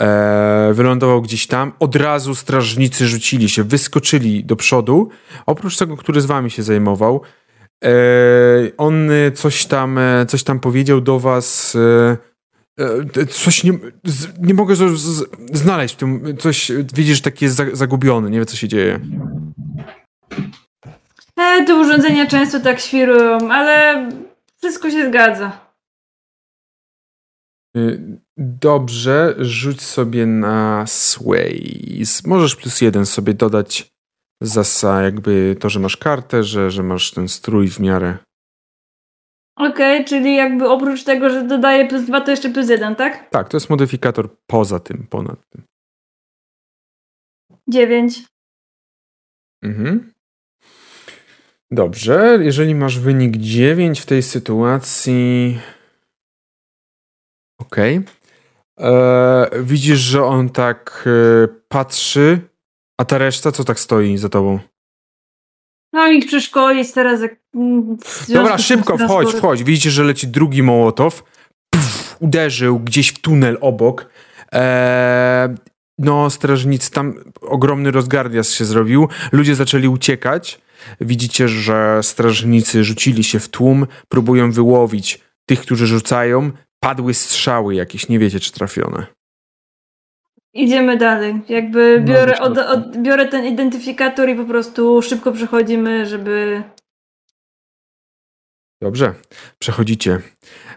E, wylądował gdzieś tam, od razu strażnicy rzucili się, wyskoczyli do przodu, oprócz tego, który z wami się zajmował. E, on coś tam, coś tam powiedział do was, E, coś nie, nie mogę z, z, znaleźć w tym, coś, widzisz, taki jest zagubiony, nie wie co się dzieje. E, te urządzenia często tak świrują, ale wszystko się zgadza. E, dobrze, rzuć sobie na Sways. Możesz plus jeden sobie dodać za jakby to, że masz kartę, że, że masz ten strój w miarę Okej, okay, czyli jakby oprócz tego, że dodaję plus dwa, to jeszcze plus jeden, tak? Tak, to jest modyfikator poza tym, ponad tym. Dziewięć. Mhm. Dobrze, jeżeli masz wynik 9 w tej sytuacji. Okej. Okay. E, widzisz, że on tak e, patrzy, a ta reszta co tak stoi za tobą? Mam ich przeszkolić teraz. Jak, Dobra, szybko, wchodź, wchodź. Widzicie, że leci drugi Mołotow. Pff, uderzył gdzieś w tunel obok. Eee, no, strażnicy, tam ogromny rozgardias się zrobił. Ludzie zaczęli uciekać. Widzicie, że strażnicy rzucili się w tłum, próbują wyłowić tych, którzy rzucają. Padły strzały jakieś, nie wiecie, czy trafione. Idziemy dalej. Jakby No, biorę, od, od, biorę ten identyfikator i po prostu szybko przechodzimy, żeby. Dobrze, przechodzicie.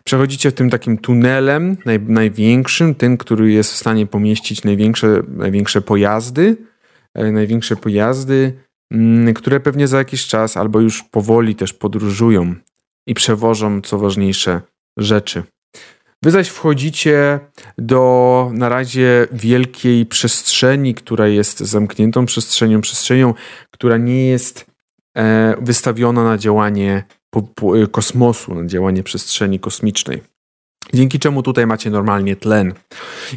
Przechodzicie tym takim tunelem naj, największym, tym, który jest w stanie pomieścić największe, największe pojazdy, e, największe pojazdy, które pewnie za jakiś czas albo już powoli też podróżują i przewożą, co ważniejsze, rzeczy. Wy zaś wchodzicie do na razie wielkiej przestrzeni, która jest zamkniętą przestrzenią, przestrzenią, która nie jest e, wystawiona na działanie po, po, y, kosmosu, na działanie przestrzeni kosmicznej. Dzięki czemu tutaj macie normalnie tlen.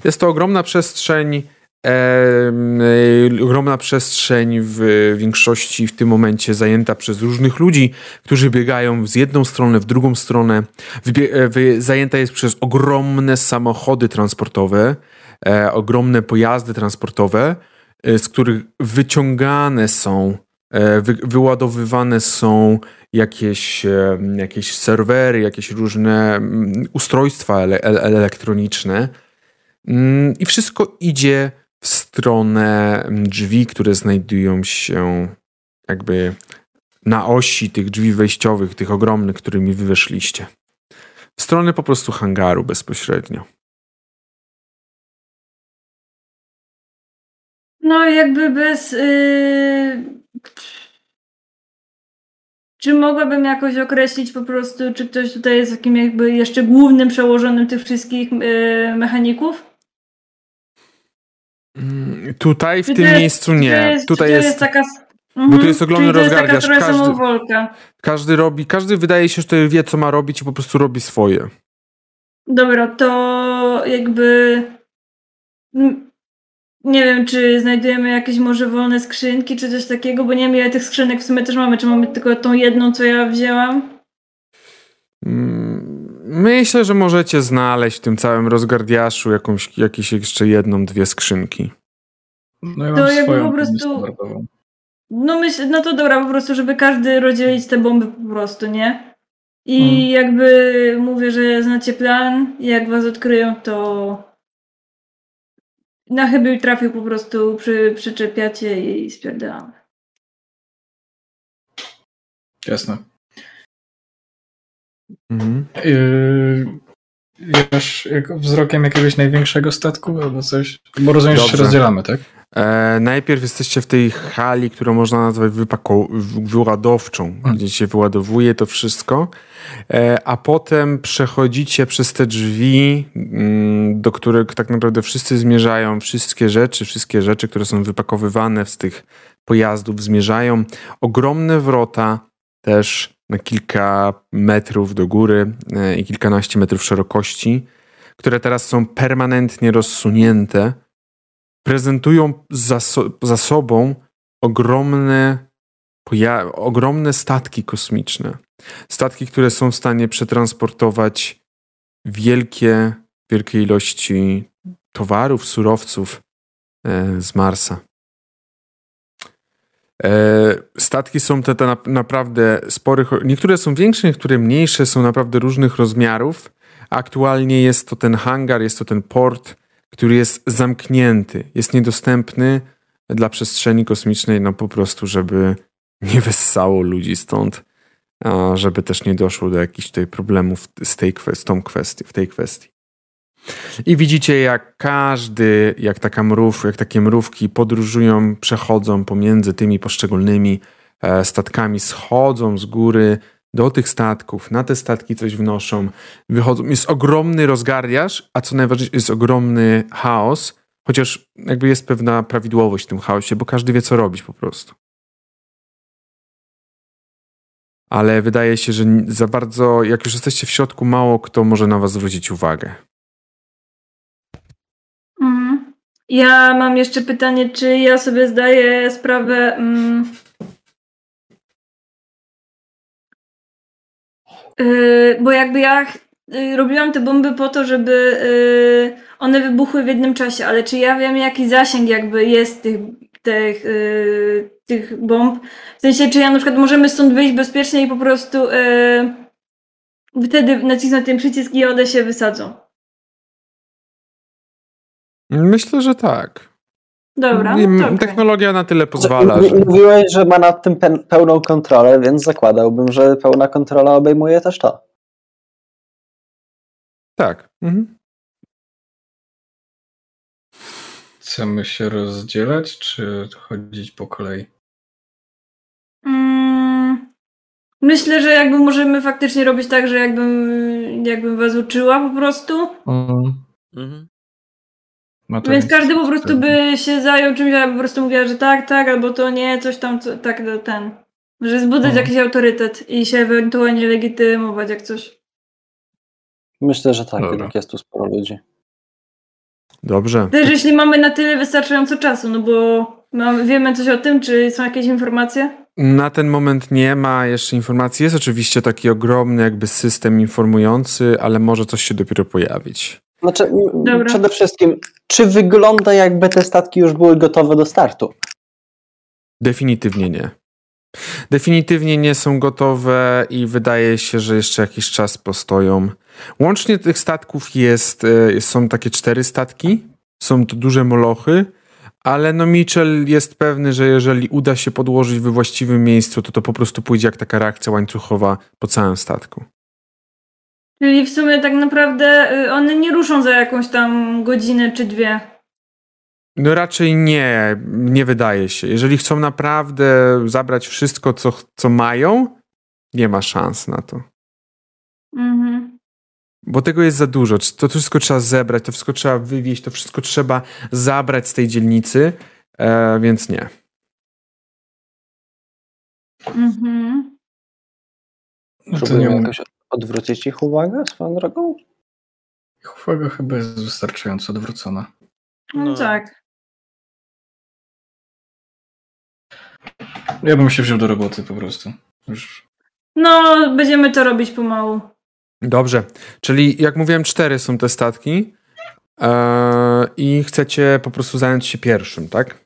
Jest to ogromna przestrzeń, y, ogromna przestrzeń w większości w tym momencie zajęta przez różnych ludzi, którzy biegają z jedną stronę w drugą stronę. E, zajęta jest przez ogromne samochody transportowe, e, ogromne pojazdy transportowe, e, z których wyciągane są, e, wy, wyładowywane są jakieś, e, jakieś serwery, jakieś różne ustrojstwa ele, elektroniczne. Mm, I wszystko idzie w stronę drzwi, które znajdują się jakby na osi tych drzwi wejściowych, tych ogromnych, którymi wy. W stronę po prostu hangaru bezpośrednio. No, jakby bez. Yy... Czy mogłabym jakoś określić po prostu, czy ktoś tutaj jest takim jakby jeszcze głównym przełożonym tych wszystkich yy, mechaników? Mm, Tutaj w Czy tym jest- miejscu nie. Jest, Tutaj jest, jest taka. bo tu jest ogromny to jest taka rozgardiasz. trochę Każdy, samowolka. każdy robi, każdy wydaje się, że to wie, co ma robić i po prostu robi swoje. Dobra, to jakby. Nie wiem, czy znajdujemy jakieś może wolne skrzynki, czy coś takiego, bo nie wiem, ile tych skrzynek w sumie też mamy. Czy mamy tylko tą jedną, co ja wzięłam? Mm, Myślę, że możecie znaleźć w tym całym rozgardiaszu jakąś, jakieś jeszcze jedną, dwie skrzynki. No ja To mam jakby swoją po prostu-. No myślę, no to dobra, po prostu, żeby każdy rozdzielić te bomby po prostu, nie? I Mhm. jakby mówię, że znacie plan, i jak was odkryją, to na chybił trafił po prostu, przy, przyczepiacie i spierdalamy. Jasne. Mhm. Yy, wiesz, jak wzrokiem jakiegoś największego statku albo coś? Bo rozumiem, że się rozdzielamy, tak? E, najpierw jesteście w tej hali, którą można nazwać wypako- wyładowczą, gdzie się wyładowuje to wszystko, e, a potem przechodzicie przez te drzwi, mm, do których tak naprawdę wszyscy zmierzają, wszystkie rzeczy, wszystkie rzeczy, które są wypakowywane z tych pojazdów zmierzają. Ogromne wrota też na kilka metrów do góry e, i kilkanaście metrów szerokości, które teraz są permanentnie rozsunięte prezentują za, so, za sobą ogromne, ogromne statki kosmiczne. Statki, które są w stanie przetransportować wielkie, wielkie ilości towarów, surowców e, z Marsa. E, statki są te, te na, naprawdę sporych. Niektóre są większe, niektóre mniejsze, są naprawdę różnych rozmiarów. Aktualnie jest to ten hangar, jest to ten port, który jest zamknięty, jest niedostępny dla przestrzeni kosmicznej, no po prostu, żeby nie wessało ludzi stąd, a żeby też nie doszło do jakichś tutaj problemów z, tej, z tą kwestią, w tej kwestii. I widzicie, jak każdy, jak taka mrów, jak takie mrówki podróżują, przechodzą pomiędzy tymi poszczególnymi e, statkami, schodzą z góry do tych statków, na te statki coś wnoszą, wychodzą. Jest ogromny rozgardiaż, a co najważniejsze, jest ogromny chaos, chociaż jakby jest pewna prawidłowość w tym chaosie, bo każdy wie, co robić po prostu. Ale wydaje się, że za bardzo, jak już jesteście w środku, mało kto może na was zwrócić uwagę. Ja mam jeszcze pytanie, czy ja sobie zdaję sprawę. Mm, yy, bo jakby ja yy, robiłam te bomby po to, żeby yy, one wybuchły w jednym czasie, ale czy ja wiem, jaki zasięg jakby jest tych, tych, yy, tych bomb? W sensie, czy ja na przykład możemy stąd wyjść bezpiecznie i po prostu yy, wtedy nacisnąć ten przycisk i one się wysadzą? Myślę, że tak. Dobra. No. Technologia na tyle pozwala, że... Mówiłeś, że ma nad tym pe- pełną kontrolę, więc zakładałbym, że pełna kontrola obejmuje też to. Tak. Mhm. Chcemy się rozdzielać, czy chodzić po kolei? Mm, Myślę, że jakby możemy faktycznie robić tak, że jakbym, jakbym was uczyła po prostu. Mhm. To Więc każdy po prostu by się zajął czymś, a po prostu mówiła, że tak, tak, albo to nie, coś tam, co, tak, no, ten. Że zbudować Mhm. jakiś autorytet i się ewentualnie legitymować jak coś. Myślę, że tak, Dobra. jednak jest tu sporo ludzi. Dobrze. Też jeśli mamy na tyle wystarczająco czasu, no bo mamy, wiemy coś o tym, czy są jakieś informacje? Na ten moment nie ma jeszcze informacji. Jest oczywiście taki ogromny jakby system informujący, ale może coś się dopiero pojawić. Znaczy, Dobra. przede wszystkim, czy wygląda jakby te statki już były gotowe do startu? Definitywnie nie. Definitywnie nie są gotowe i wydaje się, że jeszcze jakiś czas postoją. Łącznie tych statków jest, e, są takie cztery statki. Są to duże molochy, ale no Mitchell jest pewny, że jeżeli uda się podłożyć we właściwym miejscu, to to po prostu pójdzie jak taka reakcja łańcuchowa po całym statku. Czyli w sumie tak naprawdę y, one nie ruszą za jakąś tam godzinę czy dwie. No raczej nie, nie wydaje się. Jeżeli chcą naprawdę zabrać wszystko, co, co mają, nie ma szans na to. Mhm. Bo tego jest za dużo. To wszystko trzeba zebrać, to wszystko trzeba wywieźć, to wszystko trzeba zabrać z tej dzielnicy, e, więc nie. Mhm. No to Próbujemy nie jakoś odwrócić ich uwagę swoją drogą? Ich uwaga chyba jest wystarczająco odwrócona. No, No. tak. Ja bym się wziął do roboty po prostu. Już No, będziemy to robić pomału. Dobrze, czyli jak mówiłem, cztery są te statki e, i chcecie po prostu zająć się pierwszym, tak?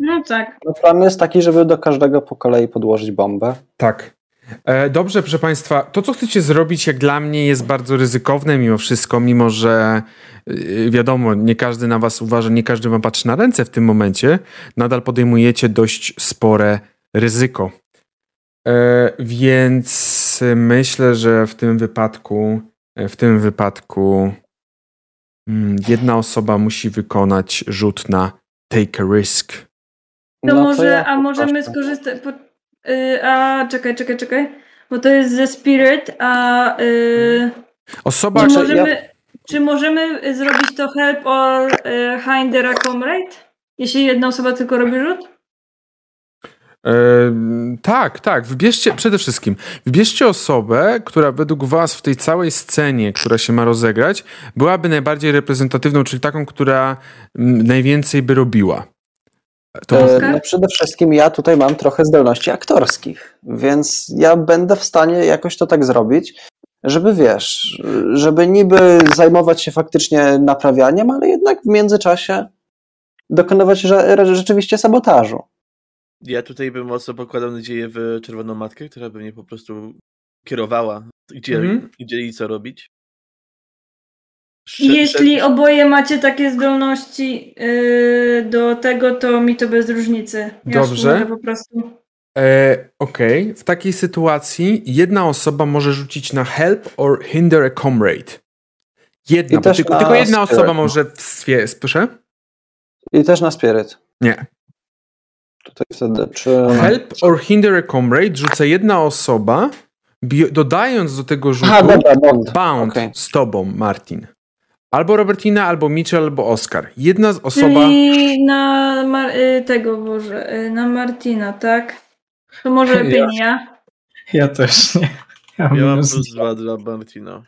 No tak. No, plan jest taki, żeby do każdego po kolei podłożyć bombę. Tak. E, Dobrze, proszę Państwa, to co chcecie zrobić, jak dla mnie jest bardzo ryzykowne mimo wszystko, mimo że y, wiadomo, nie każdy na Was uważa, nie każdy Wam patrzy na ręce w tym momencie, nadal podejmujecie dość spore ryzyko. E, Więc myślę, że w tym wypadku, e, w tym wypadku mm, jedna osoba musi wykonać rzut na take a risk. To No może, ja a możemy skorzystać. Po, a czekaj, czekaj, czekaj. Bo to jest ze Spirit, a. Y, Osoba, czy, możemy, czy możemy y, zrobić to help or y, a comrade? Jeśli jedna osoba tylko robi rzut? E, tak, tak. Wybierzcie przede wszystkim, wybierzcie osobę, która według Was w tej całej scenie, która się ma rozegrać, byłaby najbardziej reprezentatywną, czyli taką, która najwięcej by robiła. To E? No przede wszystkim ja tutaj mam trochę zdolności aktorskich, więc ja będę w stanie jakoś to tak zrobić, żeby wiesz, żeby niby zajmować się faktycznie naprawianiem, ale jednak w międzyczasie dokonywać rzeczywiście sabotażu. Ja tutaj bym mocno pokładał nadzieję w Czerwoną Matkę, która by mnie po prostu kierowała, gdzie, Mhm. gdzie i co robić. Jeśli oboje macie takie zdolności y, do tego, to mi to bez różnicy. Ja Dobrze. po prostu. E, Okej, w takiej sytuacji jedna osoba może rzucić na help or hinder a comrade. Jedna, I też tylko, tylko jedna spirit. osoba może w swie, proszę? I też na spiryt. Nie. Tutaj wtedy, czy... Help or hinder a comrade rzuca jedna osoba, dodając do tego rzutu Aha, dobra, bond. bound Okej. z tobą, Martin. Albo Robertina, albo Mitchell, albo Oscar. Jedna z osoba... Czyli na Mar- y, tego, Boże, y, na Martina, tak? To może Ja. lepiej nie ja. Ja też nie. Ja mam Ja mam minus plus dwa. dla Martina.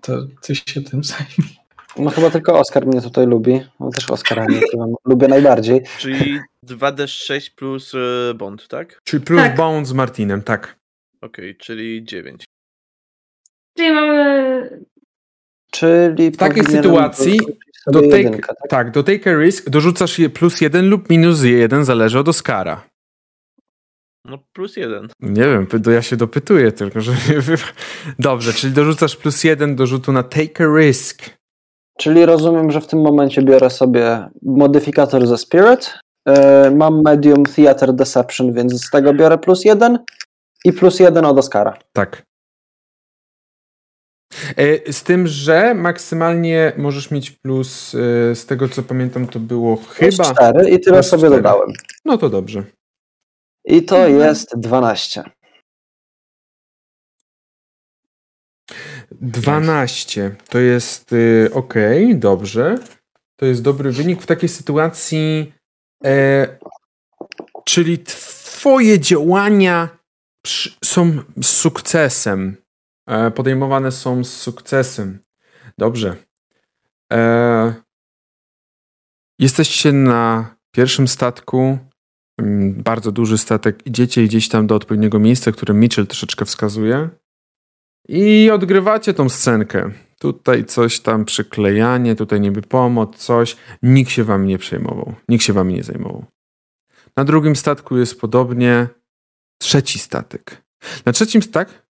To ty się tym zajmij. No chyba tylko Oskar mnie tutaj lubi. No też Oskara nie lubię najbardziej. Czyli 2D6 plus e, bond, tak? Czyli plus Tak. bond z Martinem, tak. Okej, czyli 9. Czyli mamy... Czyli W takiej sytuacji Do take, jedynkę, tak? tak, do take a risk dorzucasz je plus jeden lub minus jeden, zależy od Oscara. No plus 1. Nie wiem, ja się dopytuję tylko, że... Dobrze, czyli dorzucasz plus jeden do rzutu na take a risk. Czyli rozumiem, że w tym momencie biorę sobie modyfikator ze Spirit. e, Mam medium Theater Deception, więc z tego biorę plus jeden i plus jeden od Oscara. Tak. E, Z tym, że maksymalnie możesz mieć plus, e, z tego co pamiętam, to było chyba. cztery i tyle sobie cztery. dodałem. No to dobrze. I to Mhm. jest 12. 12 to jest y, ok, dobrze. To jest dobry wynik w takiej sytuacji. E, czyli Twoje działania przy, są sukcesem. E, podejmowane są z sukcesem. Dobrze. E, jesteście na pierwszym statku. Mm, Bardzo duży statek. Idziecie gdzieś tam do odpowiedniego miejsca, które Mitchell troszeczkę wskazuje. I odgrywacie tą scenkę. Tutaj coś tam przyklejanie, tutaj niby pomoc, coś. Nikt się wami nie przejmował. Nikt się wami nie zajmował. Na drugim statku jest podobnie. Trzeci statek. Na trzecim tak?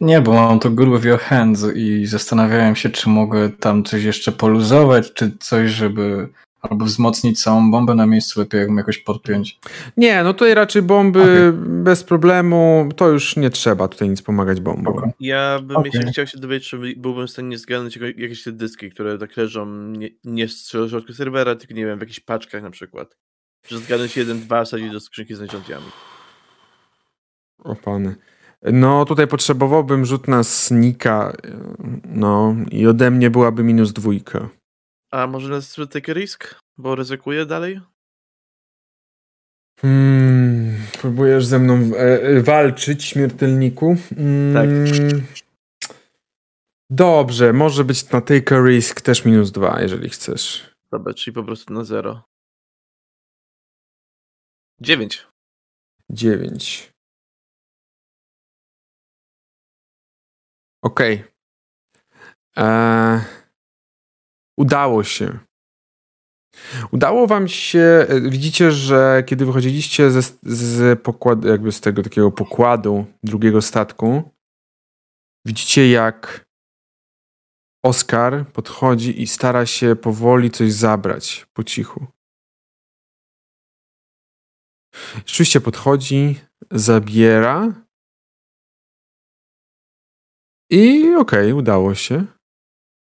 Nie, bo mam to good with your hands i zastanawiałem się, czy mogę tam coś jeszcze poluzować, czy coś, żeby albo wzmocnić całą bombę na miejscu, lepiej jakbym jakoś podpiąć. Nie, no tutaj raczej bomby bez problemu. To już nie trzeba tutaj nic pomagać bombom. Spoko. Ja bym Okej. jeszcze chciał się dowiedzieć, czy byłbym w stanie zgarnąć jakieś te dyski, które tak leżą nie, nie w środku serwera, tylko nie wiem, w jakichś paczkach na przykład. Że zgarnąć jeden, dwa, wsadzić do skrzynki z narzędziami. O pany. No tutaj potrzebowałbym rzut na snika. No i ode mnie byłaby minus dwójka. A może nas take a risk? Bo ryzykuję dalej? Hmm, próbujesz ze mną e, e, walczyć, śmiertelniku? Hmm, Dobrze, może być na take a risk też minus dwa, jeżeli chcesz. Dobra, czyli po prostu na zero. Dziewięć. Dziewięć. Okej. E, Udało się. Udało wam się, e, widzicie, że kiedy wychodziliście ze, z pokładu, jakby z tego takiego pokładu drugiego statku, widzicie jak Oskar podchodzi i stara się powoli coś zabrać po cichu. Rzeczywiście podchodzi, zabiera i okej, udało się.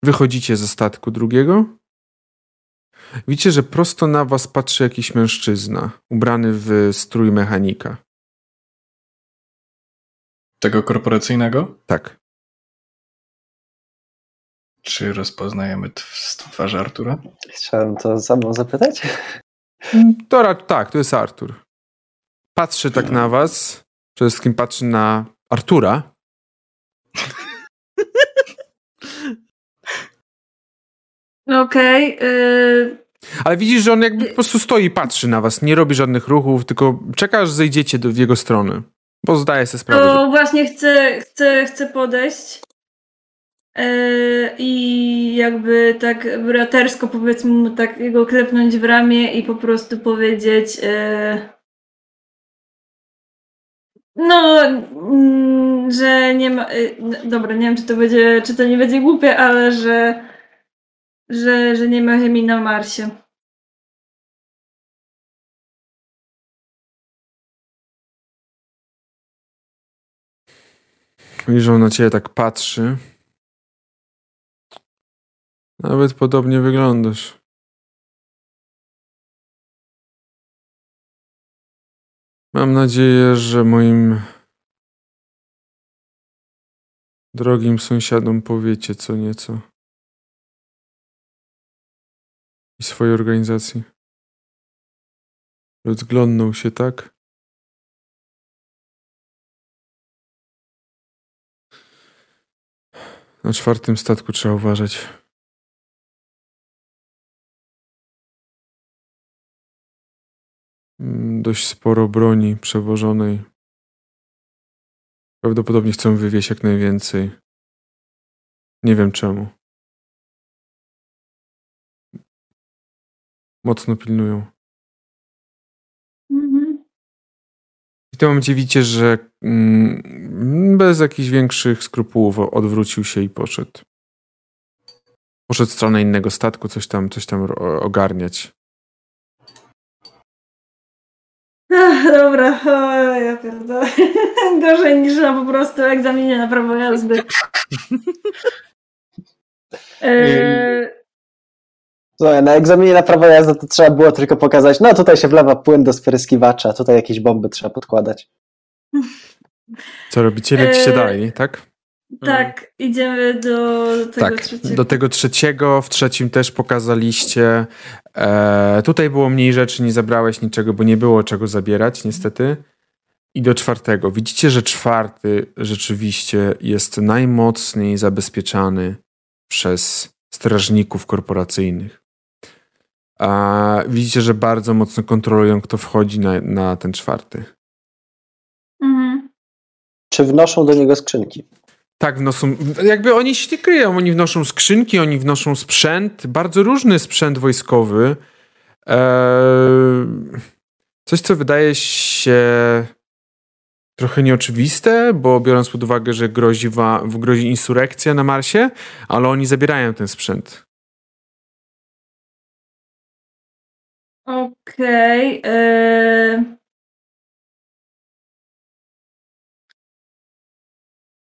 Wychodzicie ze statku drugiego. Widzicie, że prosto na was patrzy jakiś mężczyzna, ubrany w strój mechanika. Tego korporacyjnego? Tak. Czy rozpoznajemy t- z twarzy Artura? Chciałem to samo zapytać. To ra- tak, to jest Artur. Patrzy tak na was. Przede wszystkim patrzy na Artura. Okej. y, Ale widzisz, że on jakby po prostu stoi i patrzy na was. Nie robi żadnych ruchów, tylko czeka, aż zejdziecie do, w jego stronę. Bo zdaje sobie sprawę, że To właśnie chcę, chcę, chcę podejść. y, I jakby tak bratersko powiedzmy mu tak jego klepnąć w ramię i po prostu powiedzieć y, no, mm, że nie ma. y, no, Dobra, nie wiem, czy to będzie, czy to nie będzie głupie, ale że, że, że nie ma chemii na Marsie. Widzisz, że on na ciebie tak patrzy. Nawet podobnie wyglądasz. Mam nadzieję, że moim drogim sąsiadom powiecie co nieco i swojej organizacji. Rozglądnął się tak, Na czwartym statku trzeba uważać. Mm, dość sporo broni przewożonej. Prawdopodobnie chcą wywieźć jak najwięcej. Nie wiem czemu. Mocno pilnują. Mhm. W tym momencie widzicie, że mm, bez jakichś większych skrupułów odwrócił się i poszedł. Poszedł w stronę innego statku, coś tam, coś tam ogarniać. Ach, dobra, o, ja pierdolę. [laughs] Gorzej niż na po prostu egzaminie na prawo jazdy. Eee, Słuchaj, na egzaminie na prawo jazdy to trzeba było tylko pokazać, no tutaj się wlewa płyn do spryskiwacza, tutaj jakieś bomby trzeba podkładać. Co robicie? Lecicie Eee, dalej, tak? tak, idziemy do tego tak, trzeciego. do tego trzeciego. W trzecim też pokazaliście. E, tutaj było mniej rzeczy, nie zabrałeś niczego, bo nie było czego zabierać, niestety. I do czwartego. Widzicie, że czwarty rzeczywiście jest najmocniej zabezpieczany przez strażników korporacyjnych. A widzicie, że bardzo mocno kontrolują, kto wchodzi na, na ten czwarty. Mhm. Czy wnoszą do niego skrzynki? Tak, wnoszą. Jakby oni się nie kryją. Oni wnoszą skrzynki, oni wnoszą sprzęt, bardzo różny sprzęt wojskowy. Eee, coś, co wydaje się trochę nieoczywiste, bo biorąc pod uwagę, że grozi, wa- grozi insurekcja na Marsie, ale oni zabierają ten sprzęt. Okej. eee.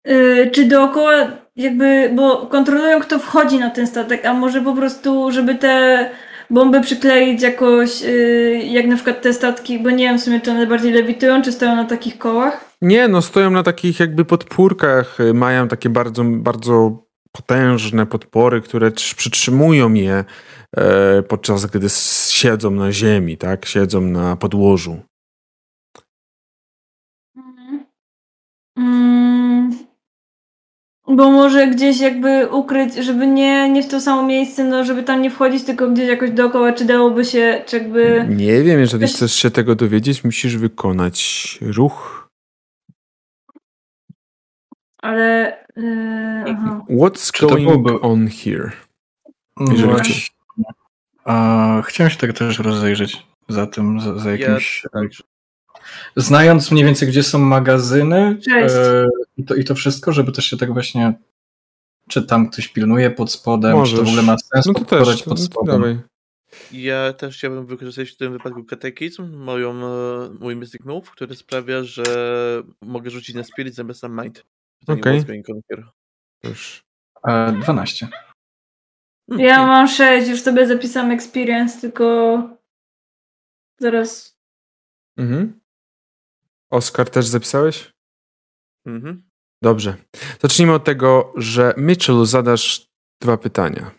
Yy, czy dookoła jakby, bo kontrolują kto wchodzi na ten statek, a może po prostu, żeby te bomby przykleić jakoś, yy, jak na przykład te statki, bo nie wiem w sumie, czy one bardziej lewitują, czy stoją na takich kołach? Nie, no stoją na takich jakby podpórkach, y, mają takie bardzo, bardzo potężne podpory, które trz- przytrzymują je podczas gdy siedzą na ziemi, tak? Siedzą na podłożu. Mm, bo może gdzieś jakby ukryć, żeby nie, nie w to samo miejsce, no żeby tam nie wchodzić, tylko gdzieś jakoś dookoła, czy dałoby się, czy jakby... Nie wiem, jeżeli Weź- chcesz się tego dowiedzieć, musisz wykonać ruch. Ale... Yy, aha. What's going byłoby- on here? No Jeżeli. A, chciałem się tak też rozejrzeć za tym, za, za jakimś... tak. Znając mniej więcej, gdzie są magazyny e, i, to, i to wszystko, żeby też się tak właśnie... Czy tam ktoś pilnuje pod spodem, czy to w Możesz. ogóle ma sens No to też, pod spodem? dawaj. Ja też chciałbym wykorzystać w tym wypadku katekizm, moją, e, mój Mystic Move, który sprawia, że mogę rzucić na Spirit zamiast na Mind. Okej. Już. E, 12. Ja mam 6, już sobie zapisałam experience, tylko zaraz. Mhm. Oskar też zapisałeś? Mhm. Dobrze. Zacznijmy od tego, że Mitchell zadasz dwa pytania.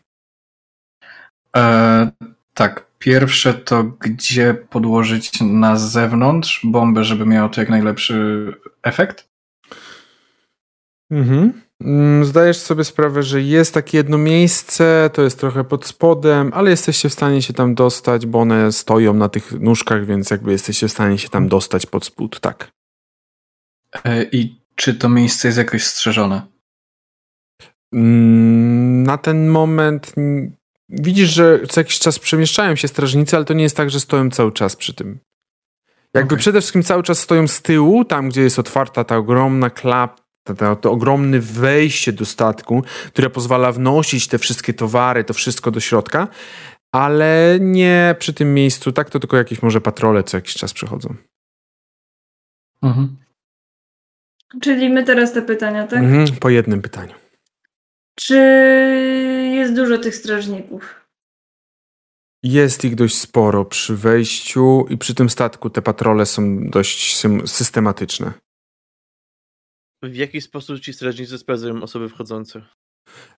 E, tak, pierwsze to gdzie podłożyć na zewnątrz bombę, żeby miało to jak najlepszy efekt? Mhm. Mm, Zdajesz sobie sprawę, że jest takie jedno miejsce, to jest trochę pod spodem, ale jesteście w stanie się tam dostać, bo one stoją na tych nóżkach, więc jakby jesteście w stanie się tam dostać pod spód, tak. E, I czy to miejsce jest jakoś strzeżone? Mm, Na ten moment widzisz, że co jakiś czas przemieszczają się strażnicy, ale to nie jest tak, że stoją cały czas przy tym. Jakby Okej. przede wszystkim cały czas stoją z tyłu, tam gdzie jest otwarta ta ogromna klap, to, to, to ogromne wejście do statku, które pozwala wnosić te wszystkie towary, to wszystko do środka, ale nie przy tym miejscu, tak to tylko jakieś może patrole co jakiś czas przychodzą. Mhm. Czyli my teraz te pytania, tak? Mhm, po jednym pytaniu. Czy jest dużo tych strażników? Jest ich dość sporo przy wejściu i przy tym statku te patrole są dość systematyczne. W jaki sposób ci strażnicy sprawdzają osoby wchodzące?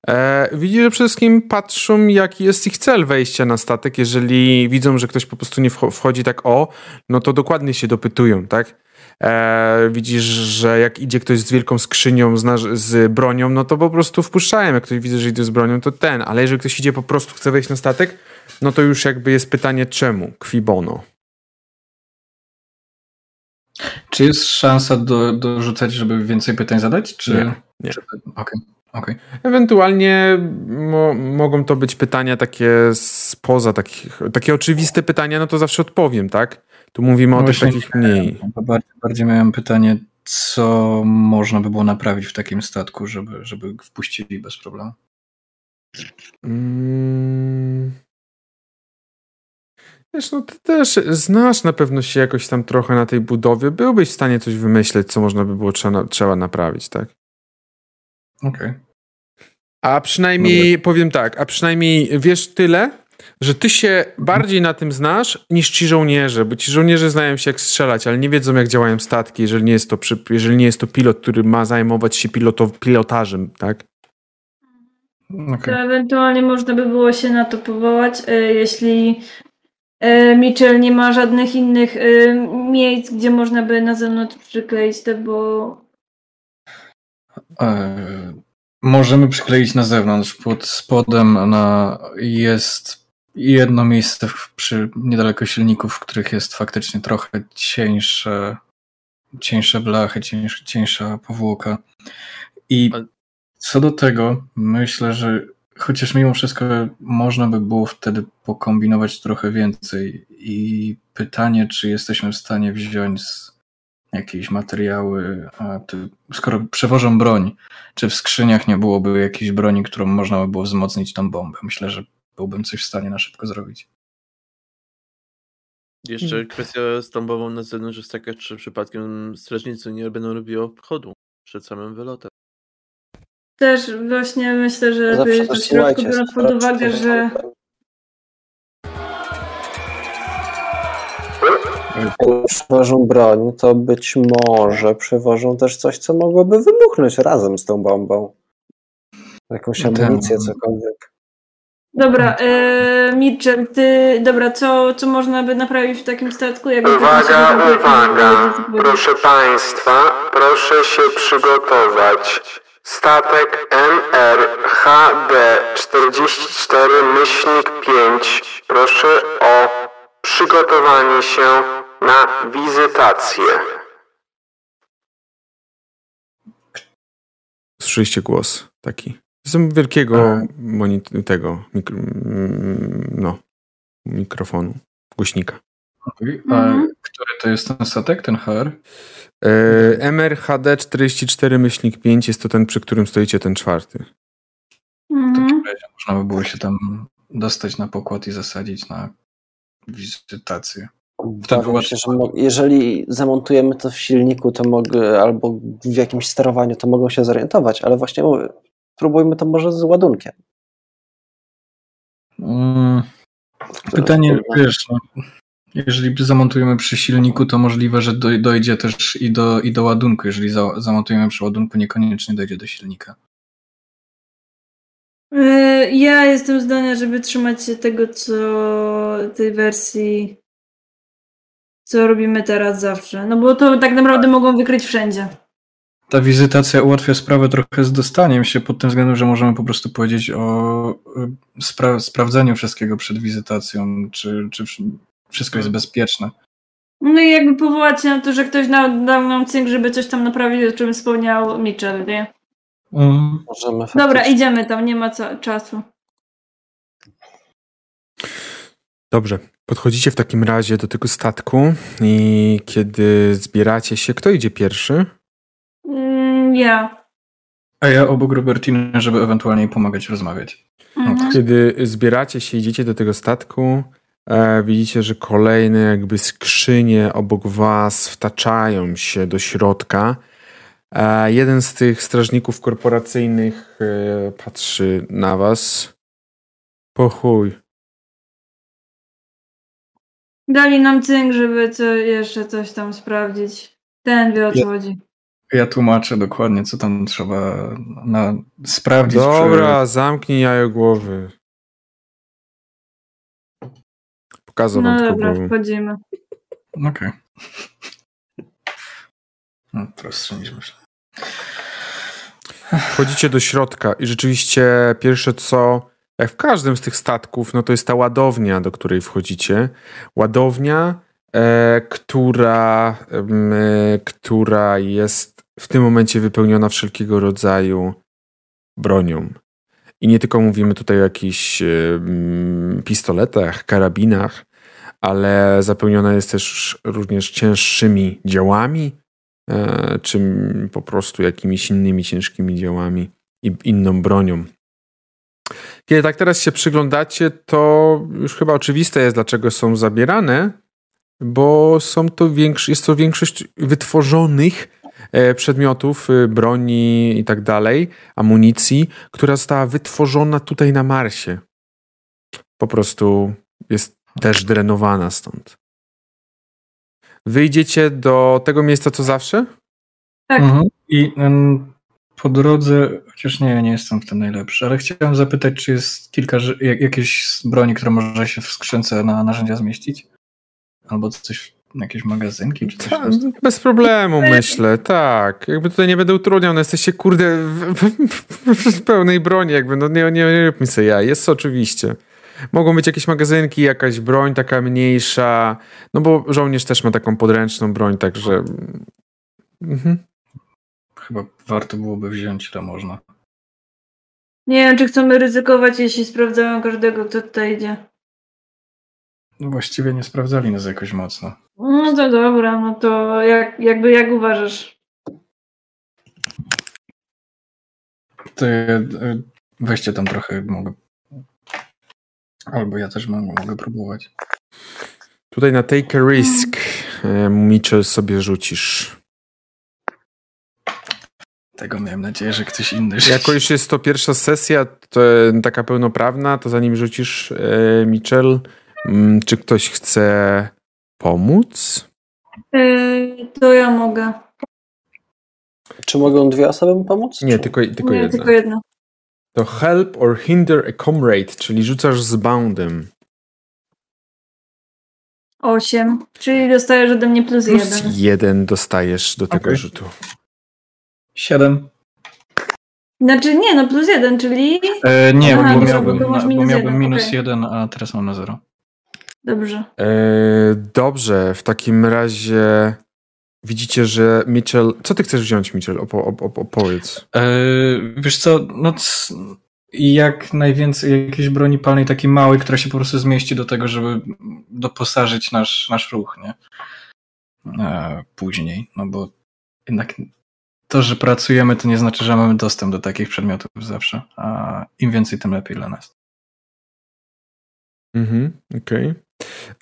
E, widzi, że przede wszystkim patrzą, jaki jest ich cel wejścia na statek. Jeżeli widzą, że ktoś po prostu nie wcho- wchodzi tak o, no to dokładnie się dopytują, tak? E, widzisz, że jak idzie ktoś z wielką skrzynią z, z bronią, no to po prostu wpuszczają. Jak ktoś widzi, że idzie z bronią, to ten. Ale jeżeli ktoś idzie po prostu, chce wejść na statek, no to już jakby jest pytanie czemu? Qui Czy jest szansa do, dorzucać, żeby więcej pytań zadać? Czy... Nie, nie. Okej. Okay. Ewentualnie mo mogą to być pytania takie spoza takich, takie oczywiste pytania, no to zawsze odpowiem, tak? Tu mówimy o no tych takich mniej. Bardziej, bardziej miałem pytanie, co można by było naprawić w takim statku, żeby, żeby wpuścili bez problemu? Mm. Wiesz, no ty też znasz na pewno się jakoś tam trochę na tej budowie. Byłbyś w stanie coś wymyśleć, co można by było trzeba, trzeba naprawić, tak? Okej. Okay. A przynajmniej, Dobra. powiem tak, a przynajmniej wiesz tyle, że ty się bardziej na tym znasz niż ci żołnierze, bo ci żołnierze znają się jak strzelać, ale nie wiedzą jak działają statki, jeżeli nie jest to, przy, jeżeli nie jest to pilot, który ma zajmować się piloto, pilotażem, tak? Okay. To ewentualnie można by było się na to powołać, e, jeśli Mitchell nie ma żadnych innych e, miejsc, gdzie można by na zewnątrz przykleić te, bo... Możemy przykleić na zewnątrz. Pod spodem na, jest jedno miejsce przy niedaleko silników, w których jest faktycznie trochę cieńsze, cieńsze blachy, cieńsza powłoka. I co do tego, myślę, że chociaż mimo wszystko można by było wtedy pokombinować trochę więcej. I pytanie, czy jesteśmy w stanie wziąć jakieś materiały, ty, skoro przewożą broń, czy w skrzyniach nie byłoby jakiejś broni, którą można by było wzmocnić tą bombę? Myślę, że byłbym coś w stanie na szybko zrobić. Jeszcze hmm. kwestia z tą bombą na zewnątrz jest taka, czy przypadkiem strażnicy nie będą robić obchodu przed samym wylotem. Też właśnie myślę, że Zawsze w środku biorąc pod uwagę, że przywożą broń, to być może przywożą też coś, co mogłoby wybuchnąć razem z tą bombą. Jakąś no amunicję, cokolwiek. Dobra, e, Mitchell, ty, dobra, co, co można by naprawić w takim statku? Jak uwaga, uwaga, proszę Państwa, proszę się przygotować. Statek MRHD 44 myślnik 5, proszę o przygotowanie się na wizytację. Słyszeliście głos taki. Z wielkiego monit- tego mikro, mm, no, mikrofonu, głośnika. Okay. A mhm. który to jest ten statek, ten HR? E, MRHD 44 myślnik 5 jest to ten, przy którym stoicie, ten czwarty. Mhm. W takim razie można by było się tam dostać na pokład i zasadzić na wizytację. Tak, myślę, że jeżeli zamontujemy to w silniku, to mogę, albo w jakimś sterowaniu, to mogą się zorientować, ale właśnie mówię, spróbujmy to może z ładunkiem. Hmm. Pytanie, wiesz, no, jeżeli zamontujemy przy silniku, to możliwe, że dojdzie też i do, i do ładunku. Jeżeli za, zamontujemy przy ładunku, niekoniecznie dojdzie do silnika. Y, ja jestem zdania, żeby trzymać się tego, co tej wersji, co robimy teraz zawsze. No bo to tak naprawdę mogą wykryć wszędzie. Ta wizytacja ułatwia sprawę trochę z dostaniem się pod tym względem, że możemy po prostu powiedzieć o y, spra sprawdzeniu wszystkiego przed wizytacją, czy, czy wszystko jest bezpieczne. No i jakby powołać się na to, że ktoś dał nam cynk, żeby coś tam naprawić, o czym wspomniał Mitchell, nie? Mm. Dobra, idziemy tam, nie ma co, czasu. Dobrze. Podchodzicie w takim razie do tego statku i kiedy zbieracie się, kto idzie pierwszy? Mm, ja. A ja obok Robertiny, żeby ewentualnie pomagać rozmawiać. Mhm. Kiedy zbieracie się, idziecie do tego statku, widzicie, że kolejne jakby skrzynie obok was wtaczają się do środka jeden z tych strażników korporacyjnych e, patrzy na was. Po chuj. Dali nam cynk, żeby co, jeszcze coś tam sprawdzić. Ten wie o co ja, chodzi. Ja tłumaczę dokładnie, co tam trzeba na, sprawdzić. Dobra, przy... zamknij jajo głowy. Pokazał no wam dobra, wchodzimy. Okej. Okay. No, prostsze niż myślę. Wchodzicie do środka i rzeczywiście pierwsze co, jak w każdym z tych statków, no to jest ta ładownia, do której wchodzicie. Ładownia, e, która, e, która jest w tym momencie wypełniona wszelkiego rodzaju bronią. I nie tylko mówimy tutaj o jakichś e, pistoletach, karabinach, ale zapełniona jest też również cięższymi działami, e, czy po prostu jakimiś innymi ciężkimi działami i inną bronią. Kiedy tak teraz się przyglądacie, to już chyba oczywiste jest, dlaczego są zabierane, bo są to większy, jest to większość wytworzonych e, przedmiotów, e, broni i tak dalej, amunicji, która została wytworzona tutaj na Marsie. Po prostu jest też drenowana stąd. Wyjdziecie do tego miejsca co zawsze? Tak. Mhm. I um, po drodze, chociaż nie, nie jestem w tym najlepszy, ale chciałem zapytać, czy jest kilka, jakieś broni, które może się w skrzynce na narzędzia zmieścić? Albo coś, jakieś magazynki, czy coś Ta, Bez problemu, myślę, tak. Jakby tutaj nie będę utrudniał, no jesteście, kurde, w, w, w, pełnej broni, jakby, no nie, nie, nie sobie ja. Jest oczywiście. Mogą być jakieś magazynki, jakaś broń taka mniejsza, no bo żołnierz też ma taką podręczną broń, także... Mhm. Chyba warto byłoby wziąć, to można. Nie wiem, czy chcemy ryzykować, jeśli sprawdzają każdego, kto tutaj idzie. No właściwie nie sprawdzali nas jakoś mocno. No to dobra, no to jak, jakby jak uważasz? To ja, weźcie tam trochę, mogę. Albo ja też mogę, mogę próbować. Tutaj na take a risk Mitchell sobie rzucisz. Tego miałem nadzieję, że ktoś inny Jako już jest to pierwsza sesja, to taka pełnoprawna, to zanim rzucisz e, Mitchell, mm, czy ktoś chce pomóc? Yy, to ja mogę. Czy mogą dwie osoby mu pomóc? Nie, czy? tylko, tylko Nie, jedna. tylko jedna. To help or hinder a comrade, czyli rzucasz z boundem. Osiem. Czyli dostajesz ode mnie plus, Plus jeden. jeden dostajesz do tego rzutu. Siedem. Znaczy nie, no plus jeden, czyli... E, nie, Aha, bo miałbym, masz bo minus miałbym jeden, minus okej. jeden, a teraz mam na zero. Dobrze. E, dobrze, w takim razie widzicie, że Mitchell... Co ty chcesz wziąć, Mitchell? Opo, op, op, opowiedz. E, wiesz co, no jak najwięcej jakiejś broni palnej takiej małej, która się po prostu zmieści do tego, żeby doposażyć nasz, nasz ruch, nie? E, później, no bo jednak to, że pracujemy, to nie znaczy, że mamy dostęp do takich przedmiotów zawsze, a im więcej, tym lepiej dla nas. Mhm, okej.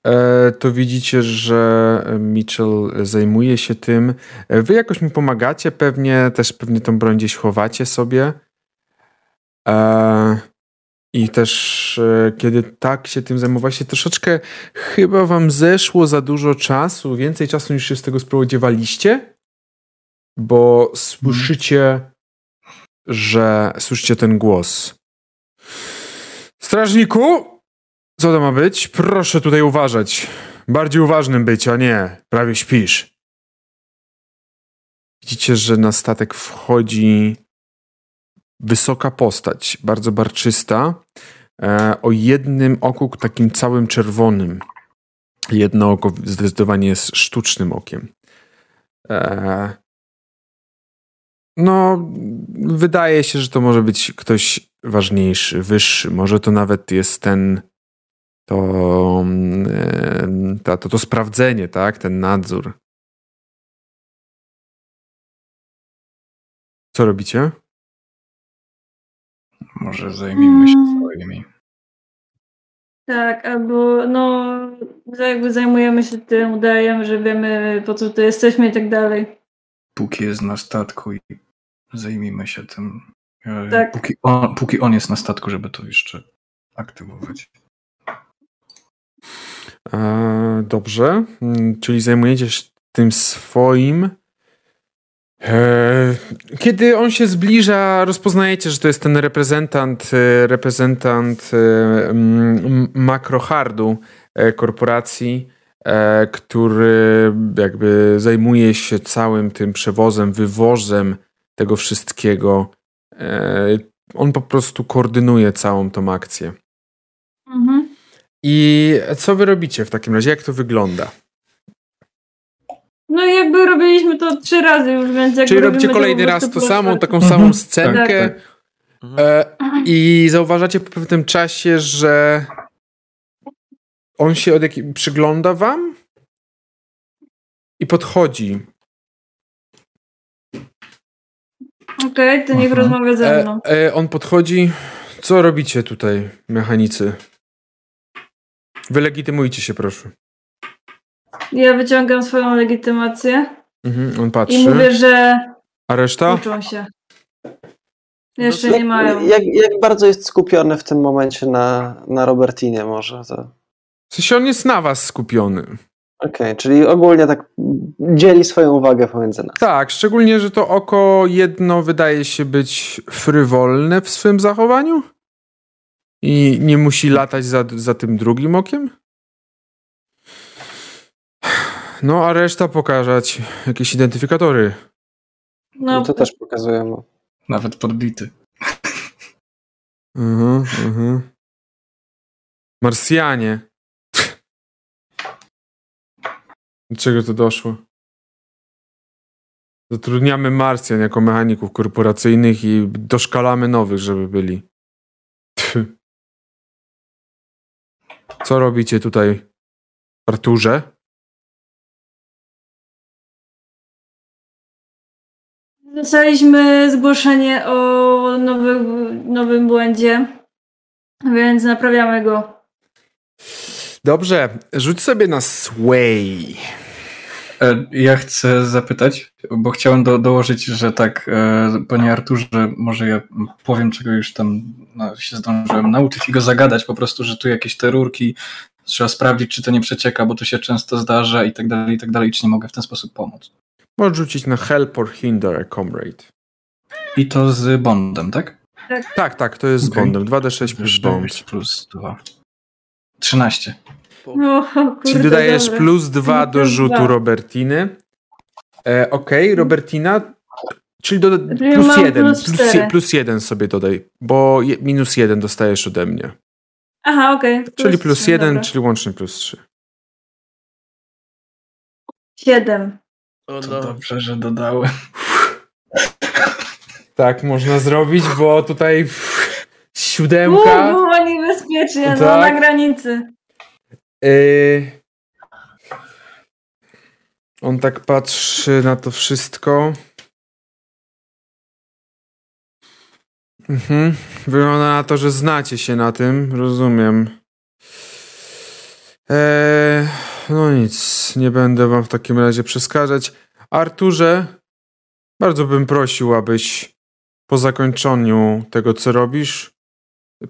E, To widzicie, że Mitchell zajmuje się tym. E, Wy jakoś mu pomagacie, pewnie też pewnie tą broń gdzieś chowacie sobie. E, I też kiedy tak się tym zajmowaliście, troszeczkę chyba wam zeszło za dużo czasu, więcej czasu niż się z tego spodziewaliście, bo słyszycie, że słyszycie ten głos. Strażniku, co to ma być? Proszę tutaj uważać. Bardziej uważnym być, a nie prawie śpisz. Widzicie, że na statek wchodzi wysoka postać, bardzo barczysta, e, o jednym oku takim całym czerwonym. Jedno oko zdecydowanie jest sztucznym okiem. E, no, wydaje się, że to może być ktoś ważniejszy, wyższy. Może to nawet jest ten to, mm, to, to, to sprawdzenie, tak? Ten nadzór. Co robicie? Może zajmijmy się Mm. swoimi. Tak, albo no jakby zajmujemy się tym, udajemy, że wiemy po co tu jesteśmy i tak dalej. Póki jest na statku i zajmijmy się tym. E, Tak. Póki, on, póki on jest na statku, żeby to jeszcze aktywować. E, dobrze, Mm, czyli zajmujecie się tym swoim. E, kiedy on się zbliża, rozpoznajecie, że to jest ten reprezentant, e, reprezentant makrohardu korporacji, który jakby zajmuje się całym tym przewozem, wywozem tego wszystkiego. On po prostu koordynuje całą tą akcję. I co wy robicie w takim razie? Jak to wygląda? No i jakby robiliśmy to trzy razy już, więc jakby Czyli robicie kolejny po raz to samą, otwarciu. taką Mhm. samą scenkę. Tak, Mhm. E, I zauważacie po pewnym czasie, że on się od jakiej przygląda wam i podchodzi. Okej, to niech Mhm. rozmawia ze E, mną. e, on podchodzi. Co robicie tutaj, mechanicy? Wylegitymujcie się, proszę. Ja wyciągam swoją legitymację Mhm, on i patrzy. mówię, że A reszta? uczą się. Jeszcze Jak, nie mają. jak, jak bardzo jest skupiony w tym momencie na, na Robertinie może? To... W sensie on jest na was skupiony. Okej, czyli ogólnie tak dzieli swoją uwagę pomiędzy nas. Tak, szczególnie, że to oko jedno wydaje się być frywolne w swym zachowaniu i nie musi latać za, za tym drugim okiem. No, a reszta pokazać jakieś identyfikatory. No, I to też pokazujemy. Nawet podbity. Mhm, mhm. Marsjanie. Do czego to doszło? Zatrudniamy Marsjan jako mechaników korporacyjnych i doszkalamy nowych, żeby byli. Co robicie tutaj, Arturze? Dostaliśmy zgłoszenie o nowy, nowym błędzie, więc naprawiamy go. Dobrze, rzuć sobie na Sway. E, Ja chcę zapytać, bo chciałem do, dołożyć, że tak, e, panie Arturze, może ja powiem, czego już tam no, się zdążyłem nauczyć i go zagadać po prostu, że tu jakieś te rurki trzeba sprawdzić, czy to nie przecieka, bo to się często zdarza i tak dalej, i tak dalej, czy nie mogę w ten sposób pomóc. Możesz rzucić na Help or Hinder a Comrade. I to z Bondem, tak? Tak, tak, to jest z Okej. Bondem. 2d6 plus Bond. 6 plus 2. 13. O, kurde, Czyli dodajesz dobra. plus dwa do Plus rzutu dwa. Robertiny. E, Okej, Robertina. Czyli do, Czyli plus mam jeden. plus Plus, je, plus jeden sobie dodaj, bo je, minus jeden dostajesz ode mnie. Aha, okej. Czyli plus trzy, jeden, dobra. czyli łącznie plus trzy. Siedem. O To no. dobrze, że dodałem. [laughs] Tak, można zrobić, bo tutaj Uuu, siódemka. było niebezpiecznie, no Tak. na granicy. Y, on tak patrzy na to wszystko. Mhm. Wygląda na to, że znacie się na tym, rozumiem. Eee, no nic, nie będę wam w takim razie przeszkadzać. Arturze, bardzo bym prosił, abyś po zakończeniu tego, co robisz,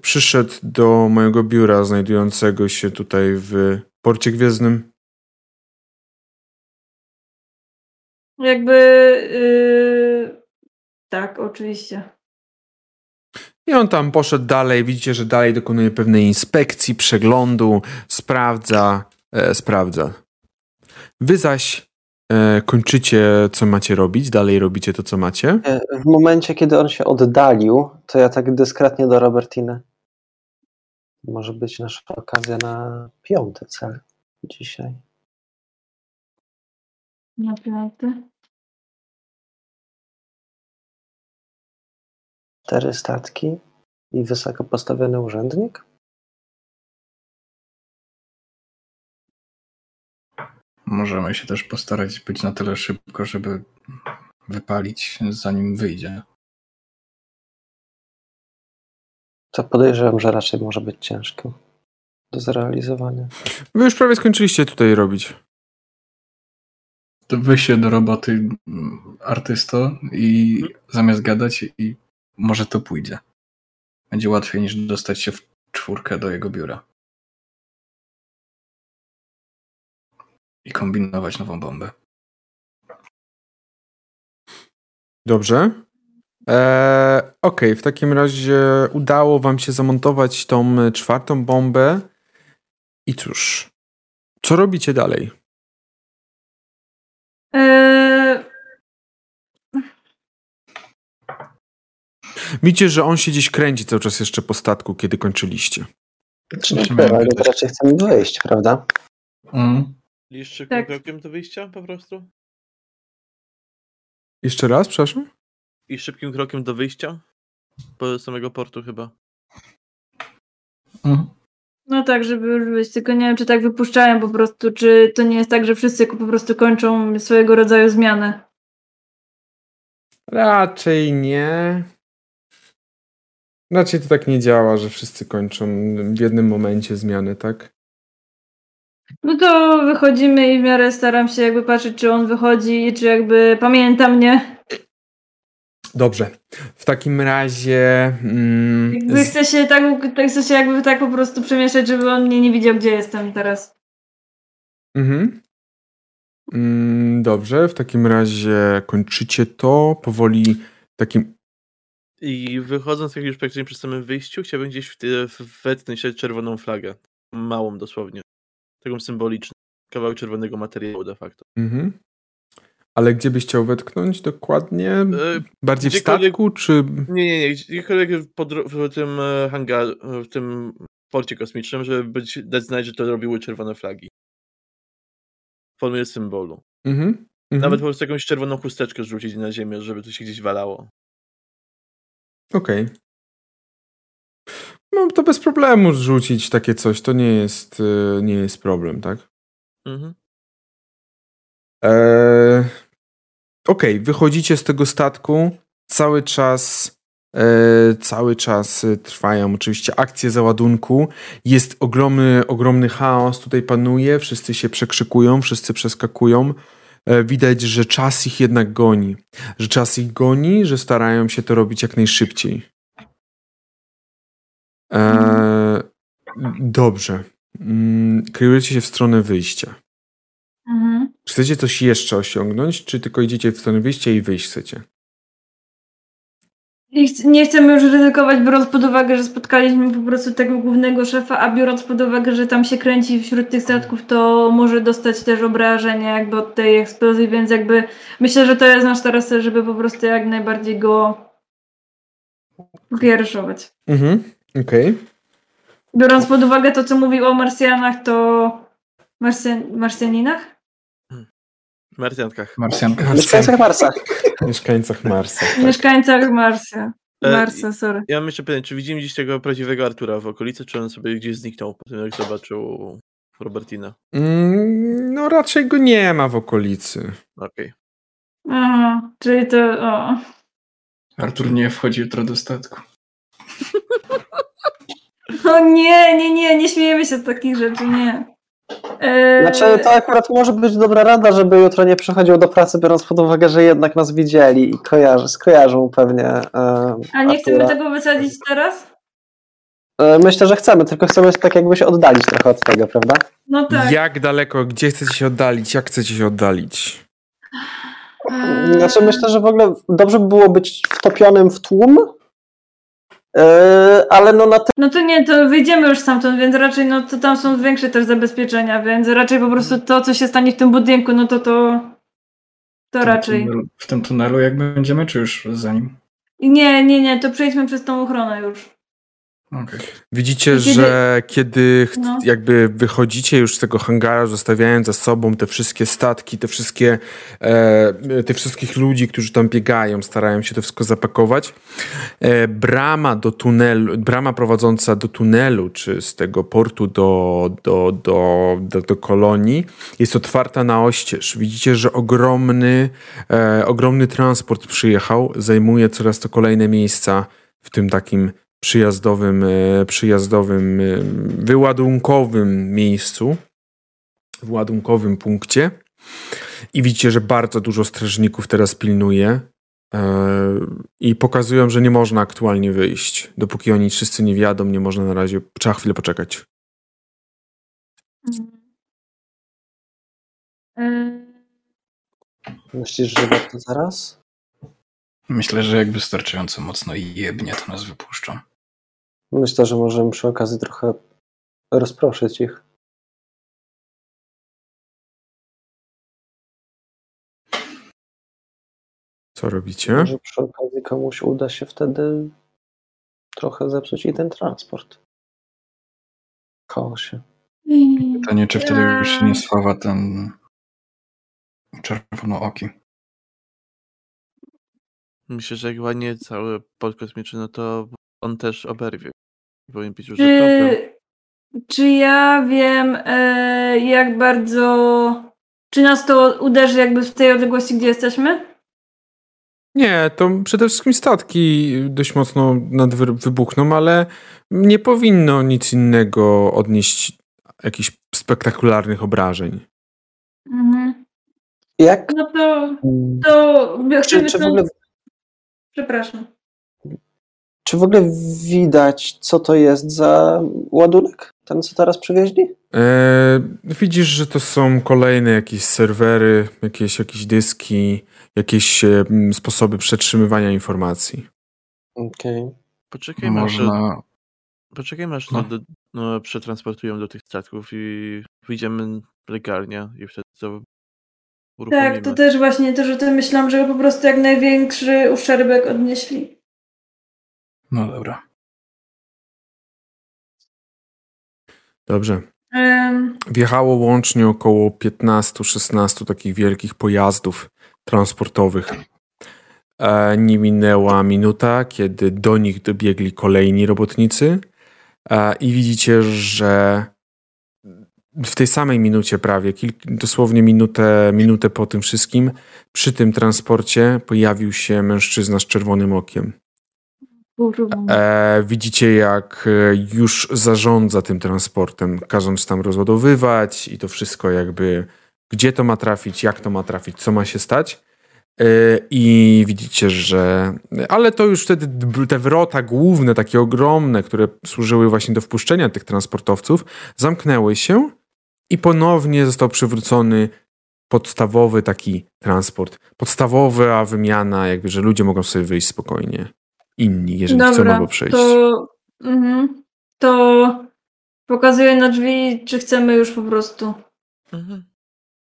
przyszedł do mojego biura znajdującego się tutaj w porcie gwiezdnym. Jakby. Yy... Tak, oczywiście. I on tam poszedł dalej. Widzicie, że dalej dokonuje pewnej inspekcji, przeglądu, sprawdza, e, sprawdza. Wy zaś kończycie, co macie robić, dalej robicie to, co macie. E, W momencie, kiedy on się oddalił, to ja tak dyskretnie do Robertiny. Może być nasza okazja na piąty cel dzisiaj. Naprawdę. Cztery statki i wysoko postawiony urzędnik? Możemy się też postarać być na tyle szybko, żeby wypalić zanim wyjdzie. To podejrzewam, że raczej może być ciężko do zrealizowania. Wy już prawie skończyliście tutaj robić. To weź się do roboty mm, artysto i zamiast gadać i może to pójdzie. Będzie łatwiej niż dostać się w czwórkę do jego biura. I kombinować nową bombę. Dobrze. Eee, Okej, w takim razie udało wam się zamontować tą czwartą bombę. I cóż, co robicie dalej? Yy... Widzicie, że on się gdzieś kręci cały czas jeszcze po statku, kiedy kończyliście. Czy nie ale raczej chcemy wyjść, prawda? Mm. Liszczy Tak. krokiem do wyjścia po prostu? Jeszcze raz, przepraszam? I szybkim krokiem do wyjścia? Po samego portu chyba. Mhm. No tak, żeby już wyjść, tylko nie wiem, czy tak wypuszczają po prostu, czy to nie jest tak, że wszyscy po prostu kończą swojego rodzaju zmianę. Raczej nie. Raczej to tak nie działa, że wszyscy kończą w jednym momencie zmiany, tak? No to wychodzimy i w miarę staram się jakby patrzeć, czy on wychodzi, czy jakby pamięta mnie. Dobrze. W takim razie. Mm, Jakby chcę się tak, tak chcę się jakby tak po prostu przemieszać, żeby on mnie nie widział, gdzie jestem teraz. Mhm. Mm, dobrze, w takim razie kończycie to powoli takim. I wychodząc jak już praktycznie przy samym wyjściu, chciałbym gdzieś w w- wetknąć się czerwoną flagę. Małą dosłownie. Taką symboliczną. Kawałek czerwonego materiału de facto. Mhm. Ale gdzie byś chciał wetknąć dokładnie? E, Bardziej w statku, czy. Nie, nie, nie. Gdziekolwiek w tym e, hangar, w tym porcie kosmicznym, żeby być, dać znać, że to robiły czerwone flagi. W formie symbolu. Mhm. mhm. Nawet po prostu jakąś czerwoną chusteczkę rzucić na ziemię, żeby to się gdzieś walało. Okej. No to bez problemu rzucić takie coś. To nie jest, y, nie jest problem, tak? Mhm. Eee, Okej, wychodzicie z tego statku. Cały czas, e, cały czas trwają oczywiście akcje załadunku. Jest ogromny, ogromny chaos tutaj panuje. Wszyscy się przekrzykują, wszyscy przeskakują. E, widać, że czas ich jednak goni. Że czas ich goni, że starają się to robić jak najszybciej. Eee, dobrze. Mm, Kierujecie się w stronę wyjścia. Mhm. Czy chcecie coś jeszcze osiągnąć, czy tylko idziecie w stronę wyjścia i wyjść chcecie? Ch- nie chcemy już ryzykować, biorąc pod uwagę, że spotkaliśmy po prostu tego głównego szefa, a biorąc pod uwagę, że tam się kręci wśród tych statków, to może dostać też obrażenia jakby od tej eksplozji, więc jakby myślę, że to jest nasz teraz żeby po prostu jak najbardziej go pierszować. Mhm, okej. Biorąc pod uwagę to, co mówił o Marsjanach, to Marsjan... Marsjaninach? Marsjankach. Marsjanka. Mieszkańcach Marsa. [laughs] Mieszkańcach Marsa. Tak. Mieszkańcach Marsja. E, Marsa, sorry. Ja mam jeszcze pytanie, czy widzimy gdzieś tego prawdziwego Artura w okolicy, czy on sobie gdzieś zniknął po tym, jak zobaczył Robertina? Mm, no raczej go nie ma w okolicy. Okej. Aha, czyli to... O. Artur nie wchodzi jutro do statku. [laughs] O nie, nie, nie, nie śmiejemy się z takich rzeczy, nie. Eee, Znaczy, to akurat może być dobra rada, żeby jutro nie przychodził do pracy, biorąc pod uwagę, że jednak nas widzieli i kojarzy, skojarzą pewnie. E, A nie chcemy tego wysadzić teraz? E, myślę, że chcemy, tylko chcemy się tak jakby się oddalić trochę od tego, prawda? No tak. Jak daleko, gdzie chcecie się oddalić? Jak chcecie się oddalić? Znaczy, myślę, że w ogóle dobrze by było być wtopionym w tłum, ale no na te... No to nie, to wyjdziemy już stamtąd, więc raczej no to tam są większe też zabezpieczenia, więc raczej po prostu to, co się stanie w tym budynku, no to to... To W raczej. tunelu- W tym tunelu jak będziemy, czy już za nim? Nie, nie, nie, to przejdźmy przez tą ochronę już. Widzicie, kiedy- że kiedy ch- No. jakby wychodzicie już z tego hangara, zostawiając za sobą te wszystkie statki, te wszystkie, e, tych wszystkich ludzi, którzy tam biegają, starają się to wszystko zapakować, e, brama do tunelu, brama prowadząca do tunelu, czy z tego portu do, do, do, do, do kolonii, jest otwarta na oścież. Widzicie, że ogromny, e, ogromny transport przyjechał, zajmuje coraz to kolejne miejsca w tym takim przyjazdowym, e, przyjazdowym, e, wyładunkowym miejscu, wyładunkowym punkcie. I widzicie, że bardzo dużo strażników teraz pilnuje e, i pokazują, że nie można aktualnie wyjść. Dopóki oni wszyscy nie wiadą, nie można na razie, trzeba chwilę poczekać. Eee, Myślisz, że warto zaraz? Myślę, że jak wystarczająco mocno jebnie, to nas wypuszczą. Myślę, że możemy przy okazji trochę rozproszyć ich. Co robicie? Może przy okazji komuś uda się wtedy trochę zepsuć i ten transport. W chaosie. Pytanie, czy wtedy już się nie sława ten czerwonooki. Myślę, że jak ładnie cały port kosmiczny, no to on też oberwie. Już Czy, czy ja wiem, e, jak bardzo. Czy nas to uderzy jakby w tej odległości, gdzie jesteśmy? Nie, to przede wszystkim statki dość mocno wybuchną, ale nie powinno nic innego odnieść jakichś spektakularnych obrażeń. Mhm. Jak? No to. to Czy, chcemy czy, w ogóle, Przepraszam. Czy w ogóle widać, co to jest za ładunek? Ten, co teraz przywieźli? E, widzisz, że to są kolejne jakieś serwery, jakieś, jakieś dyski, jakieś e, m, sposoby przetrzymywania informacji. Okej. Poczekaj, masz, Można. poczekaj, masz No. no. do, no, przetransportują do tych statków i wyjdziemy legalnie i wtedy to uruchomimy. Tak, to też właśnie to, że to myślałam, że po prostu jak największy uszczerbek odnieśli. No dobra. Dobrze. Wjechało łącznie około 15-16 takich wielkich pojazdów transportowych. E, nie minęła minuta, kiedy do nich dobiegli kolejni robotnicy e, i widzicie, że w tej samej minucie prawie, dosłownie minutę, minutę po tym wszystkim, przy tym transporcie pojawił się mężczyzna z czerwonym okiem. E, widzicie, jak e, już zarządza tym transportem, każąc tam rozładowywać i to wszystko jakby, gdzie to ma trafić, jak to ma trafić, co ma się stać. E, I widzicie, że. Ale to już wtedy te wrota główne, takie ogromne, które służyły właśnie do wpuszczenia tych transportowców, zamknęły się i ponownie został przywrócony podstawowy taki transport. Podstawowa wymiana, jakby, że ludzie mogą sobie wyjść spokojnie. Inni, jeżeli chcą Dobra, albo przejść. to, mhm, to pokazuję na drzwi, czy chcemy już po prostu. Mhm.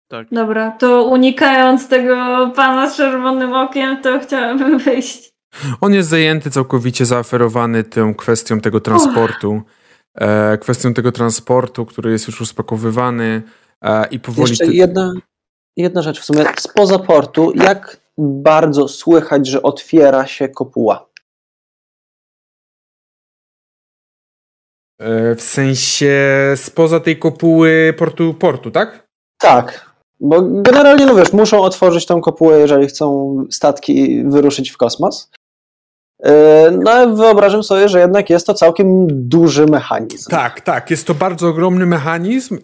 Tak. Dobra, to unikając tego pana z czerwonym okiem, to chciałabym [laughs] wyjść. On jest zajęty, całkowicie zaoferowany tą kwestią tego transportu. E, kwestią tego transportu, który jest już rozpakowywany e, i powoli. Jeszcze ty- jedna, jedna rzecz w sumie. Spoza portu, jak bardzo słychać, że otwiera się kopuła? W sensie spoza tej kopuły portu, portu, tak? Tak, bo generalnie, no wiesz, muszą otworzyć tą kopułę, jeżeli chcą statki wyruszyć w kosmos. Yy, No ale wyobrażam sobie, że jednak jest to całkiem duży mechanizm. Tak, tak. Jest to bardzo ogromny mechanizm.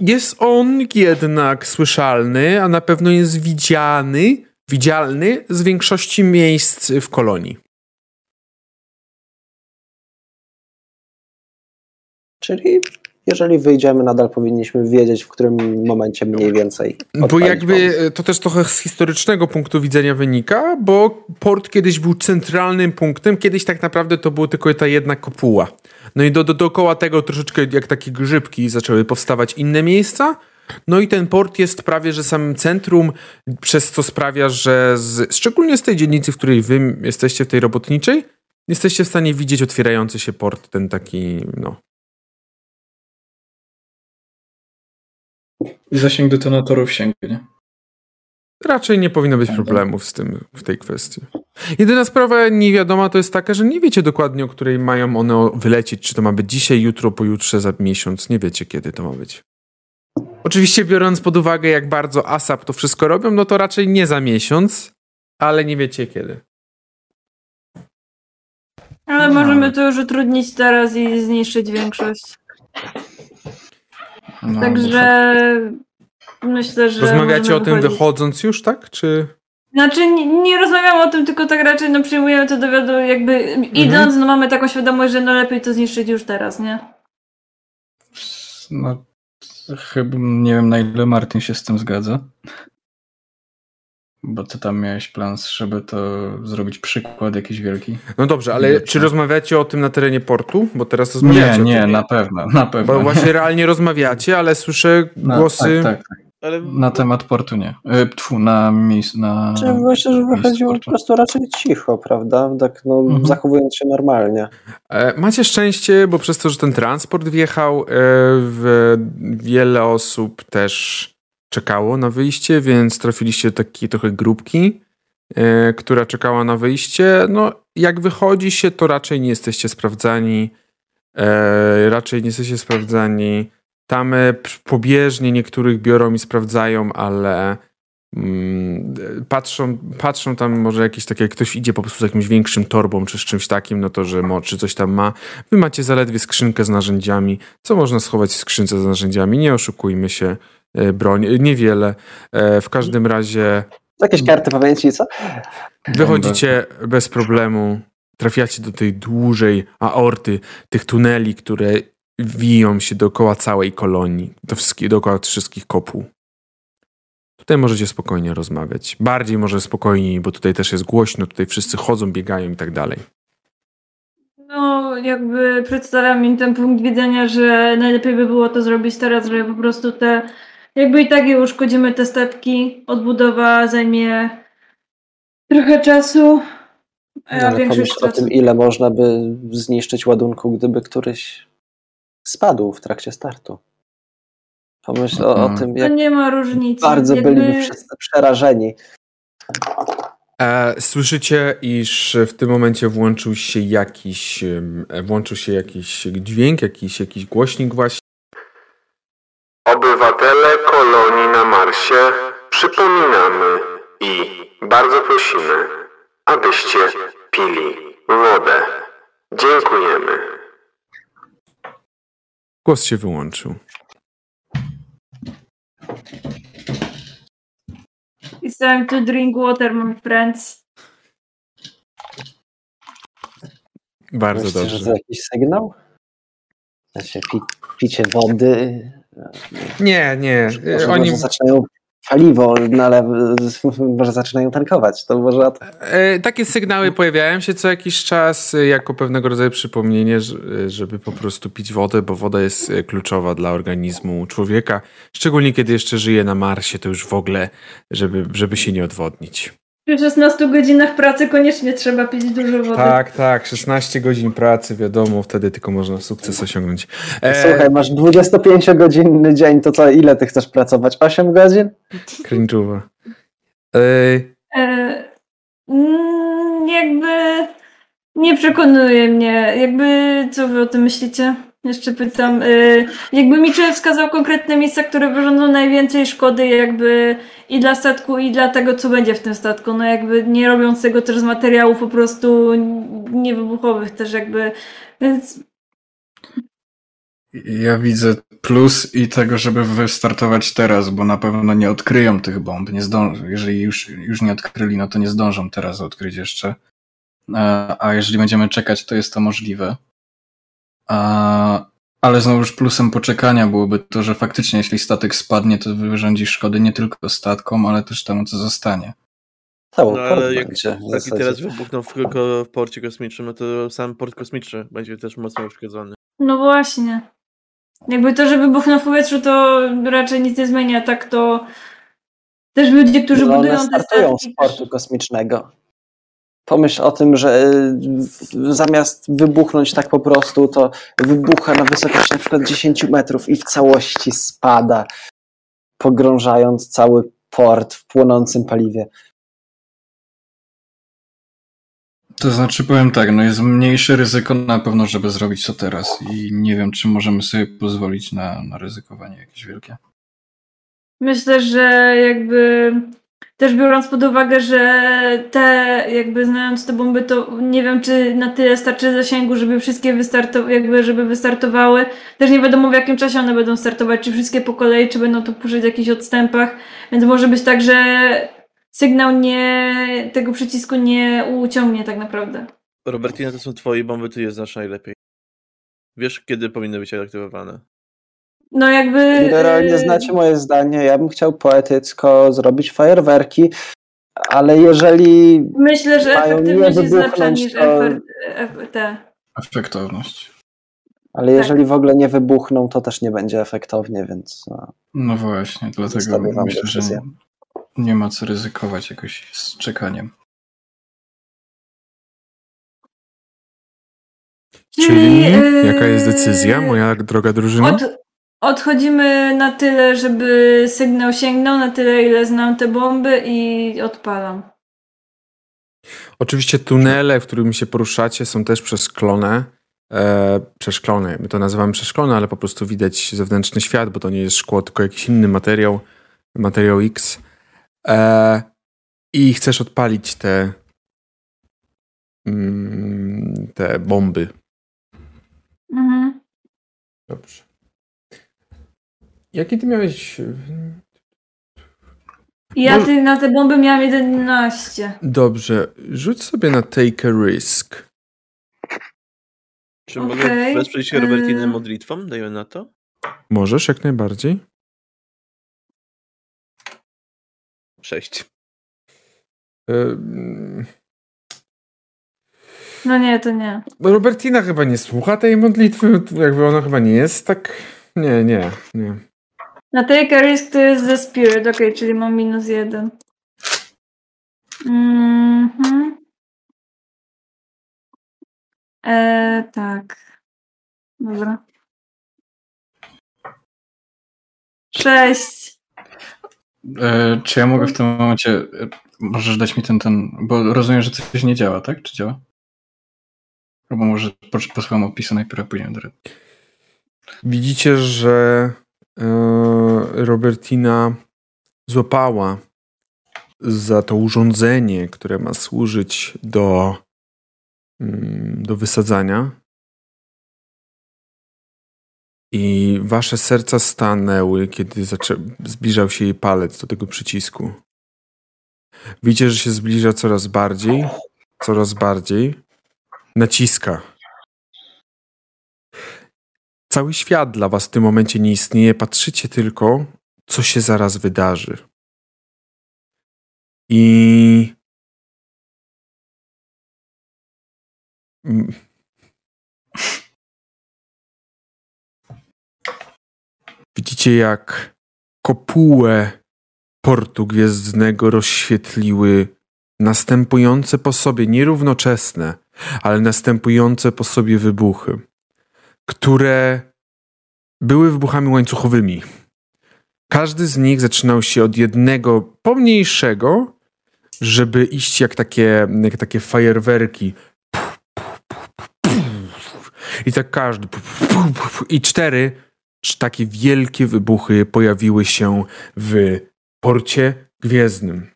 Jest on jednak słyszalny, a na pewno jest widziany, widzialny z większości miejsc w kolonii. Czyli jeżeli wyjdziemy, nadal powinniśmy wiedzieć, w którym momencie mniej więcej. Bo jakby pomysł. to też trochę z historycznego punktu widzenia wynika, bo port kiedyś był centralnym punktem, kiedyś tak naprawdę to była tylko ta jedna kopuła. No i do, do, dookoła tego troszeczkę jak takie grzybki zaczęły powstawać inne miejsca. No i ten port jest prawie że samym centrum, przez co sprawia, że z, szczególnie z tej dzielnicy, w której wy jesteście, w tej robotniczej, jesteście w stanie widzieć otwierający się port, ten taki, no. I zasięg detonatorów sięgnie. Raczej nie powinno być problemów z tym w tej kwestii. Jedyna sprawa niewiadoma to jest taka, że nie wiecie dokładnie, o której mają one wylecieć. Czy to ma być dzisiaj, jutro, pojutrze, za miesiąc. Nie wiecie, kiedy to ma być. Oczywiście biorąc pod uwagę, jak bardzo ASAP to wszystko robią, no to raczej nie za miesiąc, ale nie wiecie kiedy. Ale możemy to już utrudnić teraz i zniszczyć większość. No, Także myślę, że. Rozmawiacie o tym wychodzić. wychodząc już, tak? Czy... Znaczy, nie, nie rozmawiamy o tym, tylko tak raczej no, przyjmujemy to do wiadu, jakby Mhm. idąc, no mamy taką świadomość, że no lepiej to zniszczyć już teraz, nie? No, chyba nie wiem na ile Martin się z tym zgadza. Bo ty tam miałeś plan, żeby to zrobić przykład jakiś wielki. No dobrze, ale czy rozmawiacie o tym na terenie portu? Bo teraz Nie, rozmawiacie nie, tym. na pewno, na pewno. Bo właśnie realnie rozmawiacie, ale słyszę Na- głosy... Tak, tak, tak. Ale Na temat portu nie. E, Tfu, na miejscu, na... Czy myślę, że wychodziło po prostu raczej cicho, prawda? Tak, no, Mhm. zachowując się normalnie. E, Macie szczęście, bo przez to, że ten transport wjechał, e, w wiele osób też czekało na wyjście, więc trafiliście do takiej trochę grupki e, która czekała na wyjście. No, jak wychodzi się, to raczej nie jesteście sprawdzani. E, raczej nie jesteście sprawdzani. Tamy pobieżnie niektórych biorą i sprawdzają, ale mm, patrzą, patrzą tam może jakieś takie, jak ktoś idzie po prostu z jakimś większym torbą czy z czymś takim, no to, że mo, czy coś tam ma. Wy macie zaledwie skrzynkę z narzędziami. Co można schować w skrzynce z narzędziami? Nie oszukujmy się. E, broń, niewiele. E, w każdym razie... Jakieś karty pamięci, co? Wychodzicie bez problemu. Trafiacie do tej dłużej aorty, tych tuneli, które wiją się dookoła całej kolonii, do wszystkich, dookoła wszystkich kopuł. Tutaj możecie spokojnie rozmawiać. Bardziej może spokojniej, bo tutaj też jest głośno, tutaj wszyscy chodzą, biegają i tak dalej. No, jakby przedstawiam im ten punkt widzenia, że najlepiej by było to zrobić teraz, żeby po prostu te, jakby i tak je uszkodzimy te statki, odbudowa zajmie trochę czasu, a No, ale większość pomyśl o tym, ile można by zniszczyć ładunku, gdyby któryś spadł w trakcie startu. Pomyśl o, o Mhm. tym, To jak nie ma różnicy. bardzo jakby... byliby wszyscy przerażeni. E, słyszycie, iż w tym momencie włączył się jakiś, włączył się jakiś dźwięk, jakiś, jakiś głośnik właśnie. Obywatele kolonii na Marsie, przypominamy i bardzo prosimy, abyście pili wodę. Dziękujemy. Głos się wyłączył. It's time to drink water, my friends. Bardzo Myślisz, dobrze. że to jakiś sygnał? Znaczy, pi, picie wody. Nie, nie. Może, e, Oni, może zaczynają paliwo, nalew, [laughs] może zaczynają tankować. To może e, takie sygnały pojawiają się co jakiś czas e, jako pewnego rodzaju przypomnienie, e, żeby po prostu pić wodę, bo woda jest kluczowa dla organizmu człowieka. Szczególnie kiedy jeszcze żyje na Marsie, to już w ogóle, żeby, żeby się nie odwodnić. Przy 16 godzinach pracy koniecznie trzeba pić dużo wody. Tak, tak. 16 godzin pracy, wiadomo, wtedy tylko można sukces osiągnąć. E, Słuchaj, masz 25-godzinny dzień, to co, ile ty chcesz pracować? 8 godzin? Cringe'owa. E, E, mm, jakby nie przekonuje mnie. Jakby co wy o tym myślicie? Jeszcze pytam. E, jakby Mitchell wskazał konkretne miejsca, które wyrządzą najwięcej szkody jakby i dla statku, i dla tego, co będzie w tym statku. No jakby nie robiąc tego też z materiałów po prostu niewybuchowych też jakby. Więc Ja widzę plus i tego, żeby wystartować teraz, bo na pewno nie odkryją tych bomb. Nie zdążą. Jeżeli już, już nie odkryli, no to nie zdążą teraz odkryć jeszcze. E, A jeżeli będziemy czekać, to jest to możliwe. A, ale znowuż plusem poczekania byłoby to, że faktycznie jeśli statek spadnie, to wyrządzi szkody nie tylko statkom, ale też temu, co zostanie. Cały No ale jak zasadzie. teraz wybuchnął w, tylko w porcie kosmicznym, no to sam port kosmiczny będzie też mocno uszkodzony. No właśnie. Jakby to, że wybuchnął w powietrzu, to raczej nic nie zmienia. Tak to też ludzie, którzy No, one budują te startują statki, z portu kosmicznego. Pomyśl o tym, że w- zamiast wybuchnąć tak po prostu, to wybucha na wysokości na przykład 10 metrów i w całości spada, pogrążając cały port w płonącym paliwie. To znaczy, powiem tak, no jest mniejsze ryzyko na pewno, żeby zrobić to teraz i nie wiem, czy możemy sobie pozwolić na, na ryzykowanie jakieś wielkie. Myślę, że jakby też biorąc pod uwagę, że te, jakby znając te bomby, to nie wiem, czy na tyle starczy zasięgu, żeby wszystkie wystartowały, jakby żeby wystartowały. Też nie wiadomo w jakim czasie one będą startować, czy wszystkie po kolei, czy będą to puszczać w jakichś odstępach, więc może być tak, że sygnał nie, tego przycisku nie uciągnie tak naprawdę. Robertina, to są twoje bomby, ty je znasz najlepiej. Wiesz, kiedy powinny być aktywowane. No jakby... Generalnie yy, znacie moje zdanie, ja bym chciał poetycko zrobić fajerwerki, ale jeżeli Myślę, że mają efektywność nie jest lepsza wybuchnąć, niż to- efekt, ef- te. Efektowność. ale jeżeli w ogóle nie wybuchną, to też nie będzie efektownie, więc no, No właśnie, dlatego myślę, że nie, nie ma co ryzykować jakoś z czekaniem. Czyli yy, jaka jest decyzja, moja droga drużyno? Od, odchodzimy na tyle, żeby sygnał sięgnął, na tyle, ile znam te bomby i odpalam. Oczywiście tunele, w którym się poruszacie, są też przeszklone. E, przeszklone. My to nazywamy przeszklone, ale po prostu widać zewnętrzny świat, bo to nie jest szkło, tylko jakiś inny materiał, materiał X. E, I chcesz odpalić te, mm, te bomby. Mhm. Dobrze. Jaki ty miałeś. Ja Może- ty, na te bomby miałam 11. Dobrze, rzuć sobie na take a risk. Czy mogę Okej, wesprzeć się Robertinę e- modlitwą? Daję na to? Możesz, jak najbardziej. Sześć. No nie, to nie. Robertina chyba nie słucha tej modlitwy, jakby ona chyba nie jest tak. Nie, nie, nie. Na take a risk to jest The Spirit, okej, czyli mam minus jeden. Mhm. E, tak. Dobra. Sześć. E, czy ja mogę w tym momencie, e, możesz dać mi ten, ten, bo rozumiem, że coś nie działa, tak? Czy działa? Albo może pos- posłucham opisu najpierw, a później do Widzicie, że Robertina złapała za to urządzenie, które ma służyć do, mm, do wysadzania. I wasze serca stanęły, kiedy zbliżał się jej palec do tego przycisku. Widzicie, że się zbliża coraz bardziej, coraz bardziej. Naciska. Cały świat dla was w tym momencie nie istnieje. Patrzycie tylko, co się zaraz wydarzy. I. Widzicie, jak kopułę portu gwiezdnego rozświetliły następujące po sobie, nierównoczesne, ale następujące po sobie wybuchy, które były wybuchami łańcuchowymi. Każdy z nich zaczynał się od jednego pomniejszego, żeby iść jak takie, jak takie fajerwerki. I tak każdy. I cztery cz- takie wielkie wybuchy pojawiły się w porcie gwiezdnym.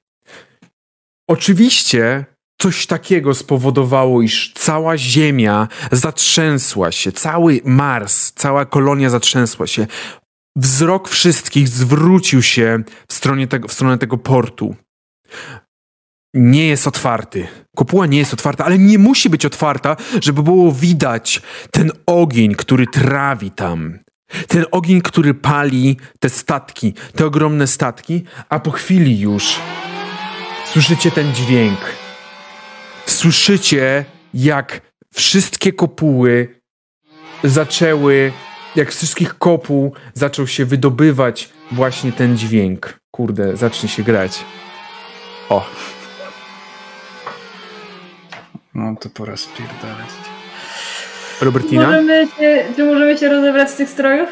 Oczywiście coś takiego spowodowało, iż cała Ziemia zatrzęsła się, cały Mars, cała kolonia zatrzęsła się. Wzrok wszystkich zwrócił się w, tego, w stronę tego portu. Nie jest otwarty. Kopuła nie jest otwarta, ale nie musi być otwarta, żeby było widać ten ogień, który trawi tam. Ten ogień, który pali te statki, te ogromne statki, a po chwili już słyszycie ten dźwięk. Słyszycie, jak wszystkie kopuły zaczęły, jak z wszystkich kopuł zaczął się wydobywać właśnie ten dźwięk. Kurde, zacznie się grać. O, No to pora spierdalać. Robertina? Możemy się, czy możemy się rozebrać z tych strojów?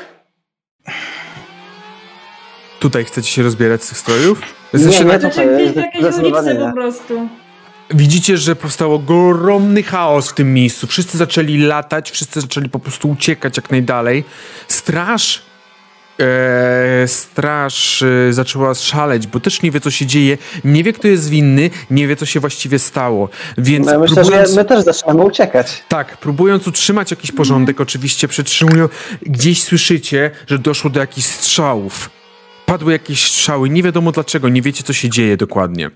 Tutaj chcecie się rozbierać z tych strojów? Nie, Jesteście nie, na- to- Znaczy gdzieś w jest jakiejś ulicy zdecydowanie po nie. prostu. Widzicie, że powstał ogromny chaos w tym miejscu. Wszyscy zaczęli latać, wszyscy zaczęli po prostu uciekać jak najdalej. Straż. E, straż e, zaczęła szaleć, bo też nie wie, co się dzieje. Nie wie, kto jest winny, nie wie, co się właściwie stało. Więc No, myślę, próbując, że my też zaczynamy uciekać. tak, próbując utrzymać jakiś porządek, oczywiście przetrzymują. Gdzieś słyszycie, że doszło do jakichś strzałów. Padły jakieś strzały, nie wiadomo dlaczego, nie wiecie, co się dzieje dokładnie.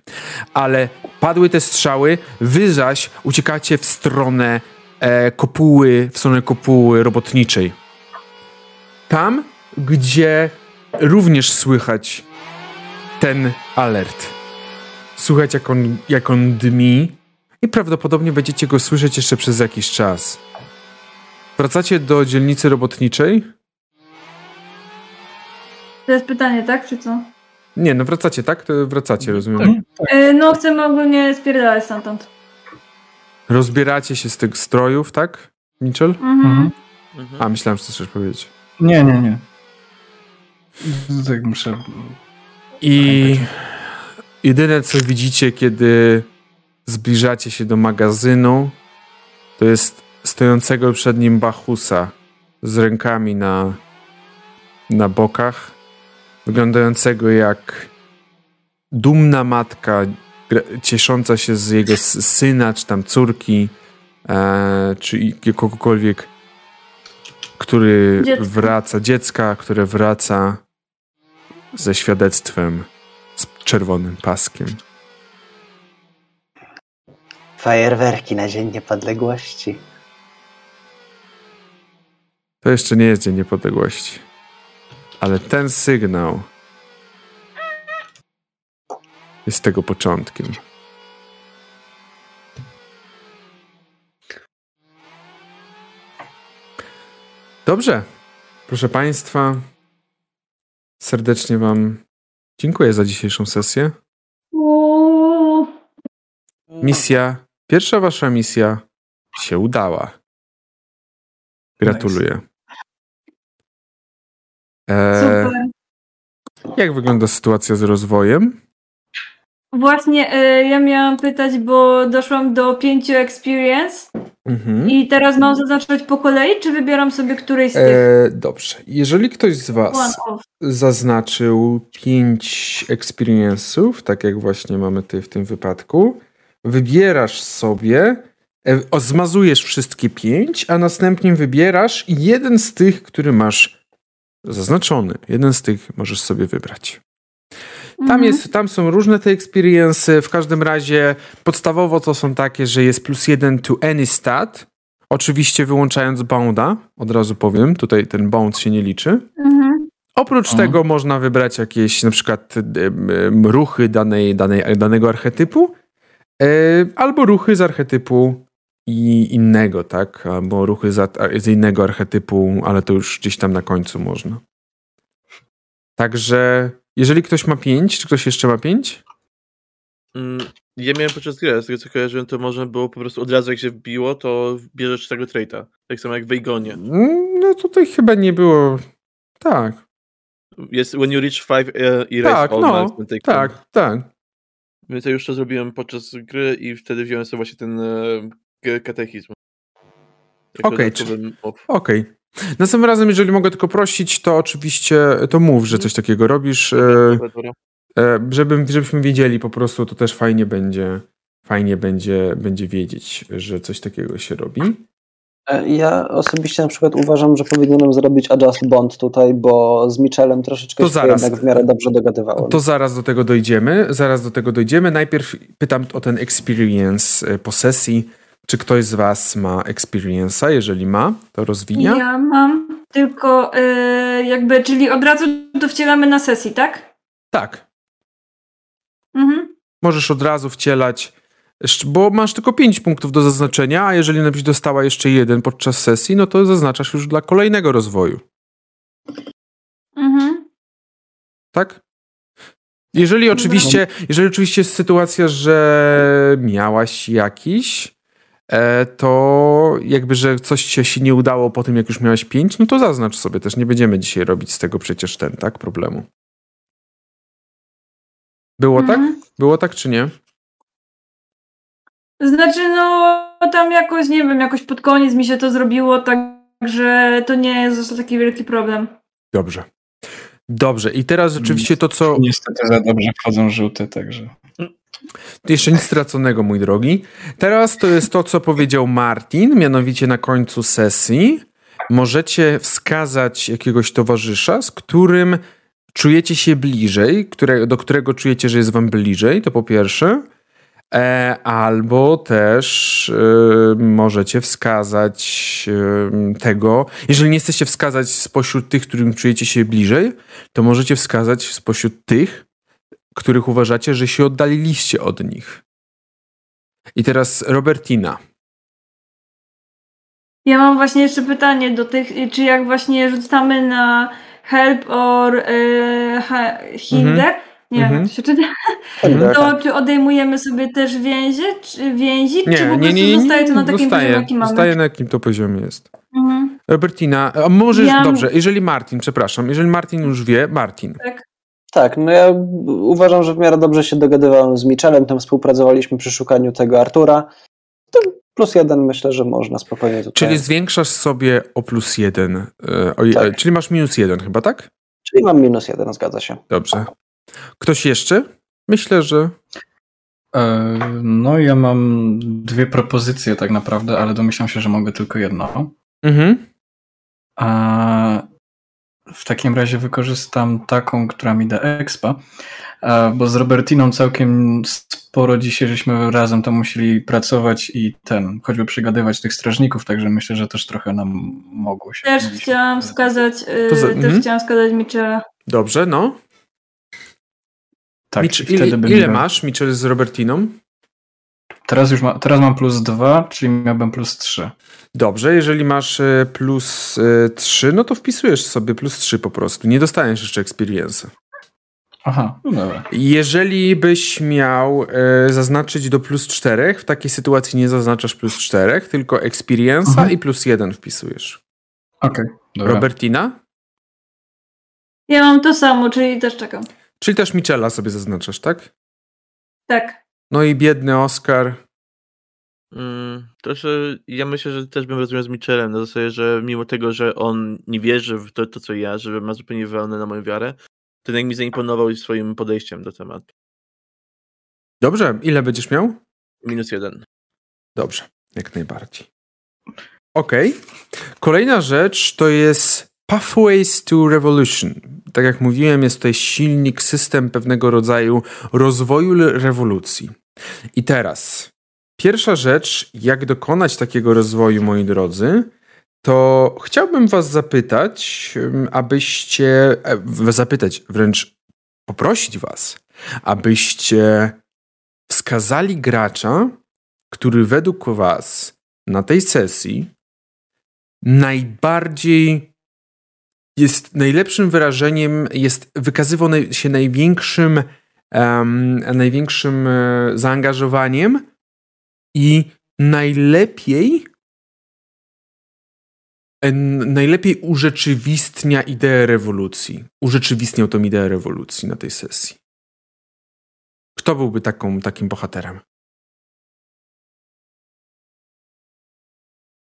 Ale padły te strzały, wy zaś uciekacie w stronę e, kopuły, w stronę kopuły robotniczej. Tam, gdzie również słychać ten alert. Słychać, jak on, jak on dmi i prawdopodobnie będziecie go słyszeć jeszcze przez jakiś czas. Wracacie do dzielnicy robotniczej? To jest pytanie, tak? Czy co? Nie, no wracacie, tak? To wracacie, rozumiem. E, no, chcemy ogólnie spierdalać stamtąd. Rozbieracie się z tych strojów, tak? Mitchell? Mhm. Mhm. Mhm. A, myślałem, że chcesz coś powiedzieć. Nie, nie, nie. Tak muszę. I jedyne, co widzicie, kiedy zbliżacie się do magazynu, to jest stojącego przed nim Bachusa z rękami na, na bokach, wyglądającego jak dumna matka ciesząca się z jego syna, czy tam córki, e, czy kogokolwiek, który dziecka. wraca, dziecka, które wraca ze świadectwem z czerwonym paskiem. Fajerwerki na Dzień Niepodległości. To jeszcze nie jest Dzień Niepodległości. Ale ten sygnał jest tego początkiem. Dobrze. Proszę Państwa, serdecznie Wam dziękuję za dzisiejszą sesję. Misja, pierwsza Wasza misja się udała. Gratuluję. E, jak wygląda sytuacja z rozwojem? Właśnie y, ja miałam pytać, bo doszłam do pięciu experience mhm. i teraz mam zaznaczać po kolei, czy wybieram sobie któryś z tych? E, dobrze. Jeżeli ktoś z Was zaznaczył pięć experience'ów, tak jak właśnie mamy tutaj w tym wypadku, wybierasz sobie, e, zmazujesz wszystkie pięć, a następnie wybierasz jeden z tych, który masz zaznaczony. Jeden z tych możesz sobie wybrać. Tam, mhm. jest, tam są różne te experience. W każdym razie podstawowo to są takie, że jest plus jeden to any stat. Oczywiście wyłączając bounda, od razu powiem, tutaj ten bound się nie liczy. Mhm. Oprócz tego można wybrać jakieś na przykład ruchy danej, danej, danego archetypu e, albo ruchy z archetypu i innego, tak? Albo ruchy z, z innego archetypu, ale to już gdzieś tam na końcu można. Także jeżeli ktoś ma 5, czy ktoś jeszcze ma 5? Mm, ja miałem podczas gry, z tego co kojarzyłem, to można było po prostu od razu jak się wbiło, to bierzesz tego traita. Tak samo jak w Wejgonie. Mm, no tutaj chyba nie było... Tak. Jest when you reach 5 uh, erase tak, all no, Tak, one. tak. Więc ja już to zrobiłem podczas gry i wtedy wziąłem sobie właśnie ten uh, katechizm. Okej, okay, okay. Następnym razem, jeżeli mogę tylko prosić, to oczywiście to mów, że coś takiego robisz. E, e, żeby, żebyśmy wiedzieli po prostu, to też fajnie będzie, fajnie będzie, będzie wiedzieć, że coś takiego się robi. E, ja osobiście na przykład uważam, że powinienem zrobić adjust bond tutaj, bo z Michelem troszeczkę to się zaraz, jednak w miarę dobrze dogadywałem. To zaraz do tego dojdziemy. Zaraz do tego dojdziemy. Najpierw pytam o ten experience po sesji. Czy ktoś z Was ma experience'a? Jeżeli ma, to rozwinia? Ja mam, tylko yy, jakby, czyli od razu to wcielamy na sesji, tak? Tak. Mhm. Możesz od razu wcielać, bo masz tylko 5 punktów do zaznaczenia, a jeżeli byś dostała jeszcze jeden podczas sesji, no to zaznaczasz już dla kolejnego rozwoju. Mhm. Tak? Jeżeli oczywiście, jeżeli oczywiście jest sytuacja, że miałaś jakiś, to jakby, że coś ci się nie udało po tym, jak już miałeś pięć, no to zaznacz sobie też. Nie będziemy dzisiaj robić z tego przecież ten, tak, problemu. Było tak? mhm. tak? Było tak, czy nie? Znaczy, no tam jakoś, nie wiem, jakoś pod koniec mi się to zrobiło, tak, że to nie jest taki wielki problem. Dobrze. Dobrze, i teraz rzeczywiście to, co. Niestety za dobrze wchodzą żółte, także. Jeszcze nic straconego, mój drogi. Teraz to jest to, co powiedział Martin, mianowicie na końcu sesji. Możecie wskazać jakiegoś towarzysza, z którym czujecie się bliżej, które, do którego czujecie, że jest wam bliżej, to po pierwsze. E, albo też e, możecie wskazać e, tego, jeżeli nie chcecie wskazać spośród tych, którym czujecie się bliżej, to możecie wskazać spośród tych, których uważacie, że się oddaliliście od nich. I teraz Robertina. Ja mam właśnie jeszcze pytanie do tych, czy jak właśnie rzucamy na help or uh, hinder, -hmm. nie wiem, mm -hmm. się czyta, to czy odejmujemy sobie też więzie, czy więzi, nie, czy po nie, nie, zostaje to na takim zostaje, poziomie, jaki mamy? Zostaje na jakim to poziomie jest. -hmm. Robertina, a możesz, ja... dobrze, jeżeli Martin, przepraszam, jeżeli Martin już wie, Martin. Tak. Tak, no ja uważam, że w miarę dobrze się dogadywałem z Michelem, tam współpracowaliśmy przy szukaniu tego Artura. To plus jeden myślę, że można spokojnie tutaj. Czyli zwiększasz sobie o plus jeden. e, O, Tak. Czyli masz minus jeden chyba, tak? Czyli mam minus jeden, zgadza się. Dobrze. Ktoś jeszcze? Myślę, że. E, No, ja mam dwie propozycje tak naprawdę, ale domyślam się, że mogę tylko jedno. Mhm. A w takim razie wykorzystam taką, która mi da expa, a, bo z Robertiną całkiem sporo dzisiaj żeśmy razem tam musieli pracować i ten, choćby przygadywać tych strażników, także myślę, że też trochę nam mogło się. Też chciałam wskazać, y, To za- też mhm. chciałam wskazać Michela. Dobrze, no. Tak, Mitch, i wtedy ile, ile masz, Mitchell, z Robertiną? Teraz już ma, teraz mam plus dwa, czyli miałbym plus trzy. Dobrze, jeżeli masz e, plus e, 3, no to wpisujesz sobie plus 3 po prostu. Nie dostaniesz jeszcze experience'a. Aha, no dobra. Jeżeli byś miał e, zaznaczyć do plus 4, w takiej sytuacji nie zaznaczasz plus 4, tylko experience'a Mhm. i plus 1 wpisujesz. Okej, dobra. Robertina? Ja mam to samo, czyli też czekam. Czyli też Michela sobie zaznaczasz, tak? Tak. No i biedny Oscar. Mm, też, e, ja myślę, że też bym rozmawiał z Michelem na zasadzie, że mimo tego, że on nie wierzy w to, to co ja, że ma zupełnie wywalone na moją wiarę, to jednak mi zaimponował swoim podejściem do tematu. Dobrze, ile będziesz miał? Minus jeden. Dobrze, jak najbardziej. Okej. Kolejna rzecz to jest Pathways to Revolution. Tak jak mówiłem, jest tutaj silnik, system pewnego rodzaju rozwoju rewolucji. I teraz, pierwsza rzecz, jak dokonać takiego rozwoju, moi drodzy, to chciałbym Was zapytać, abyście, e, zapytać, wręcz poprosić Was, abyście wskazali gracza, który według Was na tej sesji najbardziej jest najlepszym wyrażeniem, jest wykazywał się największym, em, największym e, zaangażowaniem i najlepiej najlepiej urzeczywistnia ideę rewolucji. Urzeczywistniał tą ideę rewolucji na tej sesji. Kto byłby taką, takim bohaterem?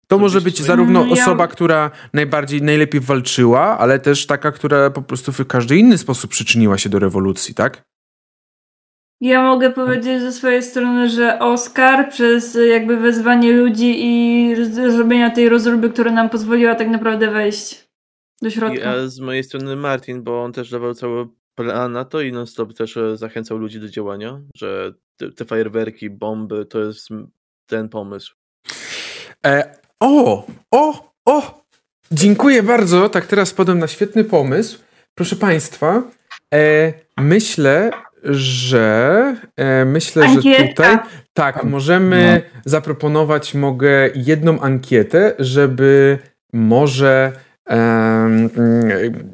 To To może być zarówno Mm, ja- osoba, która najbardziej, najlepiej walczyła, ale też taka, która po prostu w każdy inny sposób przyczyniła się do rewolucji, tak? Ja mogę powiedzieć ze swojej strony, że Oscar przez jakby wezwanie ludzi i zrobienia tej rozruby, która nam pozwoliła tak naprawdę wejść do środka. Ja z mojej strony Martin, bo on też dawał cały plan na to i non-stop też e, zachęcał ludzi do działania, że te, te fajerwerki, bomby to jest ten pomysł. E, o, o, o! Dziękuję bardzo. Tak teraz podam na świetny pomysł. Proszę Państwa, e, myślę, że e, myślę, że Ankieta. tutaj tak, możemy zaproponować mogę jedną ankietę, żeby może em,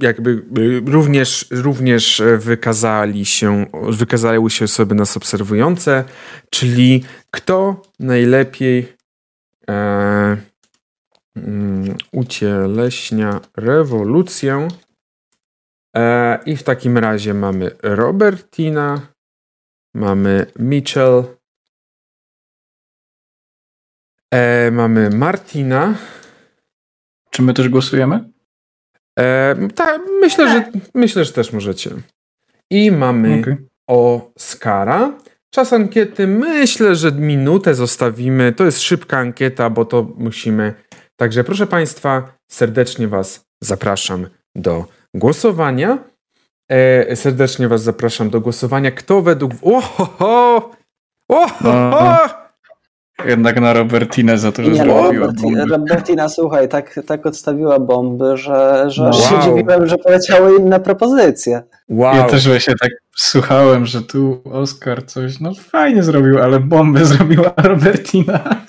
jakby y, również, również wykazali się, wykazały się osoby nas obserwujące, czyli kto najlepiej e, ucieleśnia rewolucję. E, I w takim razie mamy Robertina, mamy Mitchell, e, mamy Martina. Czy my też głosujemy? E, ta, myślę, że, myślę, że też możecie. I mamy Okej. Oskara. Czas ankiety myślę, że minutę zostawimy. To jest szybka ankieta, bo to musimy. Także proszę Państwa, serdecznie Was zapraszam do głosowania. E, serdecznie Was zapraszam do głosowania. Kto według. Ohoho! Ohoho! Jednak na Robertinę za to, że Nie, no, zrobiła Roberti, bombę. Robertina, słuchaj, tak, tak odstawiła bomby, że, że aż się Wow. dziwiłem, że poleciały inne propozycje. Wow. Ja też właśnie tak słuchałem, że tu Oskar coś, no fajnie zrobił, ale bombę [laughs] zrobiła Robertina.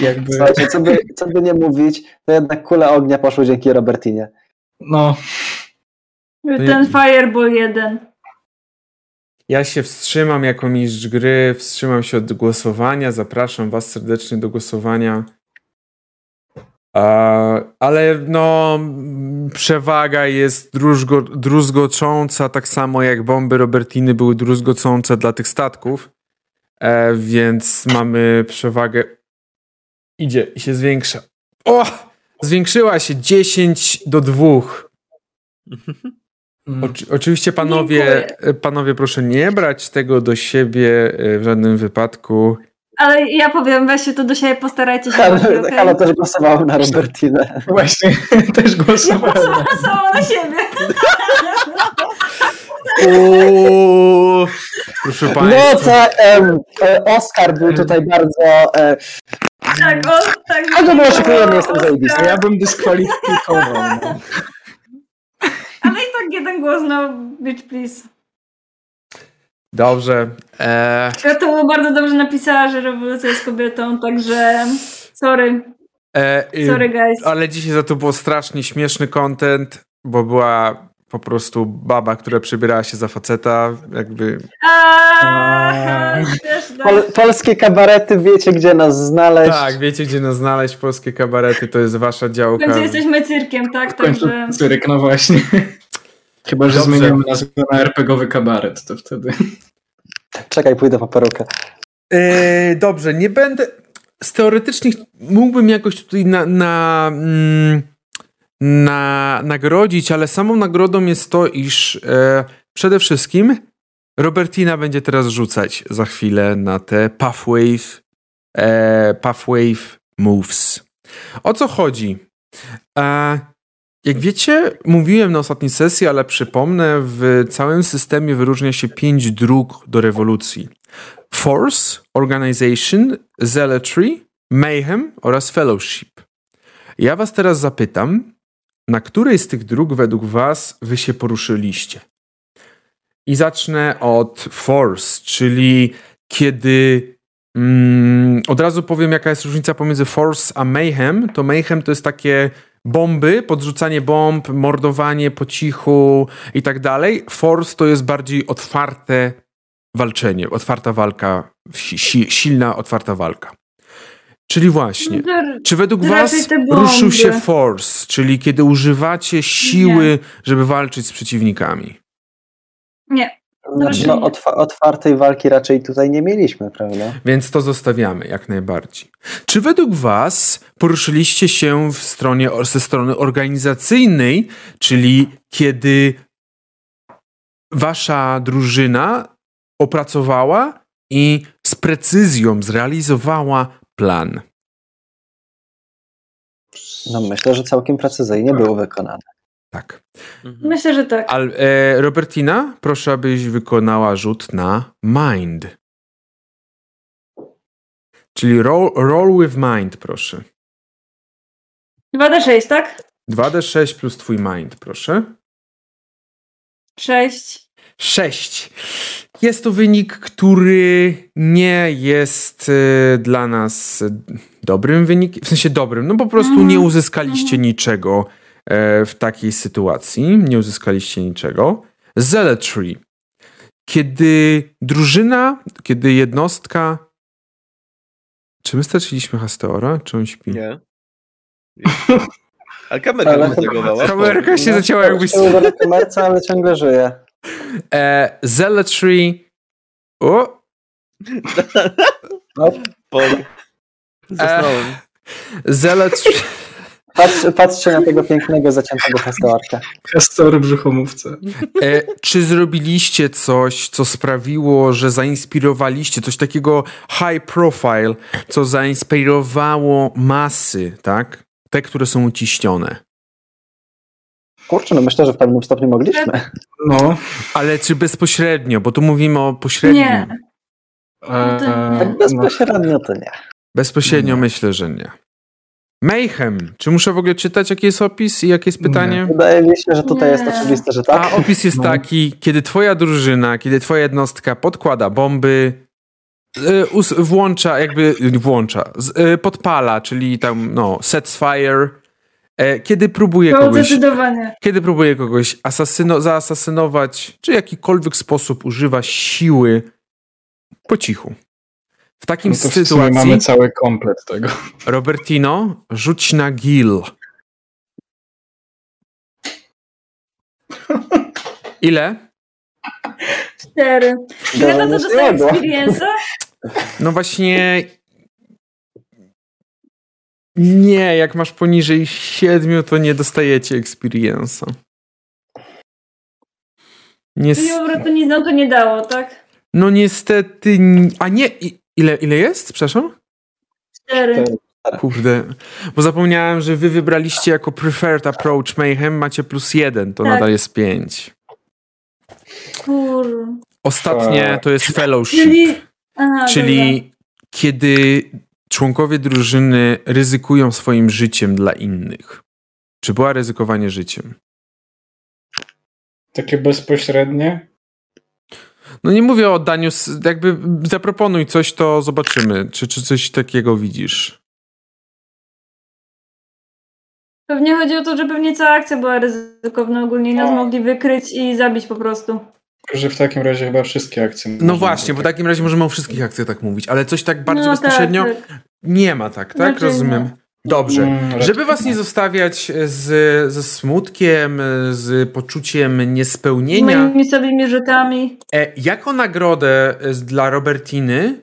Jakby, Słuchajcie, co by, co by nie mówić, to jednak kule ognia poszły dzięki Robertinie. no, Ten Fireball jeden. Ja się wstrzymam jako mistrz gry, wstrzymam się od głosowania. Zapraszam Was serdecznie do głosowania. ale no, przewaga jest druzgo, druzgocząca, tak samo jak bomby Robertiny były druzgocące dla tych statków, e, więc mamy przewagę. Idzie i się zwiększa. O! Zwiększyła się 10 do 2. Oczy, oczywiście panowie, panowie proszę nie brać tego do siebie e, w żadnym wypadku. Ale ja powiem, weźcie to do siebie, postarajcie się. Halo, okay? Halo też głosowałem na Robertinę. Właśnie, [laughs] też głosowałem. Ja głosowałam na siebie. Uuu, proszę No państwa. to em, e, Oskar był tutaj bardzo... E, Tak, o, tak. a to było przyjemnie, jestem zajebisty. Ja bym dyskwalifikował. No. Ale i tak jeden głos na Bitch Please. Dobrze. E, Ja to było bardzo dobrze napisała, że rewolucja jest kobietą, także sorry, e, y, sorry guys. ale dzisiaj za to było strasznie śmieszny content, bo była po prostu baba, która przebierała się za faceta, jakby... Aaaa. Pol, polskie kabarety, wiecie gdzie nas znaleźć. Tak, wiecie gdzie nas znaleźć, polskie kabarety, to jest wasza W działka. końcu jesteśmy cyrkiem, tak? W Także cyrek, no właśnie. Chyba, że Dobrze. zmienimy nazwę na RPGowy kabaret, to wtedy. Czekaj, pójdę po perukę. E, dobrze, nie będę. Z teoretycznie mógłbym jakoś tutaj na, na, mm, na nagrodzić, ale samą nagrodą jest to, iż e, przede wszystkim Robertina będzie teraz rzucać za chwilę na te Pathwave, e, pathwave Moves. O co chodzi? E, jak wiecie, mówiłem na ostatniej sesji, ale przypomnę, w całym systemie wyróżnia się pięć dróg do rewolucji. Force, Organization, Zealotry, Mayhem oraz Fellowship. Ja was teraz zapytam, na której z tych dróg według was wy się poruszyliście? I zacznę od Force, czyli kiedy mm, od razu powiem, jaka jest różnica pomiędzy Force a Mayhem, to Mayhem to jest takie bomby, podrzucanie bomb, mordowanie po cichu i tak dalej. Force to jest bardziej otwarte walczenie, otwarta walka, si, si, silna, otwarta walka. Czyli właśnie, czy według was ruszył się force, czyli kiedy używacie siły, żeby walczyć z przeciwnikami? nie. Znaczy, no, otwa otwartej walki raczej tutaj nie mieliśmy, prawda? Więc to zostawiamy jak najbardziej. Czy według Was poruszyliście się w stronie, ze strony organizacyjnej, czyli kiedy Wasza drużyna opracowała i z precyzją zrealizowała plan? No myślę, że całkiem precyzyjnie było wykonane. Tak. Mhm. Myślę, że tak. Al, e, Robertina, proszę, abyś wykonała rzut na mind. Czyli roll, roll with mind, proszę. 2D6, tak? 2d6 plus twój mind, proszę. 6. 6. Jest to wynik, który nie jest e, dla nas dobrym wynikiem, w sensie dobrym, no po prostu Mhm. nie uzyskaliście niczego e, w takiej sytuacji, nie uzyskaliście niczego. Zealotry. Kiedy drużyna, kiedy jednostka... Czy my straciliśmy Hasteora? Czy on śpi? Nie. [laughs] A kamerka Ale- zareagowała. Kamerka się zacięła jakbyś... Go na kamerce, ale ciągle żyje. E, Zealotry... O! No. Zasnąłem. Zealotry... patrz, patrzcie na tego pięknego, zaciętego pastołarka. Kastory brzuchomówce. E, czy zrobiliście coś, co sprawiło, że zainspirowaliście coś takiego high profile, co zainspirowało masy, tak? Te, które są uciśnione. Kurczę, no myślę, że w pewnym stopniu mogliśmy. No. Ale czy bezpośrednio? Bo tu mówimy o pośrednim. Nie. E, Tak no, bezpośrednio to nie. Bezpośrednio Nie. myślę, że nie. Mayhem. Czy muszę w ogóle czytać, jaki jest opis i jakie jest pytanie? Wydaje mi się, że tutaj Nie. jest oczywiste, że tak. A opis jest No. taki, kiedy twoja drużyna, kiedy twoja jednostka podkłada bomby, us- włącza, jakby włącza, y, podpala, czyli tam, no, sets fire, e, kiedy próbuje To kogoś, kiedy próbuje kogoś asasyno, zaasasynować, czy w jakikolwiek sposób używa siły po cichu. W takim No to w sumie sytuacji, mamy cały komplet tego. Robertino, rzuć na Gil. Ile? Cztery. Ile to, było. experience'a? No właśnie. Nie, jak masz poniżej 7, to nie dostajecie experience'a. Nie, I dobra, to nic nam to nie dało, tak? no niestety. A nie, ile, ile jest? Przepraszam? Cztery. Kurde, bo zapomniałem, że wy wybraliście jako preferred approach Mayhem, macie plus jeden, to Tak. nadal jest 5. Kur... Ostatnie to jest fellowship. Czyli... Aha, Czyli kiedy członkowie drużyny ryzykują swoim życiem dla innych. Czy była ryzykowanie życiem? Takie bezpośrednie. No nie mówię o oddaniu, s- jakby zaproponuj coś, to zobaczymy, czy, czy coś takiego widzisz. Pewnie chodzi o to, że pewnie cała akcja była ryzykowna ogólnie i nas mogli wykryć i zabić po prostu. Że w takim razie chyba wszystkie akcje. No właśnie, bo w takim razie możemy o wszystkich akcjach tak mówić, ale coś tak bardziej no, bezpośrednio Tak, tak. nie ma tak, tak? Znaczy, Rozumiem. nie. Dobrze. Mm, Żeby was nie zostawiać z, ze smutkiem, z poczuciem niespełnienia, moimi słabymi rzutami. E, jako nagrodę e, dla Robertiny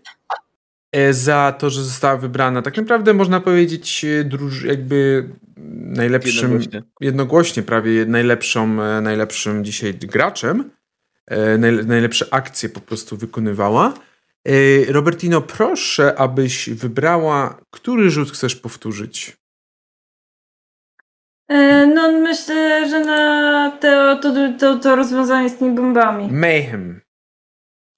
e, za to, że została wybrana, tak naprawdę można powiedzieć druż, jakby najlepszym, Jednogłośnie. jednogłośnie prawie najlepszą, najlepszym dzisiaj graczem, najlepsze akcje po prostu wykonywała. E, Robertino, proszę, abyś wybrała, który rzut chcesz powtórzyć. E, No myślę, że na to, to, to, to rozwiązanie z tymi bombami. Mayhem.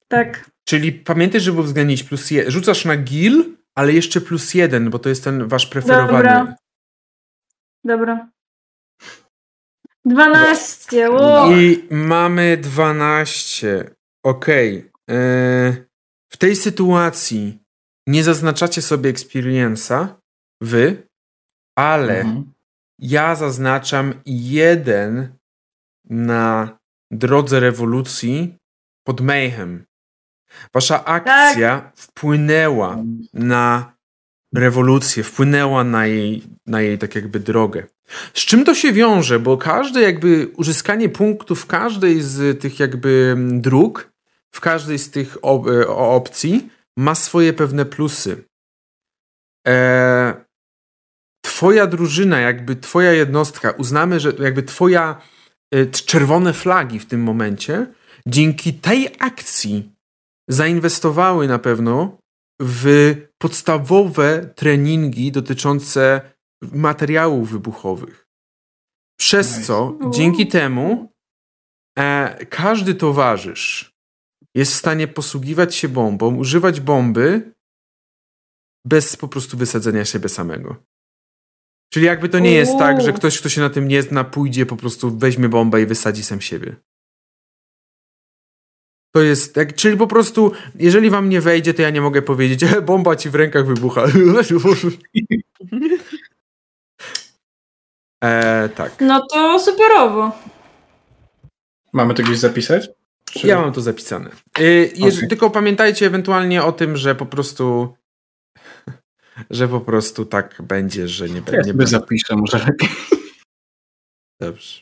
Tak. Czyli pamiętaj, żeby uwzględnić plus jeden. Rzucasz na gil, ale jeszcze plus jeden, bo to jest ten wasz preferowany. Dobra. Dobra. 12. Ło. I mamy 12. Okej. Yy, W tej sytuacji nie zaznaczacie sobie experience'a, wy, ale Mhm. ja zaznaczam jeden na drodze rewolucji pod Mayhem. Wasza akcja wpłynęła na rewolucję, wpłynęła na jej, na jej tak jakby drogę. Z czym to się wiąże? Bo każde jakby uzyskanie punktów w każdej z tych jakby mm, dróg, w każdej z tych op- e, opcji ma swoje pewne plusy. E, twoja drużyna, jakby twoja jednostka, uznamy, że jakby twoja e, czerwone flagi w tym momencie, dzięki tej akcji zainwestowały na pewno w podstawowe treningi dotyczące materiałów wybuchowych. Przez Nice. co dzięki temu e, każdy towarzysz jest w stanie posługiwać się bombą, używać bomby bez po prostu wysadzenia siebie samego. Czyli jakby to nie jest tak, że ktoś, kto się na tym nie zna, pójdzie, po prostu weźmie bombę i wysadzi sam siebie. To jest, jak, czyli po prostu, jeżeli wam nie wejdzie, to ja nie mogę powiedzieć, e, [laughs] bomba ci w rękach wybucha. [laughs] e, tak. No to superowo. Mamy to gdzieś zapisać? Czy... Ja mam to zapisane. Y, jeżeli, Okej. Tylko pamiętajcie ewentualnie o tym, że po prostu [laughs] że po prostu tak będzie, że nie Ja będzie. sobie zapiszę, może lepiej. Dobrze.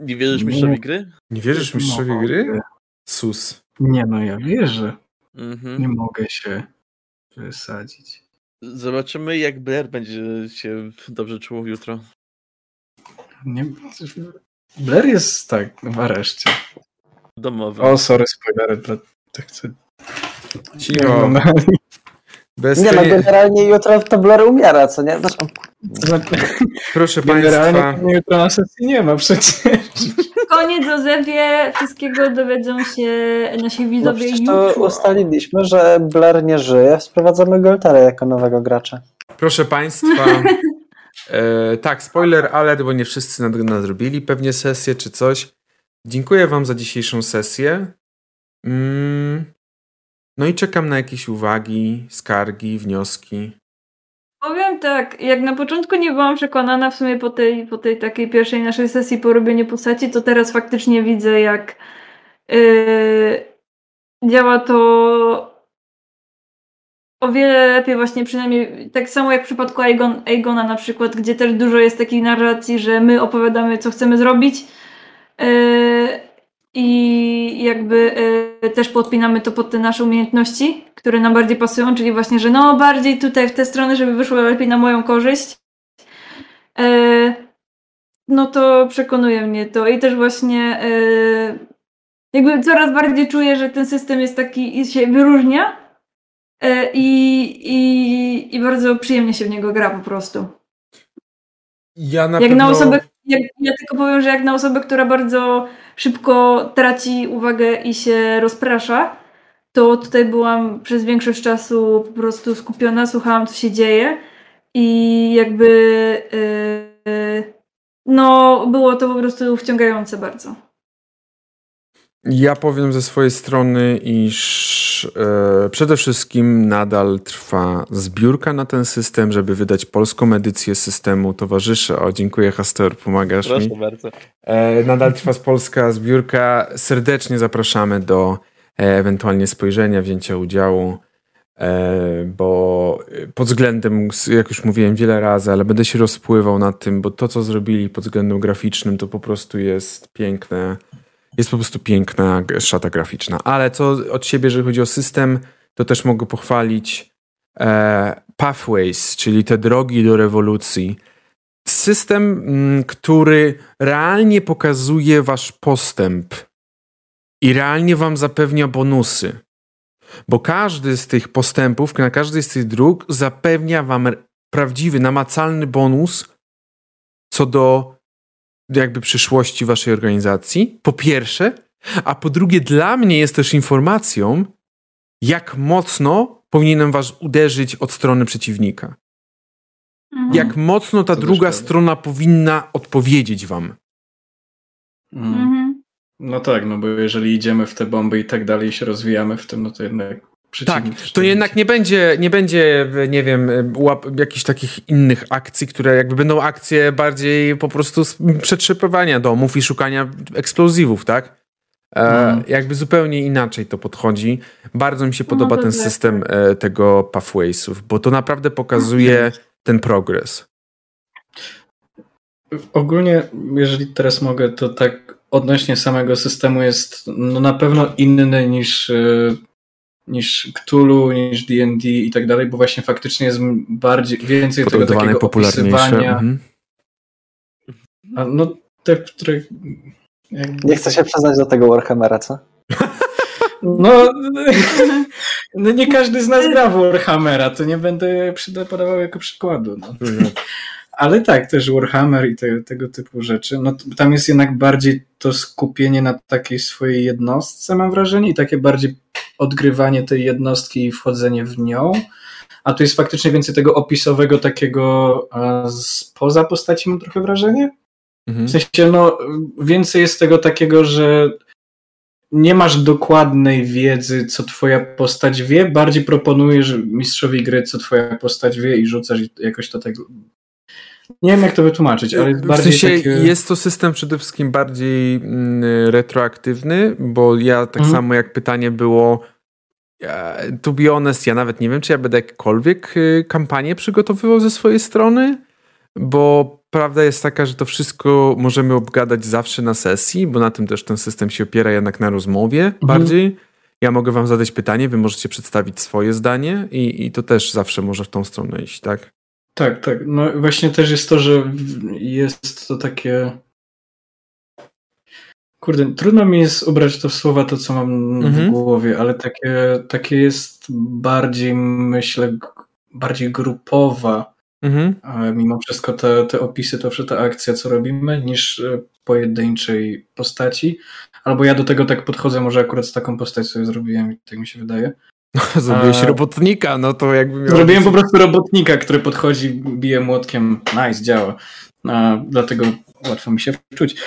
Nie wierzysz mistrzowi gry? Nie wierzysz mistrzowi gry? Sus. Nie no, ja wierzę. Mhm. Nie mogę się wysadzić. Zobaczymy, jak Blair będzie się dobrze czuł jutro. Nie... Blair jest tak w areszcie. Domowy. O, sorry, spoilery dla tych, co nie Cicho. oglądali. Bez Nie no, tej... generalnie jutro to Blair umiera, co nie? Znaczy, Proszę Generalnie Państwa. mnie jutro na sesji nie ma przecież. Koniec Józefie, wszystkiego dowiedzą się nasi no widzowie przecież to jutro. ustaliliśmy, że Blair nie żyje, sprowadzamy Goltara jako nowego gracza. Proszę Państwa. [laughs] E, tak, spoiler alert, bo nie wszyscy nad, nadrobili pewnie sesję czy coś. Dziękuję Wam za dzisiejszą sesję. Mm, no i czekam na jakieś uwagi, skargi, wnioski. Powiem tak, jak na początku nie byłam przekonana w sumie po tej, po tej takiej pierwszej naszej sesji po robieniu postaci, to teraz faktycznie widzę jak yy, działa to o wiele lepiej właśnie przynajmniej tak samo jak w przypadku Aegon, Aegona na przykład, gdzie też dużo jest takiej narracji, że my opowiadamy co chcemy zrobić yy, i jakby yy, też podpinamy to pod te nasze umiejętności, które nam bardziej pasują, czyli właśnie, że no bardziej tutaj w tę stronę, żeby wyszło lepiej na moją korzyść. Yy, no to przekonuje mnie to i też właśnie jakby coraz bardziej czuję, że ten system jest taki i się wyróżnia E, i, i, i bardzo przyjemnie się w niego gra po prostu. Ja na jak pewno... na osobę, jak, ja tylko powiem, że jak na osobę, która bardzo szybko traci uwagę i się rozprasza, to tutaj byłam przez większość czasu po prostu skupiona, słuchałam, co się dzieje i jakby yy, no było to po prostu wciągające bardzo. Ja powiem ze swojej strony, iż e, przede wszystkim nadal trwa zbiórka na ten system, żeby wydać polską edycję systemu Towarzysze. O, dziękuję Hastor, pomagasz Proszę mi. bardzo. E, nadal trwa polska zbiórka. Serdecznie zapraszamy do e, ewentualnie spojrzenia, wzięcia udziału, bo pod względem, jak już mówiłem wiele razy, ale będę się rozpływał nad tym, bo to, co zrobili pod względem graficznym, to po prostu jest piękne jest po prostu piękna szata graficzna. Ale co od siebie, jeżeli chodzi o system, to też mogę pochwalić e, Pathways, czyli te drogi do rewolucji. System, m, który realnie pokazuje wasz postęp i realnie wam zapewnia bonusy. Bo każdy z tych postępów, na każdej z tych dróg zapewnia wam prawdziwy, namacalny bonus co do jakby przyszłości waszej organizacji, po pierwsze, a po drugie dla mnie jest też informacją, jak mocno powinienem was uderzyć od strony przeciwnika. Mhm. Jak mocno ta to druga strona powinna odpowiedzieć wam. Mhm. mhm. No tak, no bo jeżeli idziemy w te bomby i tak dalej się rozwijamy w tym, no to jednak tak, to jednak nie będzie, nie będzie, nie wiem, łap, jakichś takich innych akcji, które jakby będą akcje bardziej po prostu przetrzepywania domów i szukania eksplozywów, tak? E, mhm. jakby zupełnie inaczej to podchodzi. Bardzo mi się no, podoba no, ten system e, tego pathwaysów, bo to naprawdę pokazuje ten progres. Ogólnie, jeżeli teraz mogę, to tak odnośnie samego systemu jest no, na pewno inny niż e, niż Cthulhu, niż D&D i tak dalej, bo właśnie faktycznie jest bardziej, więcej tego takiego opisywania. Mhm. A no te, które... Jak... Nie chcę się przyznać do tego Warhammera, co? No, [laughs] no nie każdy z nas gra w Warhammera, to nie będę podawał jako przykładu. No. Ale tak, też Warhammer i te, tego typu rzeczy. No, tam jest jednak bardziej to skupienie na takiej swojej jednostce, mam wrażenie, i takie bardziej odgrywanie tej jednostki i wchodzenie w nią. A tu jest faktycznie więcej tego opisowego takiego spoza postaci, mam trochę wrażenie. Mhm. W sensie, no, więcej jest tego takiego, że nie masz dokładnej wiedzy, co twoja postać wie, bardziej proponujesz mistrzowi gry, co twoja postać wie i rzucasz i jakoś to tak nie wiem, jak to wytłumaczyć, ale jest bardziej. W sensie takie... jest to system przede wszystkim bardziej mm, retroaktywny, bo ja tak mhm. samo jak pytanie było. To be honest, ja nawet nie wiem, czy ja będę jakkolwiek y, kampanię przygotowywał ze swojej strony, bo prawda jest taka, że to wszystko możemy obgadać zawsze na sesji, bo na tym też ten system się opiera jednak na rozmowie mhm. bardziej. Ja mogę wam zadać pytanie, wy możecie przedstawić swoje zdanie i, i to też zawsze może w tą stronę iść, tak? Tak, tak. No właśnie też jest to, że jest to takie. Kurde, trudno mi jest ubrać to w słowa, to co mam mhm. w głowie, ale takie, takie jest bardziej, myślę, bardziej grupowa. Mhm. Mimo wszystko te, te opisy, to ta akcja, co robimy, niż e, pojedynczej postaci. Albo ja do tego tak podchodzę, może akurat z taką postać sobie zrobiłem, tak mi się wydaje. [laughs] Zrobiłeś A... robotnika, no to jakby miał Zrobiłem po prostu robotnika, który podchodzi, bije młotkiem, nice, działa. A, dlatego łatwo mi się wczuć. [laughs]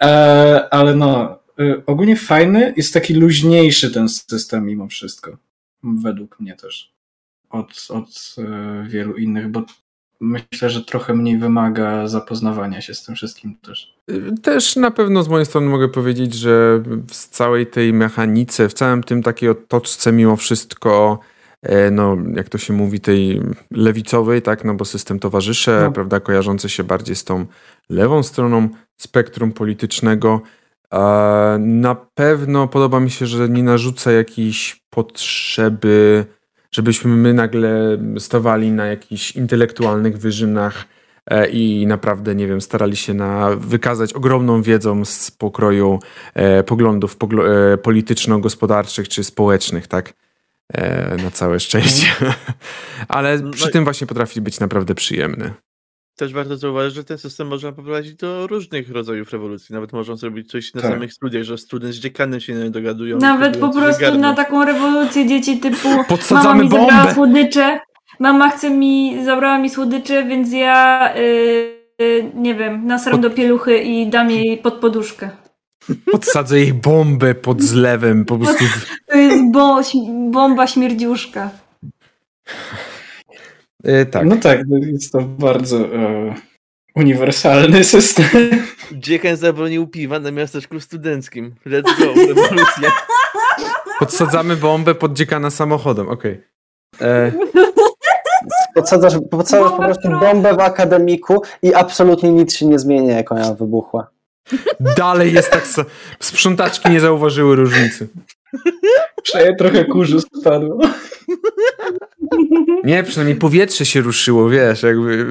A, ale no, y, ogólnie fajny, jest taki luźniejszy ten system mimo wszystko. Według mnie też. Od, od y, wielu innych, bo myślę, że trochę mniej wymaga zapoznawania się z tym wszystkim też. Też na pewno z mojej strony mogę powiedzieć, że w całej tej mechanice, w całym tym takiej otoczce mimo wszystko e, no jak to się mówi, tej lewicowej, tak, no bo system towarzysze, No. prawda, kojarzące się bardziej z tą lewą stroną spektrum politycznego. Na pewno podoba mi się, że nie narzuca jakiejś potrzeby, żebyśmy my nagle stawali na jakichś intelektualnych wyżynach i naprawdę, nie wiem, starali się na wykazać ogromną wiedzą z pokroju e, poglądów poglo- e, polityczno-gospodarczych czy społecznych, tak? E, na całe szczęście. [laughs] Ale No przy i- tym właśnie potrafi być naprawdę przyjemny. Też warto zauważyć, że ten system można poprowadzić do różnych rodzajów rewolucji. Nawet można zrobić coś na Tak. samych studiach, że student z dziekanem się nie dogadują. Nawet po prostu na taką rewolucję dzieci typu [laughs] Podsadzamy mama mi zabrała bombę! słodycze, mama chce mi, zabrała mi słodycze, więc ja y, y, nie wiem, nasram do pieluchy i dam jej pod poduszkę. Podsadzę jej bombę pod zlewem, po prostu To jest bo, bomba śmierdziuszka. e, tak. No tak, no jest to bardzo e, uniwersalny system. Dziekan zabronił piwa na miasteczku studenckim. Let's go, rewolucja. Podsadzamy bombę pod dziekana samochodem, okej. E, Podsadzasz, podsadzasz po prostu pro- bombę w akademiku i absolutnie nic się nie zmienia, jak ona wybuchła. Dalej jest tak samo. Sprzątaczki nie zauważyły różnicy. Przeje trochę kurzu spadło. Nie, przynajmniej powietrze się ruszyło, wiesz, jakby.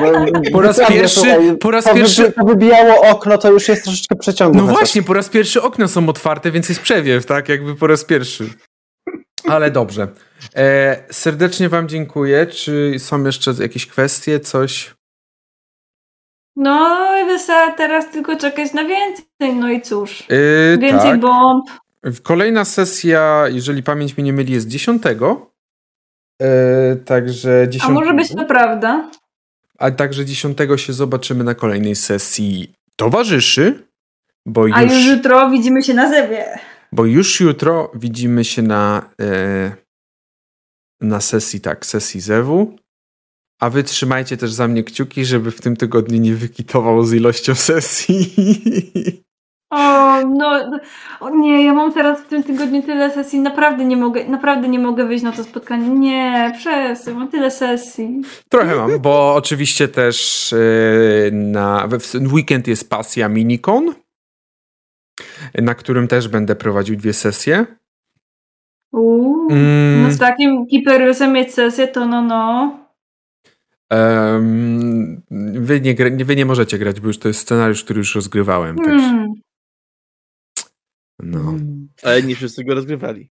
No, Po raz pierwszy- słuchaj, po raz to pierwszy- to wybijało okno, to już jest troszeczkę przeciągu. No właśnie, po raz pierwszy okna są otwarte, więc jest przewiew, tak? Jakby po raz pierwszy. Ale dobrze. E, serdecznie Wam dziękuję. Czy są jeszcze jakieś kwestie, coś? No wystarczy teraz tylko czekać na więcej. No i cóż. E, Więcej tak. bomb. Kolejna sesja, jeżeli pamięć mnie nie myli, jest 10. E, także 10. A może być to prawda? A także 10 się zobaczymy na kolejnej sesji towarzyszy, bo A już już, jutro widzimy się na zewie. Bo już jutro widzimy się na, e, na sesji, tak, sesji Zewu. A wy trzymajcie też za mnie kciuki, żeby w tym tygodniu nie wykitował z ilością [laughs] sesji. O, no, o nie, ja mam teraz w tym tygodniu tyle sesji, naprawdę nie mogę, naprawdę nie mogę wyjść na to spotkanie. Nie, przestań, mam tyle sesji. Trochę mam, bo oczywiście też e, na w weekend jest pasja Minicon, na którym też będę prowadził dwie sesje. Uuu, Mm. no z takim Kiperiusem mieć sesję, to no, no. Em, wy, nie, wy nie możecie grać, bo już to jest scenariusz, który już rozgrywałem. Także, Hmm. no, Ale nie wszyscy go rozgrywali.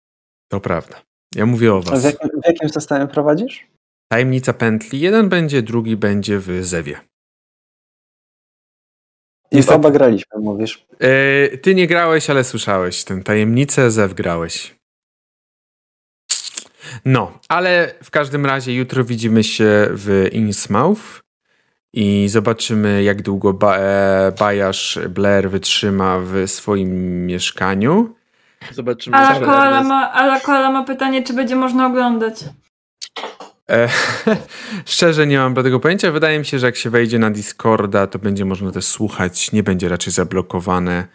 to prawda. Ja mówię o A w was. jakim, w jakim systemie prowadzisz? Tajemnica pętli. Jeden będzie, drugi będzie w Zewie. Niestety. Oba graliśmy, mówisz. E, ty nie grałeś, ale słyszałeś tę tajemnicę, Zew grałeś. No, ale w każdym razie jutro widzimy się w Innsmouth i zobaczymy, jak długo ba- e, Bajasz Blair wytrzyma w swoim mieszkaniu. Zobaczymy. Ala Koala, ma, Ala Koala ma pytanie, czy będzie można oglądać. E, [laughs] szczerze nie mam tego pojęcia. Wydaje mi się, że jak się wejdzie na Discorda, to będzie można też słuchać. Nie będzie raczej zablokowane.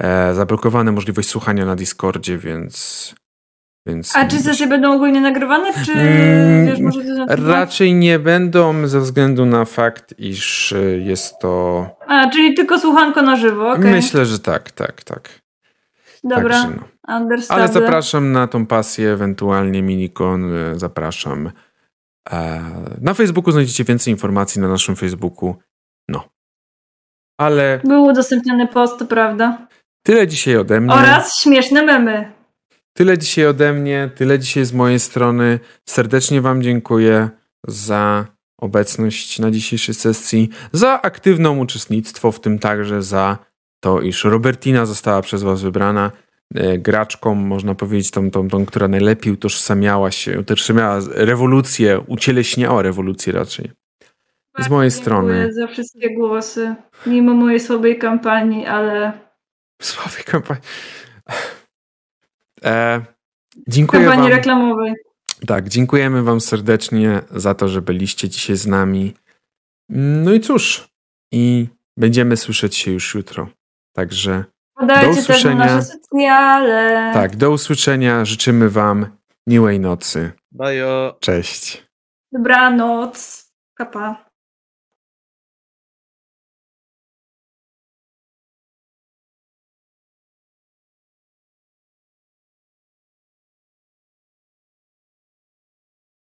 E, zablokowane możliwość słuchania na Discordzie, więc. więc A czy sesje będą ogólnie nagrywane, czy Mm, wiesz, może to Raczej nie będą ze względu na fakt, iż e, jest to. A, czyli tylko słuchanko na żywo, okej. Myślę, że tak, tak, tak. Dobra, Także no. Ale zapraszam na tą pasję, ewentualnie minikon. e, Zapraszam. E, Na Facebooku znajdziecie więcej informacji na naszym Facebooku. No. Ale Był udostępniony post, prawda. tyle dzisiaj ode mnie. Oraz śmieszne memy. Tyle dzisiaj ode mnie, tyle dzisiaj z mojej strony. Serdecznie Wam dziękuję za obecność na dzisiejszej sesji, za aktywne uczestnictwo, w tym także za to, iż Robertina została przez Was wybrana graczką, można powiedzieć, tą, tą, tą która najlepiej utożsamiała się, utożsamiała rewolucję, ucieleśniała rewolucję raczej. Z mojej strony. Dziękuję za wszystkie głosy, mimo mojej słabej kampanii, ale [laughs] Słabej kampanii. E, dziękuję kampanii Wam. reklamowej. Tak, dziękujemy Wam serdecznie za to, że byliście dzisiaj z nami. No i cóż, i będziemy słyszeć się już jutro. Także Podajcie też na nasze. Tak, do usłyszenia. Życzymy Wam miłej nocy. Bajo. Cześć. Dobranoc. Kapa.